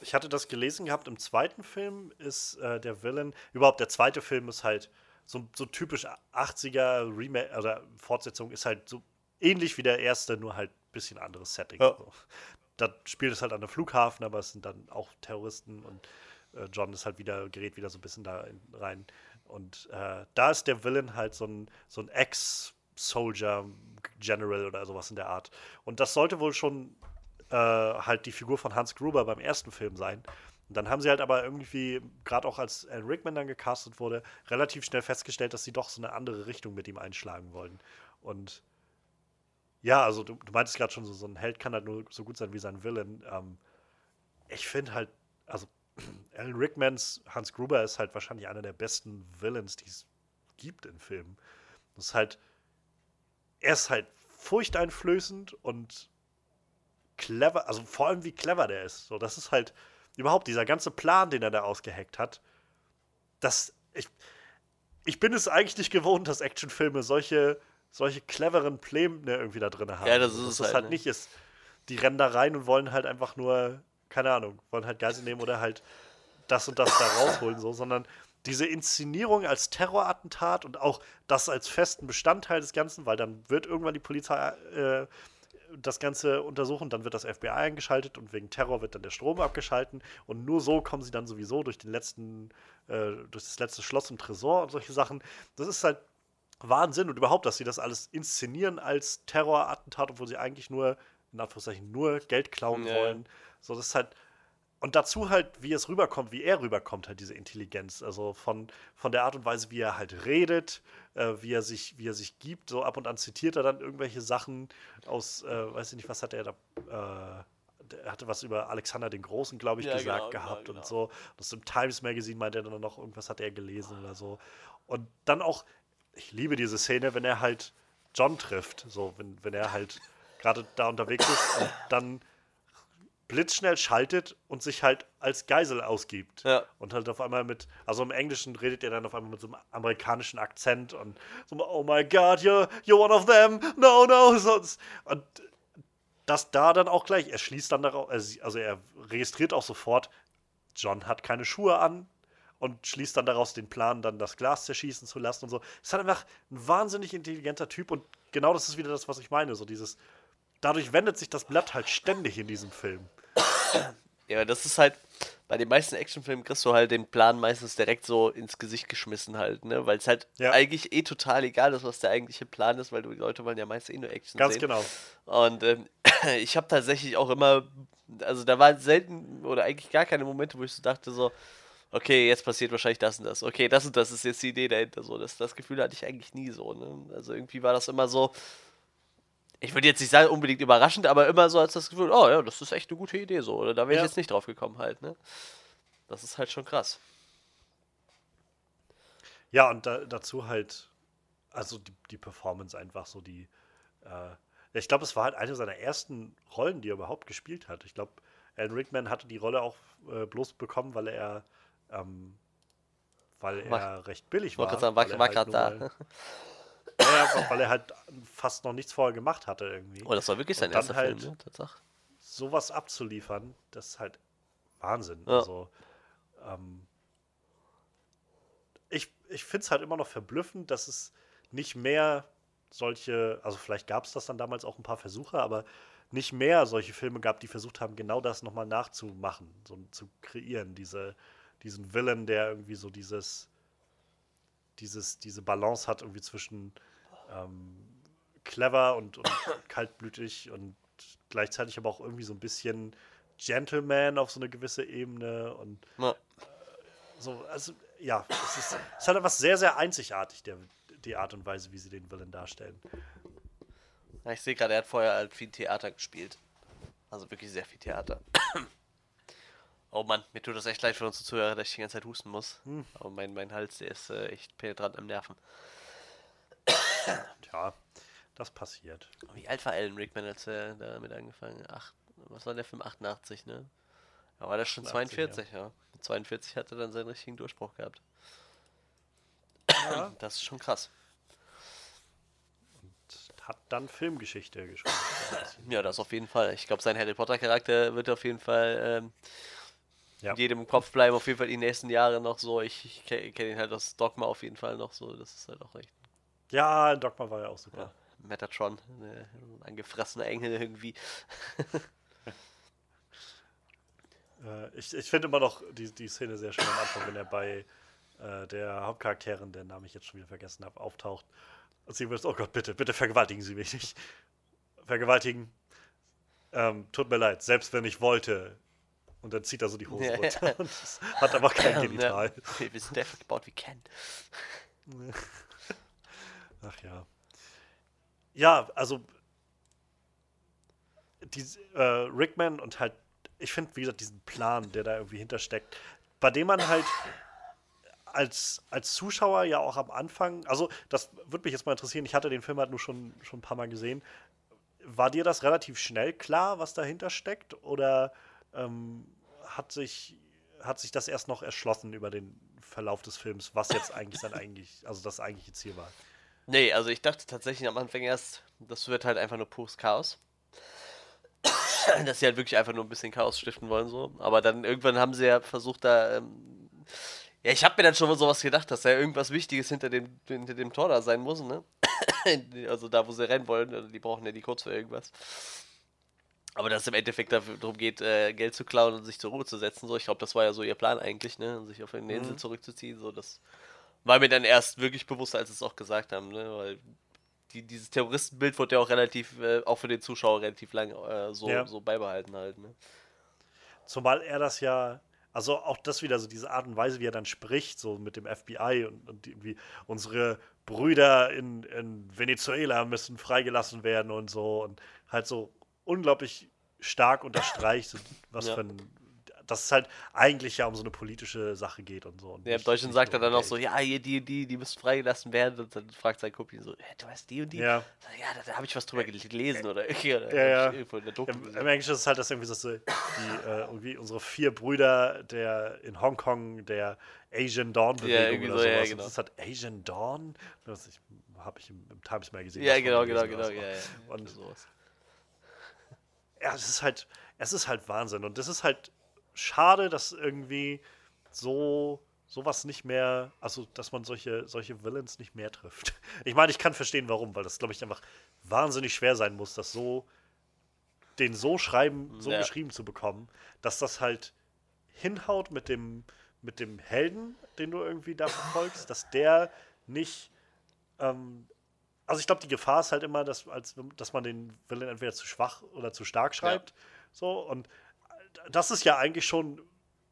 Ich hatte das gelesen gehabt, im zweiten Film ist äh, der Villain, überhaupt der zweite Film ist halt so, so typisch 80er Remake oder Fortsetzung, ist halt so ähnlich wie der erste, nur halt ein bisschen anderes Setting. Ja. So. Da spielt es halt an der Flughafen, aber es sind dann auch Terroristen und äh, John ist halt wieder, gerät wieder so ein bisschen da in, rein. Und äh, da ist der Villain halt so ein, so ein Ex-Soldier, General oder sowas in der Art. Und das sollte wohl schon äh, halt die Figur von Hans Gruber beim ersten Film sein. Und dann haben sie halt aber irgendwie, gerade auch als Alan Rickman dann gecastet wurde, relativ schnell festgestellt, dass sie doch so eine andere Richtung mit ihm einschlagen wollen. Und ja, also du, du meintest gerade schon, so, so ein Held kann halt nur so gut sein wie sein Villain. Ähm, ich finde halt, also Alan Rickmans Hans Gruber ist halt wahrscheinlich einer der besten Villains, die es gibt in Filmen. Das ist halt, er ist halt furchteinflößend und clever, also vor allem wie clever der ist. So, das ist halt überhaupt dieser ganze Plan, den er da ausgeheckt hat. Das, ich, ich bin es eigentlich nicht gewohnt, dass Actionfilme solche, solche cleveren Pläne irgendwie da drin haben. Ja, das ist es halt, halt ne? nicht ist. Die rennen da rein und wollen halt einfach nur, keine Ahnung, wollen halt Geisel nehmen oder halt das und das da rausholen, so, sondern diese Inszenierung als Terrorattentat und auch das als festen Bestandteil des Ganzen, weil dann wird irgendwann die Polizei äh, das Ganze untersuchen, dann wird das FBI eingeschaltet und wegen Terror wird dann der Strom abgeschalten und nur so kommen sie dann sowieso durch den letzten, äh, durch das letzte Schloss im Tresor und solche Sachen. Das ist halt Wahnsinn und überhaupt, dass sie das alles inszenieren als Terrorattentat, obwohl sie eigentlich nur, in Anführungszeichen, nur Geld klauen ja. wollen. So, das ist halt und dazu halt, wie es rüberkommt, wie er rüberkommt, halt diese Intelligenz. Also von, von der Art und Weise, wie er halt redet, äh, wie, er sich, wie er sich gibt. So ab und an zitiert er dann irgendwelche Sachen aus, äh, weiß ich nicht, was hat er da. Äh, er hatte was über Alexander den Großen, glaube ich, ja, gesagt genau, gehabt genau, genau. und so. Das im Times Magazine meinte er dann noch, irgendwas hat er gelesen oder so. Und dann auch, ich liebe diese Szene, wenn er halt John trifft, so, wenn, wenn er halt gerade da unterwegs ist und dann blitzschnell schaltet und sich halt als Geisel ausgibt. Ja. Und halt auf einmal mit, also im Englischen redet er dann auf einmal mit so einem amerikanischen Akzent und so, oh my God, you're, you're one of them, no, no. So, und das da dann auch gleich, er schließt dann darauf, also er registriert auch sofort, John hat keine Schuhe an und schließt dann daraus den Plan, dann das Glas zerschießen zu lassen und so. Ist halt einfach ein wahnsinnig intelligenter Typ und genau das ist wieder das, was ich meine, so dieses dadurch wendet sich das Blatt halt ständig in diesem Film. Ja, das ist halt, bei den meisten Actionfilmen kriegst du halt den Plan meistens direkt so ins Gesicht geschmissen halt, ne? Weil es halt ja. eigentlich eh total egal ist, was der eigentliche Plan ist, weil die Leute wollen ja meist eh nur Action Ganz sehen. genau. Und ähm, ich habe tatsächlich auch immer, also da waren selten oder eigentlich gar keine Momente, wo ich so dachte so, okay, jetzt passiert wahrscheinlich das und das. Okay, das und das ist jetzt die Idee dahinter so. Das, das Gefühl hatte ich eigentlich nie so, ne? Also irgendwie war das immer so, ich würde jetzt nicht sagen unbedingt überraschend, aber immer so als das Gefühl, oh ja, das ist echt eine gute Idee so. Oder da wäre ja. ich jetzt nicht drauf gekommen halt, ne? Das ist halt schon krass. Ja, und da, dazu halt, also die, die Performance einfach so, die, äh, ich glaube, es war halt eine seiner ersten Rollen, die er überhaupt gespielt hat. Ich glaube, Alan Rickman hatte die Rolle auch äh, bloß bekommen, weil er, ähm, weil er war, recht billig war. Sagen, war, war halt da. ja, weil er halt fast noch nichts vorher gemacht hatte irgendwie. Oh, das war wirklich sein erster halt Film, ne? Tatsache. Sowas abzuliefern, das ist halt Wahnsinn. Ja. Also, ähm, ich ich finde es halt immer noch verblüffend, dass es nicht mehr solche, also vielleicht gab es das dann damals auch ein paar Versuche, aber nicht mehr solche Filme gab, die versucht haben, genau das nochmal nachzumachen, so zu kreieren, diese, diesen Villain, der irgendwie so dieses, dieses, diese Balance hat, irgendwie zwischen ähm, clever und, und kaltblütig und gleichzeitig aber auch irgendwie so ein bisschen Gentleman auf so eine gewisse Ebene und ja. äh, so, also ja, es ist, es halt etwas sehr, sehr einzigartig, der, die Art und Weise, wie sie den Villain darstellen. Ja, ich sehe gerade, er hat vorher halt viel Theater gespielt. Also wirklich sehr viel Theater. oh Mann, mir tut das echt leid für unsere Zuhörer, dass ich die ganze Zeit husten muss. Hm. Aber mein, mein Hals, der ist äh, echt penetrant am Nerven. Tja, das passiert. Wie alt war Alan Rickman, als er damit angefangen hat? Was war der Film? 88, ne? Da war der schon 42, ja. ja. Mit 42 hat er dann seinen richtigen Durchbruch gehabt. Ja. Das ist schon krass. Und hat dann Filmgeschichte geschrieben. ja, das auf jeden Fall. Ich glaube, sein Harry Potter-Charakter wird auf jeden Fall ähm, ja. jedem im Kopf bleiben, auf jeden Fall die nächsten Jahre noch so. Ich, ich kenne ihn halt aus Dogma auf jeden Fall noch so. Das ist halt auch echt. Ja, Dogma war ja auch super. Ja. Metatron, ne, ein angefressener Engel irgendwie. Äh, ich ich finde immer noch die, die Szene sehr schön am Anfang, wenn er bei äh, der Hauptcharakterin, deren Namen ich jetzt schon wieder vergessen habe, auftaucht. Und sie wird, oh Gott, bitte, bitte vergewaltigen Sie mich nicht. Vergewaltigen. Ähm, tut mir leid, selbst wenn ich wollte. Und dann zieht er so die Hose runter. und hat aber kein Genital. Wir wissen definitely about we can. Ach ja. Ja, also die, äh, Rickman und halt ich finde, wie gesagt, diesen Plan, der da irgendwie hintersteckt, bei dem man halt als, als Zuschauer ja auch am Anfang, also das würde mich jetzt mal interessieren, ich hatte den Film halt nur schon, schon ein paar Mal gesehen. War dir das relativ schnell klar, was dahinter steckt? Oder ähm, hat, sich, hat sich das erst noch erschlossen über den Verlauf des Films, was jetzt eigentlich sein eigentlich, also das eigentliche Ziel war? Nee, also ich dachte tatsächlich am Anfang erst, das wird halt einfach nur pures Chaos. dass sie halt wirklich einfach nur ein bisschen Chaos stiften wollen, so. Aber dann irgendwann haben sie ja versucht, da. Ähm, ja, ich habe mir dann schon mal sowas gedacht, dass da irgendwas Wichtiges hinter dem, hinter dem Tor da sein muss, ne? also da, wo sie rennen wollen, also die brauchen ja die kurz für irgendwas. Aber dass es im Endeffekt darum geht, äh, Geld zu klauen und sich zur Ruhe zu setzen, so. Ich glaube, das war ja so ihr Plan eigentlich, ne? Sich auf eine Insel mhm. zurückzuziehen, so. Das war mir dann erst wirklich bewusst, als sie es auch gesagt haben, ne? Weil die, dieses Terroristenbild wurde ja auch relativ, äh, auch für den Zuschauer relativ lang äh, so, ja. so beibehalten halt. Ne? Zumal er das ja, also auch das wieder so diese Art und Weise, wie er dann spricht, so mit dem FBI und, und irgendwie unsere Brüder in, in Venezuela müssen freigelassen werden und so und halt so unglaublich stark unterstreicht, was ja. für ein dass es halt eigentlich ja um so eine politische Sache geht und so. ja, im Deutschen sagt er dann auch so, ja, hier, die, die, die müssen freigelassen werden. Und dann fragt sein Kumpel so, du hast die und die? Ja, ja da, da habe ich was drüber gelesen oder, oder ja, ja. Im, Im Englischen ist es halt das irgendwie so, die, äh, irgendwie unsere vier Brüder, der in Hongkong, der Asian Dawn Bewegung ja, oder so, sowas. Ja, genau. Das ist halt Asian Dawn? Das habe ich im, im Times mal gesehen. Ja, genau, genau, genau. Ja, ja. Und sowas. Ja, es ist halt, es ist halt Wahnsinn. Und das ist halt schade, dass irgendwie so sowas nicht mehr, also dass man solche, solche Villains nicht mehr trifft. Ich meine, ich kann verstehen, warum, weil das, glaube ich, einfach wahnsinnig schwer sein muss, das so, den so schreiben, so ja. geschrieben zu bekommen, dass das halt hinhaut mit dem, mit dem Helden, den du irgendwie da verfolgst, dass der nicht, ähm, also ich glaube, die Gefahr ist halt immer, dass, als, dass man den Villain entweder zu schwach oder zu stark schreibt. Ja. So, und das ist ja eigentlich schon,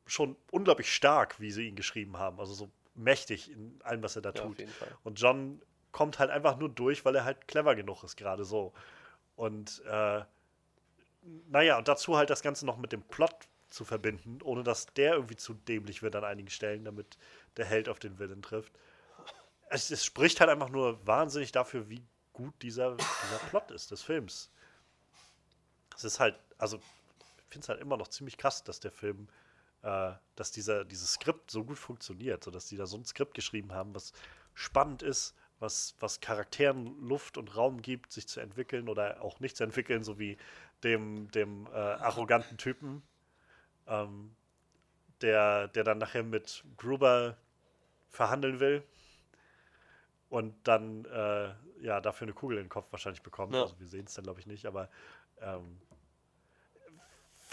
schon unglaublich stark, wie sie ihn geschrieben haben. Also so mächtig in allem, was er da ja, tut. Und John kommt halt einfach nur durch, weil er halt clever genug ist, gerade so. Und äh, naja, und dazu halt das Ganze noch mit dem Plot zu verbinden, ohne dass der irgendwie zu dämlich wird an einigen Stellen, damit der Held auf den Willen trifft. Es, es spricht halt einfach nur wahnsinnig dafür, wie gut dieser, dieser Plot ist des Films. Es ist halt, also, finde es halt immer noch ziemlich krass, dass der Film, äh, dass dieser, dieses Skript so gut funktioniert, so dass die da so ein Skript geschrieben haben, was spannend ist, was, was Charakteren Luft und Raum gibt, sich zu entwickeln oder auch nicht zu entwickeln, so wie dem, dem äh, arroganten Typen, ähm, der, der dann nachher mit Gruber verhandeln will und dann äh, ja dafür eine Kugel in den Kopf wahrscheinlich bekommt. Ja. Also wir sehen es dann glaube ich nicht, aber ähm,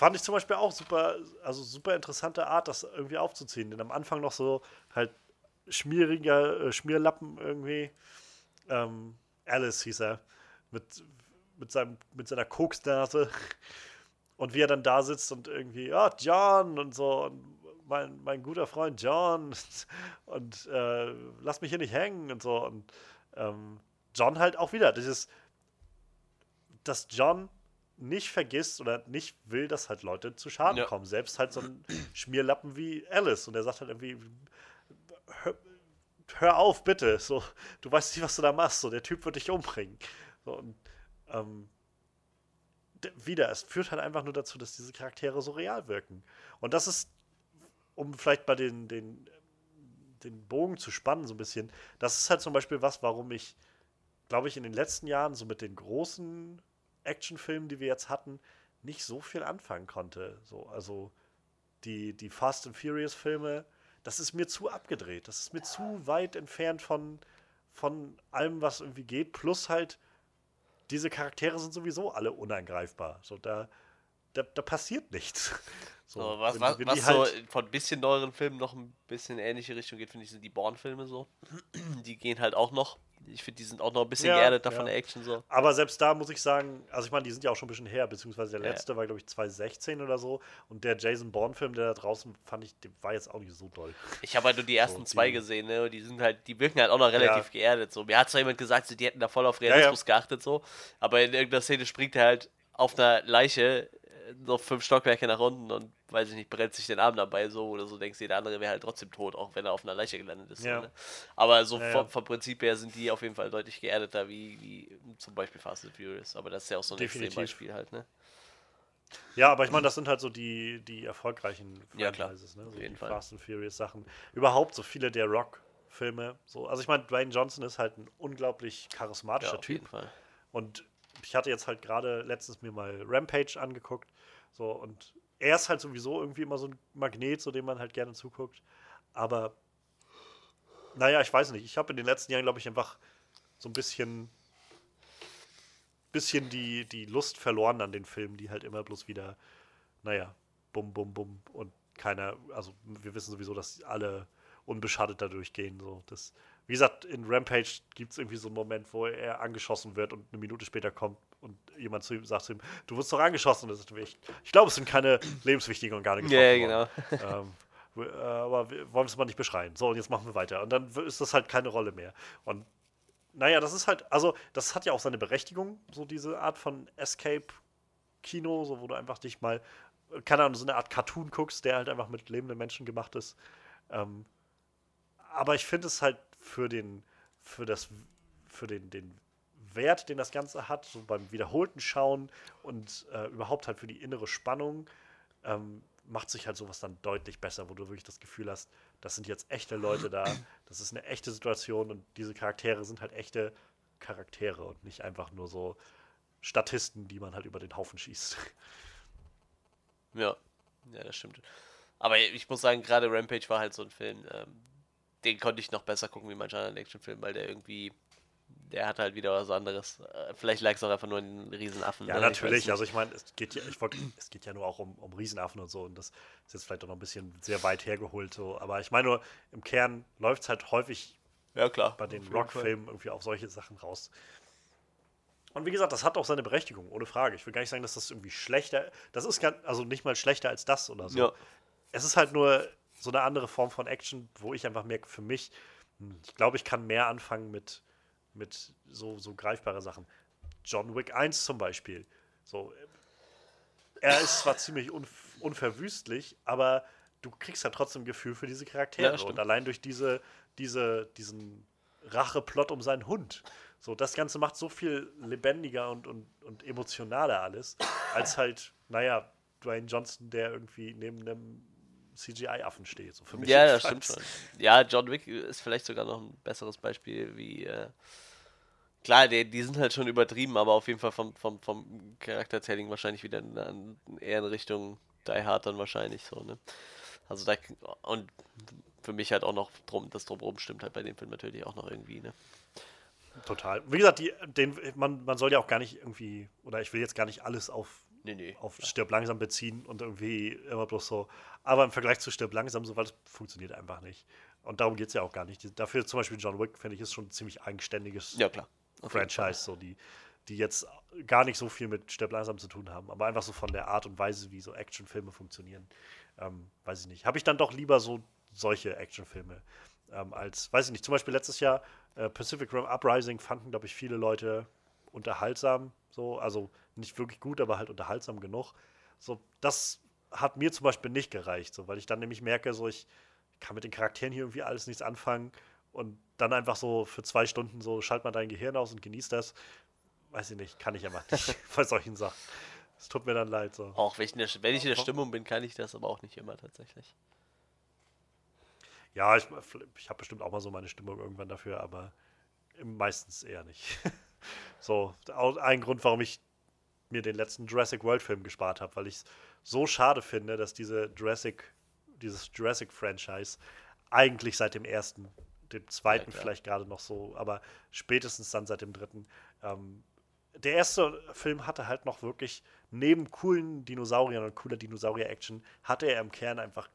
fand ich zum Beispiel auch super, also super interessante Art, das irgendwie aufzuziehen. Denn am Anfang noch so halt schmieriger äh, Schmierlappen irgendwie. Ähm, Alice hieß er. Mit, mit, seinem, mit seiner Koksnase. Und wie er dann da sitzt und irgendwie, ah, John und so. Und mein, mein guter Freund John. Und äh, lass mich hier nicht hängen und so. Und ähm, John halt auch wieder. Das ist, dass John nicht vergisst oder nicht will, dass halt Leute zu Schaden ja. kommen. Selbst halt so ein Schmierlappen wie Alice. Und er sagt halt irgendwie, hör, hör, auf, bitte. So, du weißt nicht, was du da machst. So, der Typ wird dich umbringen. So, und ähm, wieder, es führt halt einfach nur dazu, dass diese Charaktere so real wirken. Und das ist, um vielleicht bei den, den, den Bogen zu spannen, so ein bisschen, das ist halt zum Beispiel was, warum ich, glaube ich, in den letzten Jahren so mit den großen Actionfilmen, die wir jetzt hatten, nicht so viel anfangen konnte. So, also die, die Fast and Furious Filme, das ist mir zu abgedreht. Das ist mir zu weit entfernt von, von allem, was irgendwie geht. Plus halt, diese Charaktere sind sowieso alle unangreifbar. So, da, da, da passiert nichts. So, so was, wenn, was, wenn was halt so von ein bisschen neueren Filmen noch ein bisschen ähnliche Richtung geht, finde ich, sind die Born-Filme so. Die gehen halt auch noch ich finde, die sind auch noch ein bisschen ja, geerdeter ja. von der Action so. Aber selbst da muss ich sagen, also ich meine, die sind ja auch schon ein bisschen her, beziehungsweise der letzte ja. war, glaube ich, 2016 oder so. Und der Jason Bourne-Film, der da draußen fand ich, der war jetzt auch nicht so doll. Ich habe halt nur die ersten so, zwei die, gesehen, ne? Und die sind halt, die wirken halt auch noch relativ geerdet. So. Mir hat zwar jemand gesagt, die hätten da voll auf Realismus geachtet, so, aber in irgendeiner Szene springt er halt auf einer Leiche noch fünf Stockwerke nach unten und weiß ich nicht, brennt sich den Arm dabei so oder so, denkst du, der andere wäre halt trotzdem tot, auch wenn er auf einer Leiche gelandet ist. Ja. Ne? Aber so ja, vom, vom, Prinzip her sind die auf jeden Fall deutlich geerdeter wie, wie zum Beispiel Fast and Furious. Aber das ist ja auch so ein Definitiv. Extrembeispiel halt, ne? Ja, aber ich meine, das sind halt so die, die erfolgreichen Franchises, ja, ne? So die Fall. Fast and Furious Sachen. Überhaupt so viele der Rock-Filme. So. Also ich meine, Dwayne Johnson ist halt ein unglaublich charismatischer ja, Typ. Und ich hatte jetzt halt gerade letztens mir mal Rampage angeguckt. So, und er ist halt sowieso irgendwie immer so ein Magnet, zu dem man halt gerne zuguckt. Aber naja, ich weiß nicht. Ich habe in den letzten Jahren, glaube ich, einfach so ein bisschen, bisschen die, die Lust verloren an den Filmen, die halt immer bloß wieder, naja, bum, bum, bum und keiner, also wir wissen sowieso, dass alle unbeschadet dadurch gehen. So. Das, wie gesagt, in Rampage gibt es irgendwie so einen Moment, wo er angeschossen wird und eine Minute später kommt und jemand zu ihm sagt zu ihm, du wirst doch angeschossen. Und das ist ich, ich glaube, es sind keine lebenswichtigen Organe getroffen Ja, genau. ähm, äh, aber wir wollen es mal nicht beschreien. So, und jetzt machen wir weiter. Und dann ist das halt keine Rolle mehr. Und naja, das ist halt, also, das hat ja auch seine Berechtigung, so diese Art von Escape-Kino, so wo du einfach dich mal, keine Ahnung, so eine Art Cartoon guckst, der halt einfach mit lebenden Menschen gemacht ist. Ähm, aber ich finde es halt für den, für das, für den, den Wert, den das Ganze hat, so beim wiederholten Schauen und äh, überhaupt halt für die innere Spannung, ähm, macht sich halt sowas dann deutlich besser, wo du wirklich das Gefühl hast, das sind jetzt echte Leute da, das ist eine echte Situation und diese Charaktere sind halt echte Charaktere und nicht einfach nur so Statisten, die man halt über den Haufen schießt. Ja, ja, das stimmt. Aber ich muss sagen, gerade Rampage war halt so ein Film, ähm, den konnte ich noch besser gucken wie manche anderen Actionfilme, weil der irgendwie der hat halt wieder was anderes. Äh, vielleicht lag es auch einfach nur in den Riesenaffen. Ja, ne? natürlich. Ich also ich meine, es geht ja, ich wollt, es geht ja nur auch um, um Riesenaffen und so. Und das ist jetzt vielleicht auch noch ein bisschen sehr weit hergeholt. So. Aber ich meine nur, im Kern läuft es halt häufig ja, klar. bei den Rock-Filmen irgendwie auf solche Sachen raus. Und wie gesagt, das hat auch seine Berechtigung, ohne Frage. Ich will gar nicht sagen, dass das irgendwie schlechter, das ist gar, also nicht mal schlechter als das oder so. Ja. Es ist halt nur so eine andere Form von Action, wo ich einfach merke, für mich, hm, ich glaube, ich kann mehr anfangen mit mit so, so greifbare Sachen. John Wick 1 zum Beispiel. So, er ist zwar ziemlich un unverwüstlich, aber du kriegst ja trotzdem ein Gefühl für diese Charaktere. Ja, und allein durch diese, diese, diesen Racheplot um seinen Hund. So, das Ganze macht so viel lebendiger und, und, und emotionaler alles, als halt, naja, Dwayne Johnson, der irgendwie neben einem CGI-Affen steht. So für mich ja, das stimmt schon. Ja, John Wick ist vielleicht sogar noch ein besseres Beispiel wie. Äh, klar, die, die sind halt schon übertrieben, aber auf jeden Fall vom, vom, vom Charaktertelling wahrscheinlich wieder in, in, eher in Richtung Die Hard dann wahrscheinlich so, ne? Also da. Und für mich halt auch noch drum, das drumherum stimmt halt bei dem Film natürlich auch noch irgendwie, ne? Total. Wie gesagt, die, den, man, man soll ja auch gar nicht irgendwie, oder ich will jetzt gar nicht alles auf nee, nee, auf Stirb langsam beziehen und irgendwie immer bloß so. Aber im Vergleich zu Stirb langsam, so, das funktioniert einfach nicht. Und darum geht es ja auch gar nicht. Dafür zum Beispiel John Wick, finde ich, ist schon ein ziemlich eigenständiges ja. Franchise, so die, die jetzt gar nicht so viel mit Stirb langsam zu tun haben, aber einfach so von der Art und Weise, wie so Actionfilme funktionieren. Ähm, weiß ich nicht. Habe ich dann doch lieber so solche Actionfilme ähm, als, weiß ich nicht, zum Beispiel letztes Jahr äh, Pacific Rim Uprising fanden, glaube ich, viele Leute unterhaltsam. So, also nicht wirklich gut, aber halt unterhaltsam genug. So, das hat mir zum Beispiel nicht gereicht, so, weil ich dann nämlich merke, so ich kann mit den Charakteren hier irgendwie alles nichts anfangen und dann einfach so für zwei Stunden so schalt mal dein Gehirn aus und genießt das. Weiß ich nicht, kann ich einfach nicht bei solchen Sachen. Es tut mir dann leid so. Auch wenn ich, der, wenn ich in der Stimmung bin, kann ich das aber auch nicht immer tatsächlich. Ja, ich, ich habe bestimmt auch mal so meine Stimmung irgendwann dafür, aber meistens eher nicht. so, ein Grund, warum ich mir den letzten Jurassic World Film gespart habe, weil ich es so schade finde, dass diese Jurassic, dieses Jurassic Franchise eigentlich seit dem ersten, dem zweiten ja, vielleicht gerade noch so, aber spätestens dann seit dem dritten. Ähm, der erste Film hatte halt noch wirklich neben coolen Dinosauriern und cooler Dinosaurier-Action, hatte er im Kern einfach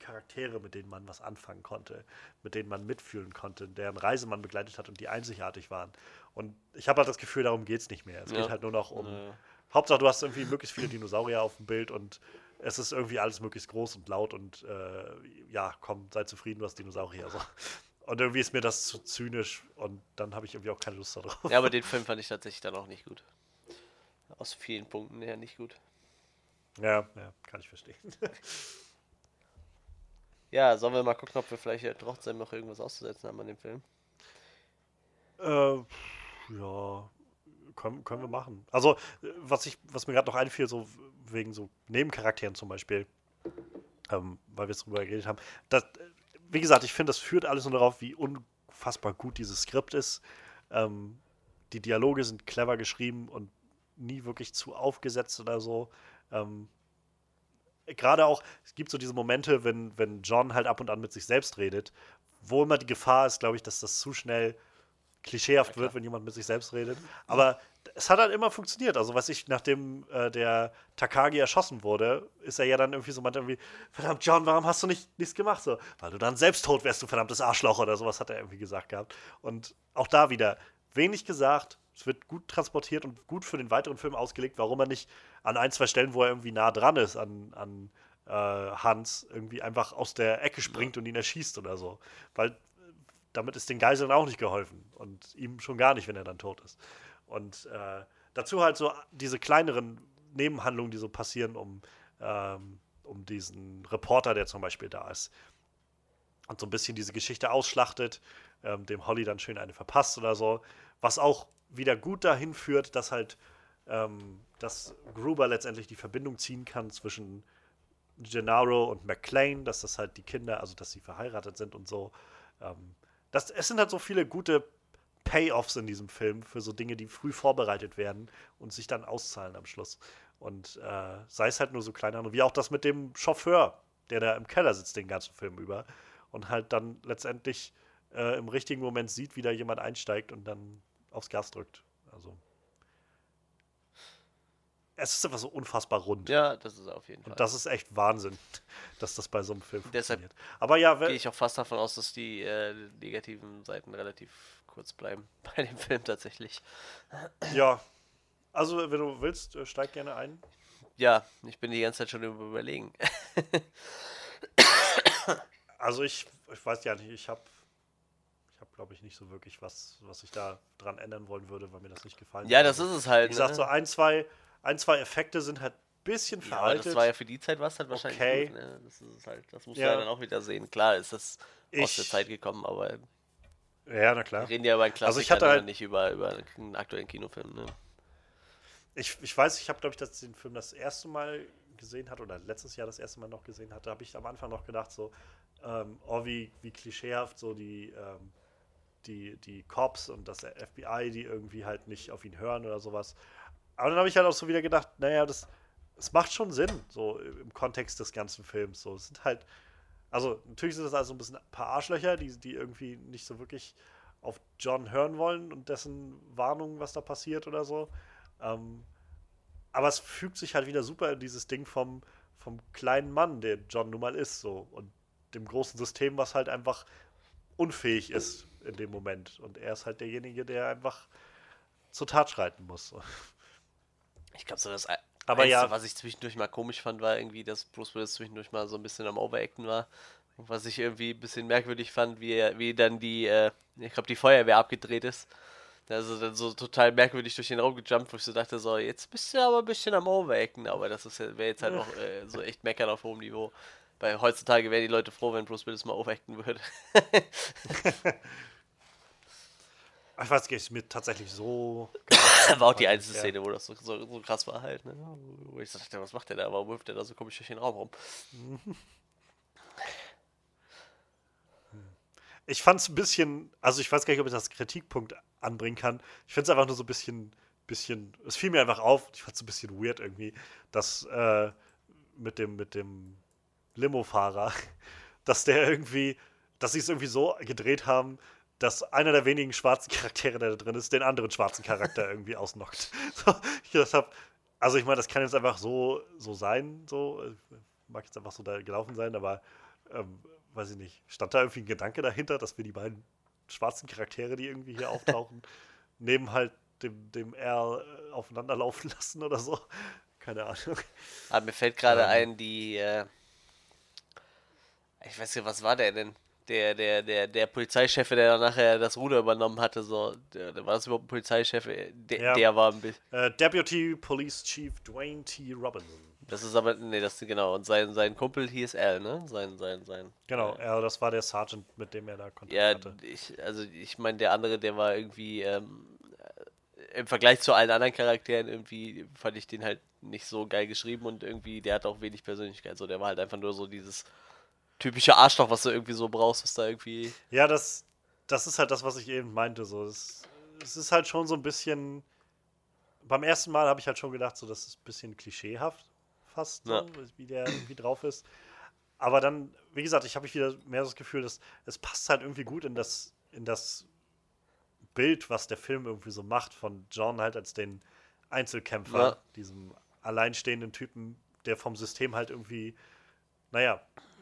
Charaktere, mit denen man was anfangen konnte, mit denen man mitfühlen konnte, deren Reise man begleitet hat und die einzigartig waren. Und ich habe halt das Gefühl, darum geht es nicht mehr. Es ja. geht halt nur noch um. Ja. Hauptsache, du hast irgendwie möglichst viele Dinosaurier auf dem Bild und es ist irgendwie alles möglichst groß und laut und äh, ja, komm, sei zufrieden, du hast Dinosaurier. Also. Und irgendwie ist mir das zu zynisch und dann habe ich irgendwie auch keine Lust darauf. Ja, aber den Film fand ich tatsächlich dann auch nicht gut. Aus vielen Punkten her nicht gut. Ja, ja, kann ich verstehen. Ja, sollen wir mal gucken, ob wir vielleicht trotzdem noch irgendwas auszusetzen haben an dem Film? Äh, ja, können, können wir machen. Also, was, ich, was mir gerade noch einfiel, so wegen so Nebencharakteren zum Beispiel, ähm, weil wir es drüber geredet haben, das, wie gesagt, ich finde, das führt alles nur darauf, wie unfassbar gut dieses Skript ist. Ähm, die Dialoge sind clever geschrieben und nie wirklich zu aufgesetzt oder so. Ähm, gerade auch, es gibt so diese Momente, wenn, wenn John halt ab und an mit sich selbst redet, wo immer die Gefahr ist, glaube ich, dass das zu schnell klischeehaft ja, wird, wenn jemand mit sich selbst redet. Aber es hat halt immer funktioniert. Also, was ich, nachdem äh, der Takagi erschossen wurde, ist er ja dann irgendwie so meinte irgendwie, verdammt, John, warum hast du nicht, nichts gemacht? So, weil du dann selbst tot wärst, du verdammtes Arschloch oder sowas hat er irgendwie gesagt gehabt. Und auch da wieder wenig gesagt, es wird gut transportiert und gut für den weiteren Film ausgelegt, warum er nicht an ein, zwei Stellen, wo er irgendwie nah dran ist, an, an äh, Hans, irgendwie einfach aus der Ecke springt und ihn erschießt oder so. Weil damit ist den Geiseln auch nicht geholfen und ihm schon gar nicht, wenn er dann tot ist. Und äh, dazu halt so diese kleineren Nebenhandlungen, die so passieren, um, ähm, um diesen Reporter, der zum Beispiel da ist. Und so ein bisschen diese Geschichte ausschlachtet, ähm, dem Holly dann schön eine verpasst oder so. Was auch wieder gut dahin führt, dass halt ähm, dass Gruber letztendlich die Verbindung ziehen kann zwischen Gennaro und McLean, dass das halt die Kinder, also dass sie verheiratet sind und so. Ähm, das, es sind halt so viele gute Payoffs in diesem Film für so Dinge, die früh vorbereitet werden und sich dann auszahlen am Schluss. Und äh, sei es halt nur so kleiner, wie auch das mit dem Chauffeur, der da im Keller sitzt den ganzen Film über und halt dann letztendlich äh, im richtigen Moment sieht, wie da jemand einsteigt und dann aufs Gas drückt. Also. Es ist einfach so unfassbar rund. Ja, das ist auf jeden Fall. Und das ist echt Wahnsinn, dass das bei so einem Film Deshalb funktioniert. Aber ja, gehe ich auch fast davon aus, dass die äh, negativen Seiten relativ kurz bleiben bei dem Film tatsächlich. Ja. Also, wenn du willst, äh, steig gerne ein. Ja, ich bin die ganze Zeit schon überlegen. also ich, ich weiß ja nicht, ich habe glaube ich, nicht so wirklich was, was ich da dran ändern wollen würde, weil mir das nicht gefallen Ja, das ist es halt. Wie gesagt, ne? so ein, zwei, ein, zwei Effekte sind halt ein bisschen veraltet. Ja, das war ja für die Zeit was halt wahrscheinlich okay. gut, ne? Das ist halt, das muss ja. dann auch wieder sehen. Klar ist das ich, aus der Zeit gekommen, aber ja, na klar. Wir reden ja über einen Klassiker, also ich hatte halt, nicht über, über einen aktuellen Kinofilm. Ne? Ich, ich weiß, ich habe, glaube ich, das, den Film das erste Mal gesehen hatte oder letztes Jahr das erste Mal noch gesehen hatte, habe ich am Anfang noch gedacht, so, ähm, oh, wie, wie klischeehaft so die, ähm, die, die Cops und das FBI, die irgendwie halt nicht auf ihn hören oder sowas. Aber dann habe ich halt auch so wieder gedacht, naja, das, das macht schon Sinn, so im Kontext des ganzen Films. So, es sind halt, also natürlich sind das also ein bisschen ein paar Arschlöcher, die, die irgendwie nicht so wirklich auf John hören wollen und dessen Warnungen, was da passiert oder so. Ähm, aber es fügt sich halt wieder super in dieses Ding vom, vom kleinen Mann, der John nun mal ist, so. Und dem großen System, was halt einfach unfähig ist in dem Moment. Und er ist halt derjenige, der einfach zur Tat schreiten muss. Ich glaube, so das aber Einzige, ja. was ich zwischendurch mal komisch fand, war irgendwie, dass Bruce Willis zwischendurch mal so ein bisschen am Overacten war. Und was ich irgendwie ein bisschen merkwürdig fand, wie, wie dann die, äh, ich glaube, die Feuerwehr abgedreht ist. Also dann so total merkwürdig durch den Raum gejumpt, wo ich so dachte, so, jetzt bist du aber ein bisschen am Overacten, aber das wäre jetzt halt auch äh, so echt meckern auf hohem Niveau. Weil heutzutage wären die Leute froh, wenn Bruce Willis mal overacten würde. ich weiß nicht, ist mir tatsächlich so. war auch die einzige ja. Szene, wo das so, so, so, krass war halt. Ne? Wo ich dachte, was macht der da? Warum wirft der da so komisch durch den Raum rum? Ich fand es ein bisschen, also ich weiß gar nicht, ob ich das Kritikpunkt anbringen kann. Ich finde es einfach nur so ein bisschen, bisschen, es fiel mir einfach auf, ich fand es ein bisschen weird irgendwie, dass äh, mit dem, mit dem Limo-Fahrer, dass der irgendwie, dass sie es irgendwie so gedreht haben, dass einer der wenigen schwarzen Charaktere, der da drin ist, den anderen schwarzen Charakter irgendwie ausnockt. So, ich hab, also ich meine, das kann jetzt einfach so, so sein, so, mag jetzt einfach so da gelaufen sein, aber ähm, weiß ich nicht, stand da irgendwie ein Gedanke dahinter, dass wir die beiden schwarzen Charaktere, die irgendwie hier auftauchen, neben halt dem, dem R äh, aufeinander laufen lassen oder so. Keine Ahnung. Aber mir fällt gerade ähm, ein, die, äh, ich weiß nicht, was war der denn? Der, der, der, der Polizeichef, der nachher das Ruder übernommen hatte, so, der, war das überhaupt ein Polizeichef? Der, ja. der war ein bisschen. Äh, Deputy Police Chief Dwayne T. Robinson. Das ist aber, nee, das ist genau. Und sein, sein Kumpel hieß Al, ne? Sein, sein, sein. Genau, äh, Al, das war der Sergeant, mit dem er da Kontakt ja, hatte. Ja, ich, also ich meine, der andere, der war irgendwie, ähm, im Vergleich zu allen anderen Charakteren irgendwie fand ich den halt nicht so geil geschrieben und irgendwie, der hat auch wenig Persönlichkeit. So, der war halt einfach nur so dieses typische Arschloch, was du irgendwie so brauchst, was da irgendwie. Ja, das, das ist halt das, was ich eben meinte. So, es, es ist halt schon so ein bisschen. Beim ersten Mal habe ich halt schon gedacht, so, das ist ein bisschen klischeehaft fast, ja. so, wie der irgendwie drauf ist. Aber dann, wie gesagt, ich habe wieder mehr das Gefühl, dass es passt halt irgendwie gut in das, in das Bild, was der Film irgendwie so macht, von John halt als den Einzelkämpfer, ja. diesem alleinstehenden Typen, der vom System halt irgendwie, naja,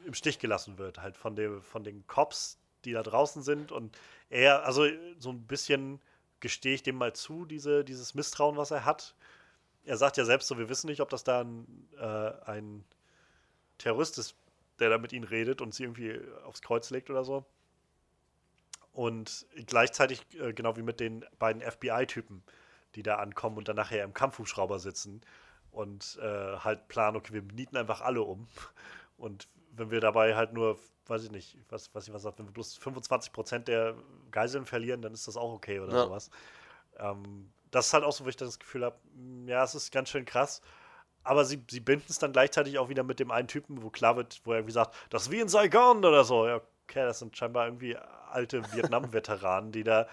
im Stich gelassen wird, halt von, dem, von den Cops, die da draußen sind und er, also so ein bisschen gestehe ich dem mal zu, diese, dieses Misstrauen, was er hat er sagt ja selbst so, wir wissen nicht, ob das da ein, äh, ein Terrorist ist, der da mit ihnen redet und sie irgendwie aufs Kreuz legt oder so. Und gleichzeitig, äh, genau wie mit den beiden FBI-Typen, die da ankommen und dann nachher im Kampfhubschrauber sitzen und äh, halt planen, okay, wir nieten einfach alle um. Und wenn wir dabei halt nur, weiß ich nicht, was, was ich was sagt, wenn wir bloß 25% der Geiseln verlieren, dann ist das auch okay oder ja. sowas. Ähm, das ist halt auch so, wo ich das Gefühl habe, hm, ja, es ist ganz schön krass. Aber sie, sie binden es dann gleichzeitig auch wieder mit dem einen Typen, wo klar wird, wo er irgendwie sagt, das ist wie in Saigon oder so. Ja, okay, das sind scheinbar irgendwie alte Vietnam-Veteranen, die da,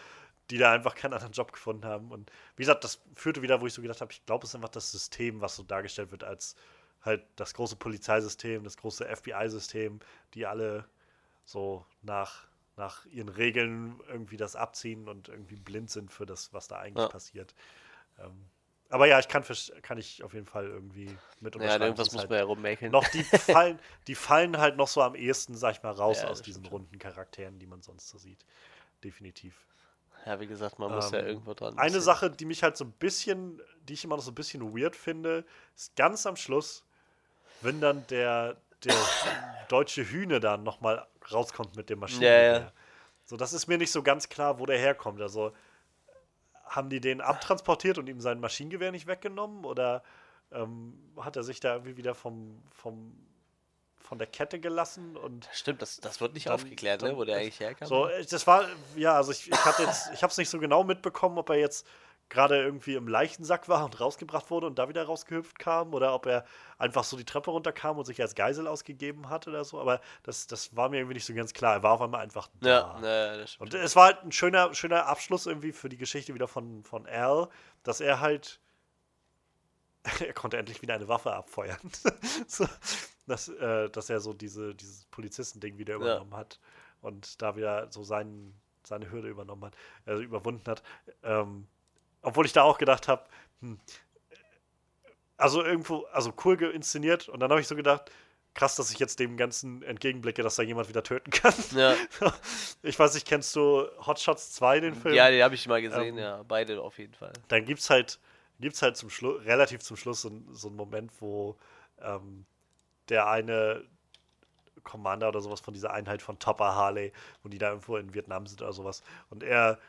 die da einfach keinen anderen Job gefunden haben. Und wie gesagt, das führte wieder, wo ich so gedacht habe, ich glaube, es ist einfach das System, was so dargestellt wird als halt das große Polizeisystem, das große FBI-System, die alle so nach nach ihren Regeln irgendwie das abziehen und irgendwie blind sind für das, was da eigentlich ja. passiert. Ähm, aber ja, ich kann, kann ich auf jeden Fall irgendwie mit unterschreiben. Ja, irgendwas muss halt man ja rummäkeln. Noch die fallen, die fallen halt noch so am ehesten, sag ich mal, raus ja, aus diesen runden Charakteren, die man sonst so sieht. Definitiv. Ja, wie gesagt, man muss ja ähm, irgendwo dran. Eine Sache, die mich halt so ein bisschen, die ich immer noch so ein bisschen weird finde, ist ganz am Schluss, wenn dann der, der deutsche Hühne dann nochmal rauskommt mit dem Maschinengewehr. Ja, ja. So, das ist mir nicht so ganz klar, wo der herkommt. Also, haben die den abtransportiert und ihm sein Maschinengewehr nicht weggenommen? Oder ähm, hat er sich da irgendwie wieder vom, vom von der Kette gelassen und stimmt das, das wird nicht dann, aufgeklärt ne, wo der eigentlich herkam so das war ja also ich, ich hatte jetzt ich habe es nicht so genau mitbekommen ob er jetzt gerade irgendwie im Leichensack war und rausgebracht wurde und da wieder rausgehüpft kam oder ob er einfach so die Treppe runterkam und sich als Geisel ausgegeben hat oder so. Aber das, das war mir irgendwie nicht so ganz klar. Er war auf einmal einfach da. Ja, ja das und es war halt ein schöner, schöner Abschluss irgendwie für die Geschichte wieder von, von Al, dass er halt er konnte endlich wieder eine Waffe abfeuern. so, dass, äh, dass er so diese, dieses Polizistending wieder übernommen ja. hat und da wieder so seinen, seine Hürde übernommen hat, also überwunden hat. Ähm, obwohl ich da auch gedacht habe, hm, also irgendwo, also cool inszeniert. Und dann habe ich so gedacht, krass, dass ich jetzt dem Ganzen entgegenblicke, dass da jemand wieder töten kann. Ja. Ich weiß nicht, kennst du Hot Shots 2, den Film? Ja, den habe ich mal gesehen, ähm, ja. Beide auf jeden Fall. Dann gibt es halt, gibt's halt zum Schluss, relativ zum Schluss so, so einen Moment, wo ähm, der eine Commander oder sowas von dieser Einheit von Topper Harley, wo die da irgendwo in Vietnam sind oder sowas. Und er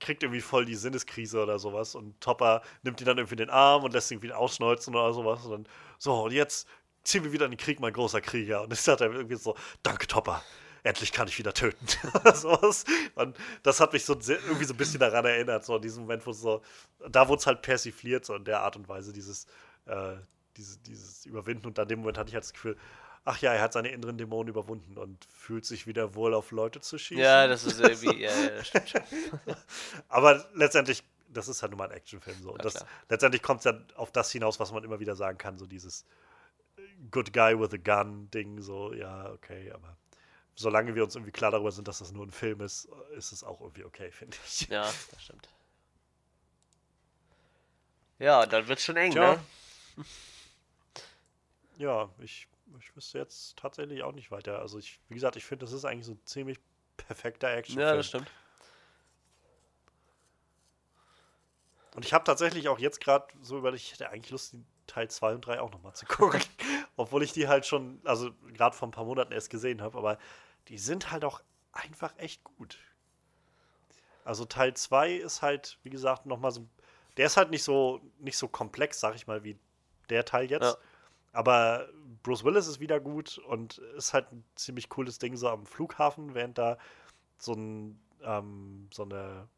kriegt irgendwie voll die Sinneskrise oder sowas und Topper nimmt ihn dann irgendwie in den Arm und lässt ihn irgendwie ausschneuzen oder sowas und dann, so, und jetzt ziehen wir wieder in den Krieg, mein großer Krieger. Und dann sagt er irgendwie so, danke Topper, endlich kann ich wieder töten. sowas. Und das hat mich so irgendwie so ein bisschen daran erinnert, so in diesem Moment, wo so, da wurde es halt persifliert, so in der Art und Weise, dieses, äh, dieses, dieses Überwinden. Und an dem Moment hatte ich halt das Gefühl, ach ja, er hat seine inneren Dämonen überwunden und fühlt sich wieder wohl auf Leute zu schießen. Ja, das ist irgendwie, ja, ja, das stimmt schon. Aber letztendlich, das ist halt nun mal ein Actionfilm so. Und das, letztendlich kommt es ja auf das hinaus, was man immer wieder sagen kann, so dieses Good Guy with a Gun Ding, so, ja, okay, aber solange wir uns irgendwie klar darüber sind, dass das nur ein Film ist, ist es auch irgendwie okay, finde ich. Ja, das stimmt. Ja, dann wird es schon eng, Tja. ne? Ja, ich ich wüsste jetzt tatsächlich auch nicht weiter. Also ich, wie gesagt, ich finde, das ist eigentlich so ein ziemlich perfekter Action. Ja, das stimmt. Und ich habe tatsächlich auch jetzt gerade so überlegt, ich hätte eigentlich Lust, die Teil 2 und 3 auch nochmal zu gucken. Obwohl ich die halt schon, also gerade vor ein paar Monaten erst gesehen habe, aber die sind halt auch einfach echt gut. Also Teil 2 ist halt, wie gesagt, nochmal so. Der ist halt nicht so, nicht so komplex, sag ich mal, wie der Teil jetzt. Ja. Aber Bruce Willis ist wieder gut und ist halt ein ziemlich cooles Ding so am Flughafen, während da so, ein, ähm, so, eine,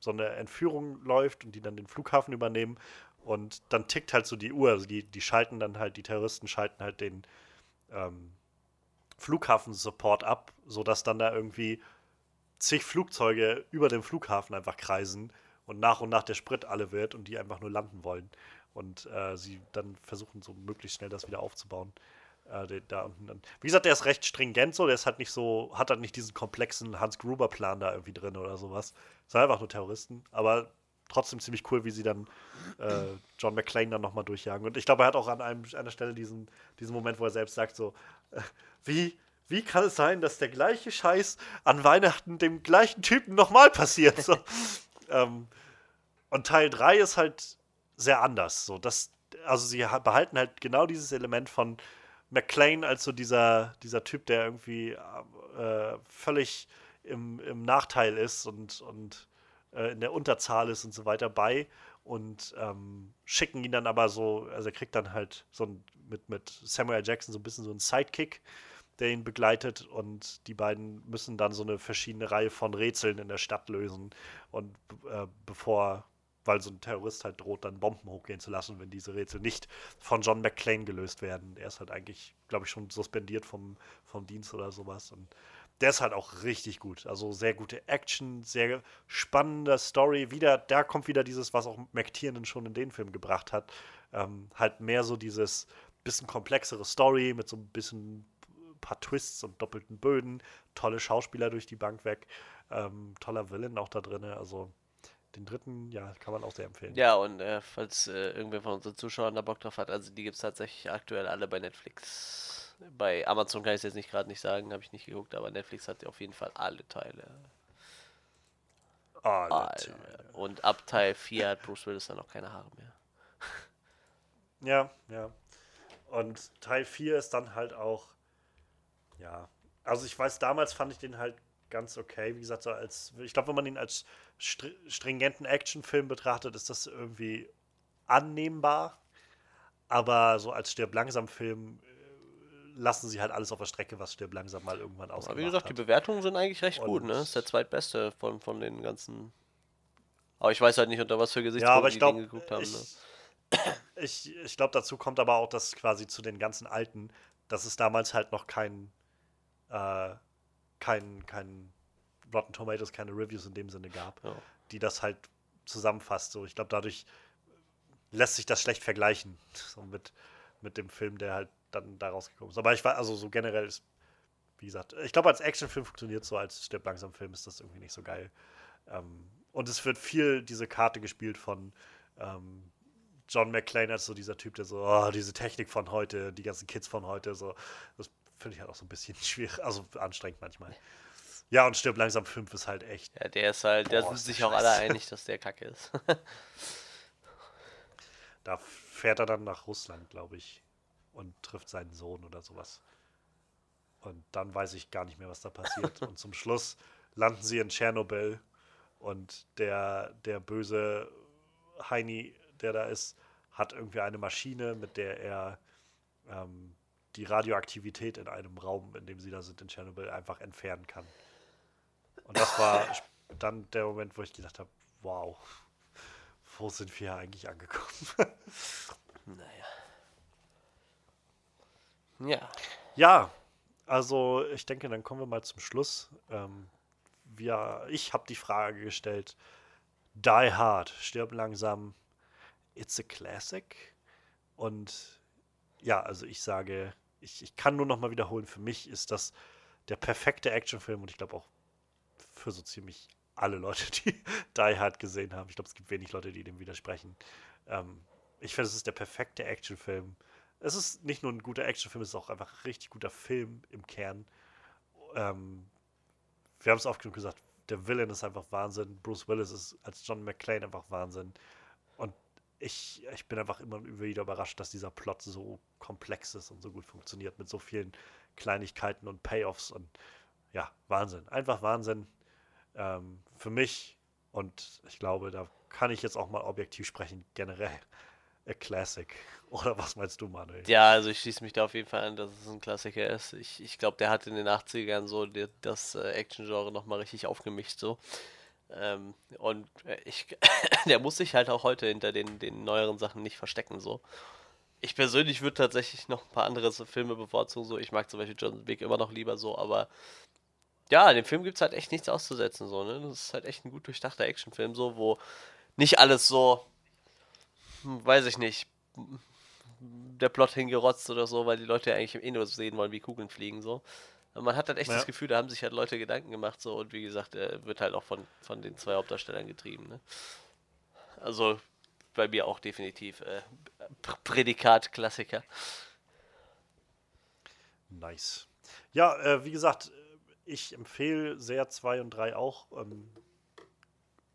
so eine Entführung läuft und die dann den Flughafen übernehmen. Und dann tickt halt so die Uhr. Also die, die schalten dann halt, die Terroristen schalten halt den ähm, Flughafen-Support ab, sodass dann da irgendwie zig Flugzeuge über dem Flughafen einfach kreisen und nach und nach der Sprit alle wird und die einfach nur landen wollen und äh, sie dann versuchen, so möglichst schnell das wieder aufzubauen. Äh, da unten dann. Wie gesagt, der ist recht stringent so, der ist halt nicht so, hat halt nicht diesen komplexen Hans-Gruber-Plan da irgendwie drin oder sowas. Sind einfach nur Terroristen, aber trotzdem ziemlich cool, wie sie dann äh, John McClane dann nochmal durchjagen. Und ich glaube, er hat auch an einem, einer Stelle diesen, diesen Moment, wo er selbst sagt, so, äh, wie, wie kann es sein, dass der gleiche Scheiß an Weihnachten dem gleichen Typen nochmal passiert? So. ähm, und Teil 3 ist halt sehr anders. So, das, also sie behalten halt genau dieses Element von McLean als so dieser, dieser Typ, der irgendwie äh, völlig im, im Nachteil ist und, und äh, in der Unterzahl ist und so weiter bei und ähm, schicken ihn dann aber so, also er kriegt dann halt so ein, mit, mit Samuel Jackson so ein bisschen so einen Sidekick, der ihn begleitet und die beiden müssen dann so eine verschiedene Reihe von Rätseln in der Stadt lösen und äh, bevor weil so ein Terrorist halt droht, dann Bomben hochgehen zu lassen, wenn diese Rätsel nicht von John McClane gelöst werden. Er ist halt eigentlich, glaube ich, schon suspendiert vom, vom Dienst oder sowas. Und der ist halt auch richtig gut. Also sehr gute Action, sehr spannende Story. Wieder, da kommt wieder dieses, was auch McTiernan schon in den Film gebracht hat. Ähm, halt mehr so dieses bisschen komplexere Story mit so ein bisschen paar Twists und doppelten Böden. Tolle Schauspieler durch die Bank weg. Ähm, toller Villain auch da drin. Also den dritten, ja, kann man auch sehr empfehlen. Ja, und äh, falls äh, irgendwer von unseren Zuschauern da Bock drauf hat, also die gibt es tatsächlich aktuell alle bei Netflix. Bei Amazon kann ich es jetzt nicht gerade nicht sagen, habe ich nicht geguckt, aber Netflix hat auf jeden Fall alle Teile. Alle, alle. Teile. Und ab Teil 4 hat Bruce Willis dann noch keine Haare mehr. Ja, ja. Und Teil 4 ist dann halt auch, ja, also ich weiß, damals fand ich den halt ganz okay. Wie gesagt, so als, ich glaube, wenn man ihn als stringenten Actionfilm betrachtet, ist das irgendwie annehmbar. Aber so als Stirb langsam Film äh, lassen sie halt alles auf der Strecke, was Stirb langsam mal irgendwann ausgemacht Wie gesagt, hat. die Bewertungen sind eigentlich recht Und gut, ne? Ist der zweitbeste von, von den ganzen. Aber ich weiß halt nicht, unter was für Gesichtspunkten ja, die Dinge geguckt haben. Ich, ne? ich, ich glaube, dazu kommt aber auch, dass quasi zu den ganzen alten, dass es damals halt noch kein, äh, kein, kein Rotten Tomatoes, keine Reviews in dem Sinne gab, ja. die das halt zusammenfasst. So, ich glaube, dadurch lässt sich das schlecht vergleichen so mit, mit dem Film, der halt dann da rausgekommen ist. Aber ich war, also so generell ist, wie gesagt, ich glaube, als Actionfilm funktioniert so, als Stirb langsam Film ist das irgendwie nicht so geil. Ähm, und es wird viel diese Karte gespielt von ähm, John McClane als so dieser Typ, der so, oh, diese Technik von heute, die ganzen Kids von heute, so, das finde ich halt auch so ein bisschen schwierig, also anstrengend manchmal. Ja, und Stirb langsam 5 ist halt echt. Ja, der ist halt, da sind sich auch alle einig, dass der kacke ist. da fährt er dann nach Russland, glaube ich, und trifft seinen Sohn oder sowas. Und dann weiß ich gar nicht mehr, was da passiert. und zum Schluss landen sie in Tschernobyl und der, der böse Heini, der da ist, hat irgendwie eine Maschine, mit der er ähm, die Radioaktivität in einem Raum, in dem sie da sind, in Tschernobyl, einfach entfernen kann. Und das war dann der Moment, wo ich gedacht habe, wow, wo sind wir eigentlich angekommen? naja. Ja. Ja, also ich denke, dann kommen wir mal zum Schluss. Ähm, wir, ich habe die Frage gestellt, Die Hard, stirb langsam, it's a classic. Und ja, also ich sage, ich, ich kann nur noch mal wiederholen, für mich ist das der perfekte Actionfilm und ich glaube auch für so ziemlich alle Leute, die Die Hard gesehen haben. Ich glaube, es gibt wenig Leute, die dem widersprechen. Ähm, ich finde, es ist der perfekte Actionfilm. Es ist nicht nur ein guter Actionfilm, es ist auch einfach ein richtig guter Film im Kern. Ähm, wir haben es oft genug gesagt, der Villain ist einfach Wahnsinn. Bruce Willis ist als John McClane einfach Wahnsinn. Und ich, ich bin einfach immer wieder überrascht, dass dieser Plot so komplex ist und so gut funktioniert mit so vielen Kleinigkeiten und Payoffs und ja, Wahnsinn. Einfach Wahnsinn ähm, für mich, und ich glaube, da kann ich jetzt auch mal objektiv sprechen, generell a Classic. Oder was meinst du, Manuel? Ja, also ich schließe mich da auf jeden Fall an, dass es ein Klassiker ist. Ich, ich glaube, der hat in den 80ern so die, das äh, Action-Genre nochmal richtig aufgemischt so. Ähm, und äh, ich, der muss sich halt auch heute hinter den, den neueren Sachen nicht verstecken so. Ich persönlich würde tatsächlich noch ein paar andere Filme bevorzugen so. Ich mag zum Beispiel John Wick immer noch lieber so, aber ja, dem Film gibt es halt echt nichts auszusetzen, so, ne? Das ist halt echt ein gut durchdachter Actionfilm, so, wo nicht alles so, hm, weiß ich nicht, der Plot hingerotzt oder so, weil die Leute ja eigentlich im Inno sehen wollen, wie Kugeln fliegen, so. Man hat halt echt ja. das Gefühl, da haben sich halt Leute Gedanken gemacht, so, und wie gesagt, er wird halt auch von, von den zwei Hauptdarstellern getrieben, ne? Also, bei mir auch definitiv äh, Prädikat Klassiker. Nice. Ja, äh, wie gesagt, ich empfehle sehr 2 und 3 auch. Ähm,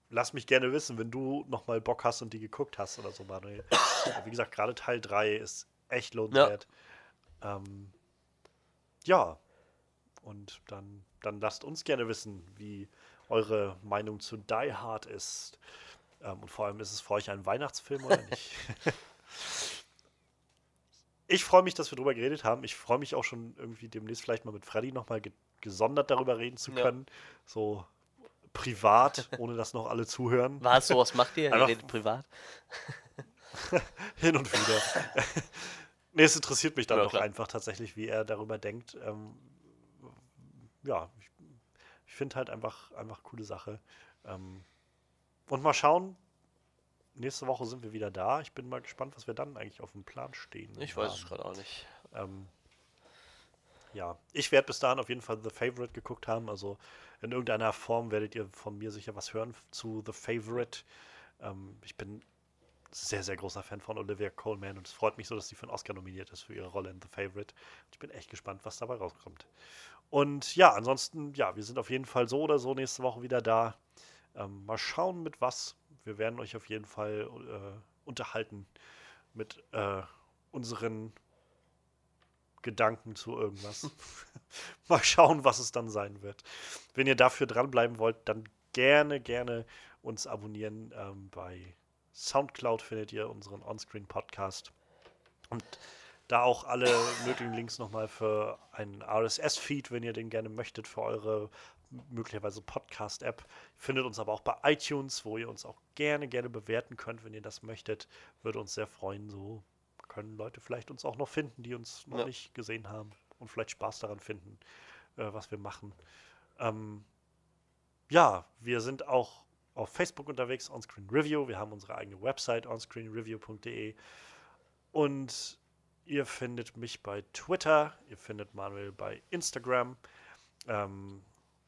lass mich gerne wissen, wenn du nochmal Bock hast und die geguckt hast oder so, Manuel. Wie gesagt, gerade Teil 3 ist echt lohnenswert. Ja. Ähm, ja. Und dann, dann lasst uns gerne wissen, wie eure Meinung zu Die Hard ist. Ähm, und vor allem, ist es für euch ein Weihnachtsfilm oder nicht? Ich freue mich, dass wir darüber geredet haben. Ich freue mich auch schon irgendwie demnächst vielleicht mal mit Freddy nochmal gesondert darüber reden zu können. Ja. So privat, ohne dass noch alle zuhören. Was, sowas macht ihr? Ihr redet privat? Hin und wieder. nee, es interessiert mich dann ja, doch klar. einfach tatsächlich, wie er darüber denkt. Ähm, ja, ich, ich finde halt einfach, einfach coole Sache. Ähm, und mal schauen. Nächste Woche sind wir wieder da. Ich bin mal gespannt, was wir dann eigentlich auf dem Plan stehen. Ich weiß es gerade auch nicht. Ähm, ja, ich werde bis dahin auf jeden Fall The Favorite geguckt haben. Also in irgendeiner Form werdet ihr von mir sicher was hören zu The Favorite. Ähm, ich bin sehr, sehr großer Fan von Olivia Coleman und es freut mich so, dass sie für einen Oscar nominiert ist für ihre Rolle in The Favorite. Ich bin echt gespannt, was dabei rauskommt. Und ja, ansonsten, ja, wir sind auf jeden Fall so oder so nächste Woche wieder da. Ähm, mal schauen, mit was. Wir werden euch auf jeden Fall äh, unterhalten mit äh, unseren Gedanken zu irgendwas. Mal schauen, was es dann sein wird. Wenn ihr dafür dranbleiben wollt, dann gerne, gerne uns abonnieren. Ähm, bei Soundcloud findet ihr unseren Onscreen-Podcast. Und da auch alle möglichen Links nochmal für einen RSS-Feed, wenn ihr den gerne möchtet, für eure möglicherweise Podcast-App. Findet uns aber auch bei iTunes, wo ihr uns auch gerne, gerne bewerten könnt, wenn ihr das möchtet. Würde uns sehr freuen. So können Leute vielleicht uns auch noch finden, die uns noch ja. nicht gesehen haben und vielleicht Spaß daran finden, äh, was wir machen. Ähm, ja, wir sind auch auf Facebook unterwegs, Onscreen Review. Wir haben unsere eigene Website, onscreenreview.de. Und ihr findet mich bei Twitter, ihr findet Manuel bei Instagram. Ähm,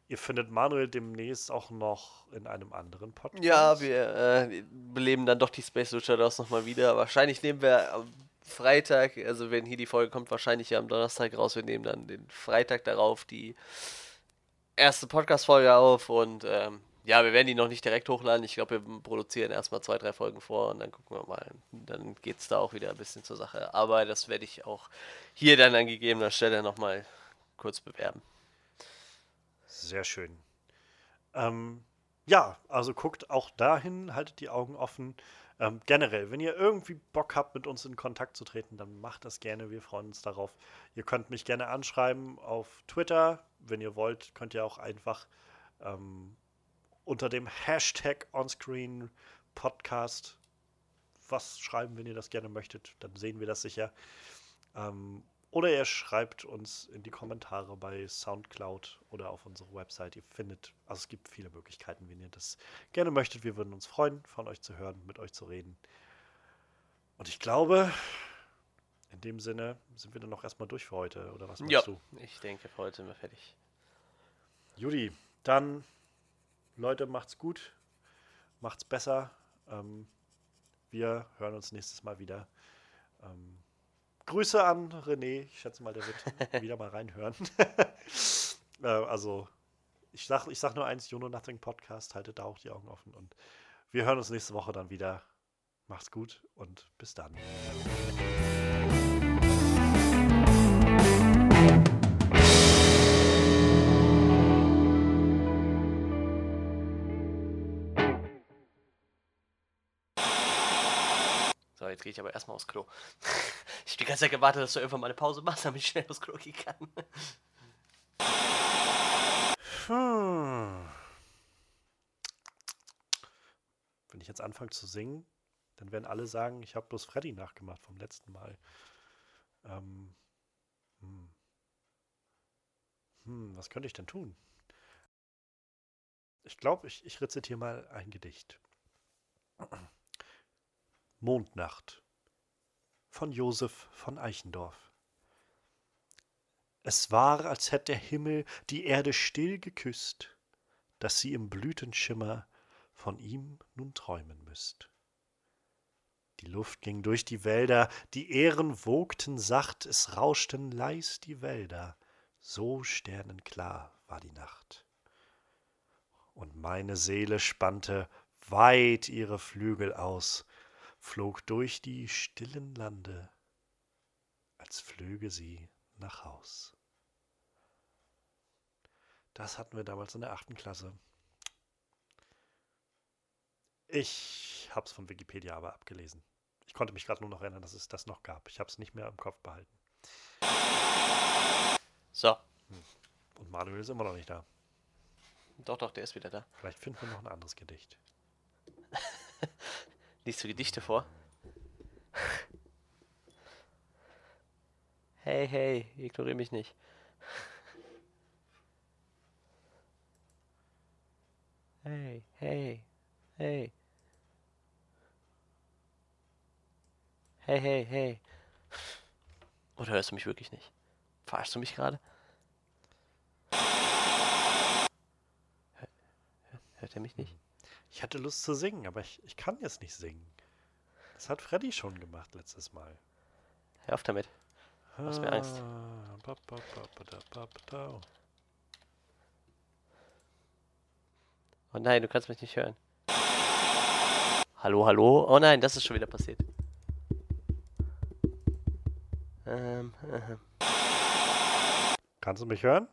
ihr findet Manuel demnächst auch noch in einem anderen Podcast. Ja, wir äh, beleben dann doch die Space Luchadors nochmal wieder. Wahrscheinlich nehmen wir am Freitag, also wenn hier die Folge kommt, wahrscheinlich ja am Donnerstag raus. Wir nehmen dann den Freitag darauf die erste Podcast-Folge auf und ähm, ja, wir werden die noch nicht direkt hochladen. Ich glaube, wir produzieren erstmal zwei, drei Folgen vor und dann gucken wir mal. Dann geht es da auch wieder ein bisschen zur Sache. Aber das werde ich auch hier dann an gegebener Stelle nochmal kurz bewerben. Sehr schön. Ähm, ja, also guckt auch dahin, haltet die Augen offen. Ähm, generell, wenn ihr irgendwie Bock habt, mit uns in Kontakt zu treten, dann macht das gerne. Wir freuen uns darauf. Ihr könnt mich gerne anschreiben auf Twitter. Wenn ihr wollt, könnt ihr auch einfach ähm, unter dem Hashtag Onscreen Podcast was schreiben, wenn ihr das gerne möchtet. Dann sehen wir das sicher. Ähm, oder ihr schreibt uns in die Kommentare bei Soundcloud oder auf unserer Website. Ihr findet, also es gibt viele Möglichkeiten, wenn ihr das gerne möchtet. Wir würden uns freuen, von euch zu hören, mit euch zu reden. Und ich glaube, in dem Sinne sind wir dann noch erstmal durch für heute, oder was meinst ja, du? Ich denke, für heute sind wir fertig. Judy, dann Leute, macht's gut, macht's besser. Ähm, wir hören uns nächstes Mal wieder. Ähm, Grüße an René. Ich schätze mal, der wird wieder mal reinhören. äh, also, ich sag, ich sag nur eins: Juno Nothing Podcast. Haltet da auch die Augen offen. Und wir hören uns nächste Woche dann wieder. Macht's gut und bis dann. jetzt gehe ich aber erstmal aufs Klo. die ganze Zeit gewartet, dass du irgendwann mal eine Pause machst, damit ich schnell aufs Klo gehen kann. Hm. Wenn ich jetzt anfange zu singen, dann werden alle sagen, ich habe bloß Freddy nachgemacht vom letzten Mal. Ähm, hm. Hm, was könnte ich denn tun? Ich glaube, ich, ich rezitiere mal ein Gedicht. Mondnacht von Josef von Eichendorff Es war, als hätt der Himmel die Erde still geküsst, dass sie im Blütenschimmer von ihm nun träumen müßt. Die Luft ging durch die Wälder, die Ähren wogten sacht, es rauschten leis die Wälder, so sternenklar war die Nacht. Und meine Seele spannte weit ihre Flügel aus, flog durch die stillen Lande, als flöge sie nach Haus. Das hatten wir damals in der achten Klasse. Ich habe es von Wikipedia aber abgelesen. Ich konnte mich gerade nur noch erinnern, dass es das noch gab. Ich habe es nicht mehr im Kopf behalten. So. Hm. Und Manuel ist immer noch nicht da. Doch, doch, der ist wieder da. Vielleicht finden wir noch ein anderes Gedicht. Liest du Gedichte vor? Hey, hey, ignoriere mich nicht. Hey, hey, hey. Hey, hey, hey. Oder hörst du mich wirklich nicht? Verarschst du mich gerade? Hört er mich nicht? Ich hatte Lust zu singen, aber ich, ich kann jetzt nicht singen. Das hat Freddy schon gemacht letztes Mal. Hör auf damit. Du machst mir Angst. Oh nein, du kannst mich nicht hören. Hallo, hallo? Oh nein, das ist schon wieder passiert. Ähm, äh. Kannst du mich hören?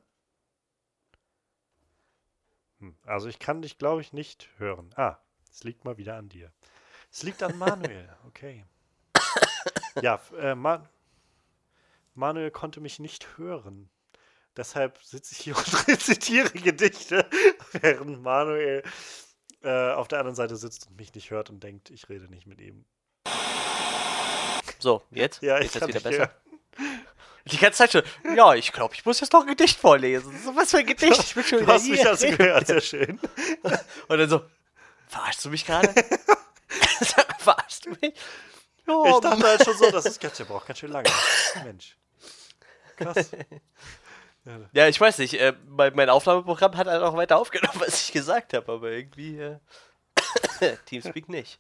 Hm, also ich kann dich, glaube ich, nicht hören. Ah, es liegt mal wieder an dir. Es liegt an Manuel, okay. Ja, äh, Ma Manuel konnte mich nicht hören. Deshalb sitze ich hier und rezitiere Gedichte, während Manuel äh, auf der anderen Seite sitzt und mich nicht hört und denkt, ich rede nicht mit ihm. So, jetzt? Ja, ich ist das kann wieder besser? hören. Die ganze Zeit schon. Ja, ich glaube, ich muss jetzt noch ein Gedicht vorlesen. So, was für ein Gedicht? Ich bin schon Du wieder hast mich also gehört, sehr schön. Und dann so, verarschst du mich gerade? verarschst du mich? Ja, Ich dachte halt schon so, das ist ganz, braucht ganz schön lange. Mensch. Krass. Ja, ich weiß nicht. Äh, mein, mein Aufnahmeprogramm hat halt auch weiter aufgenommen, was ich gesagt habe, aber irgendwie äh, Teamspeak nicht.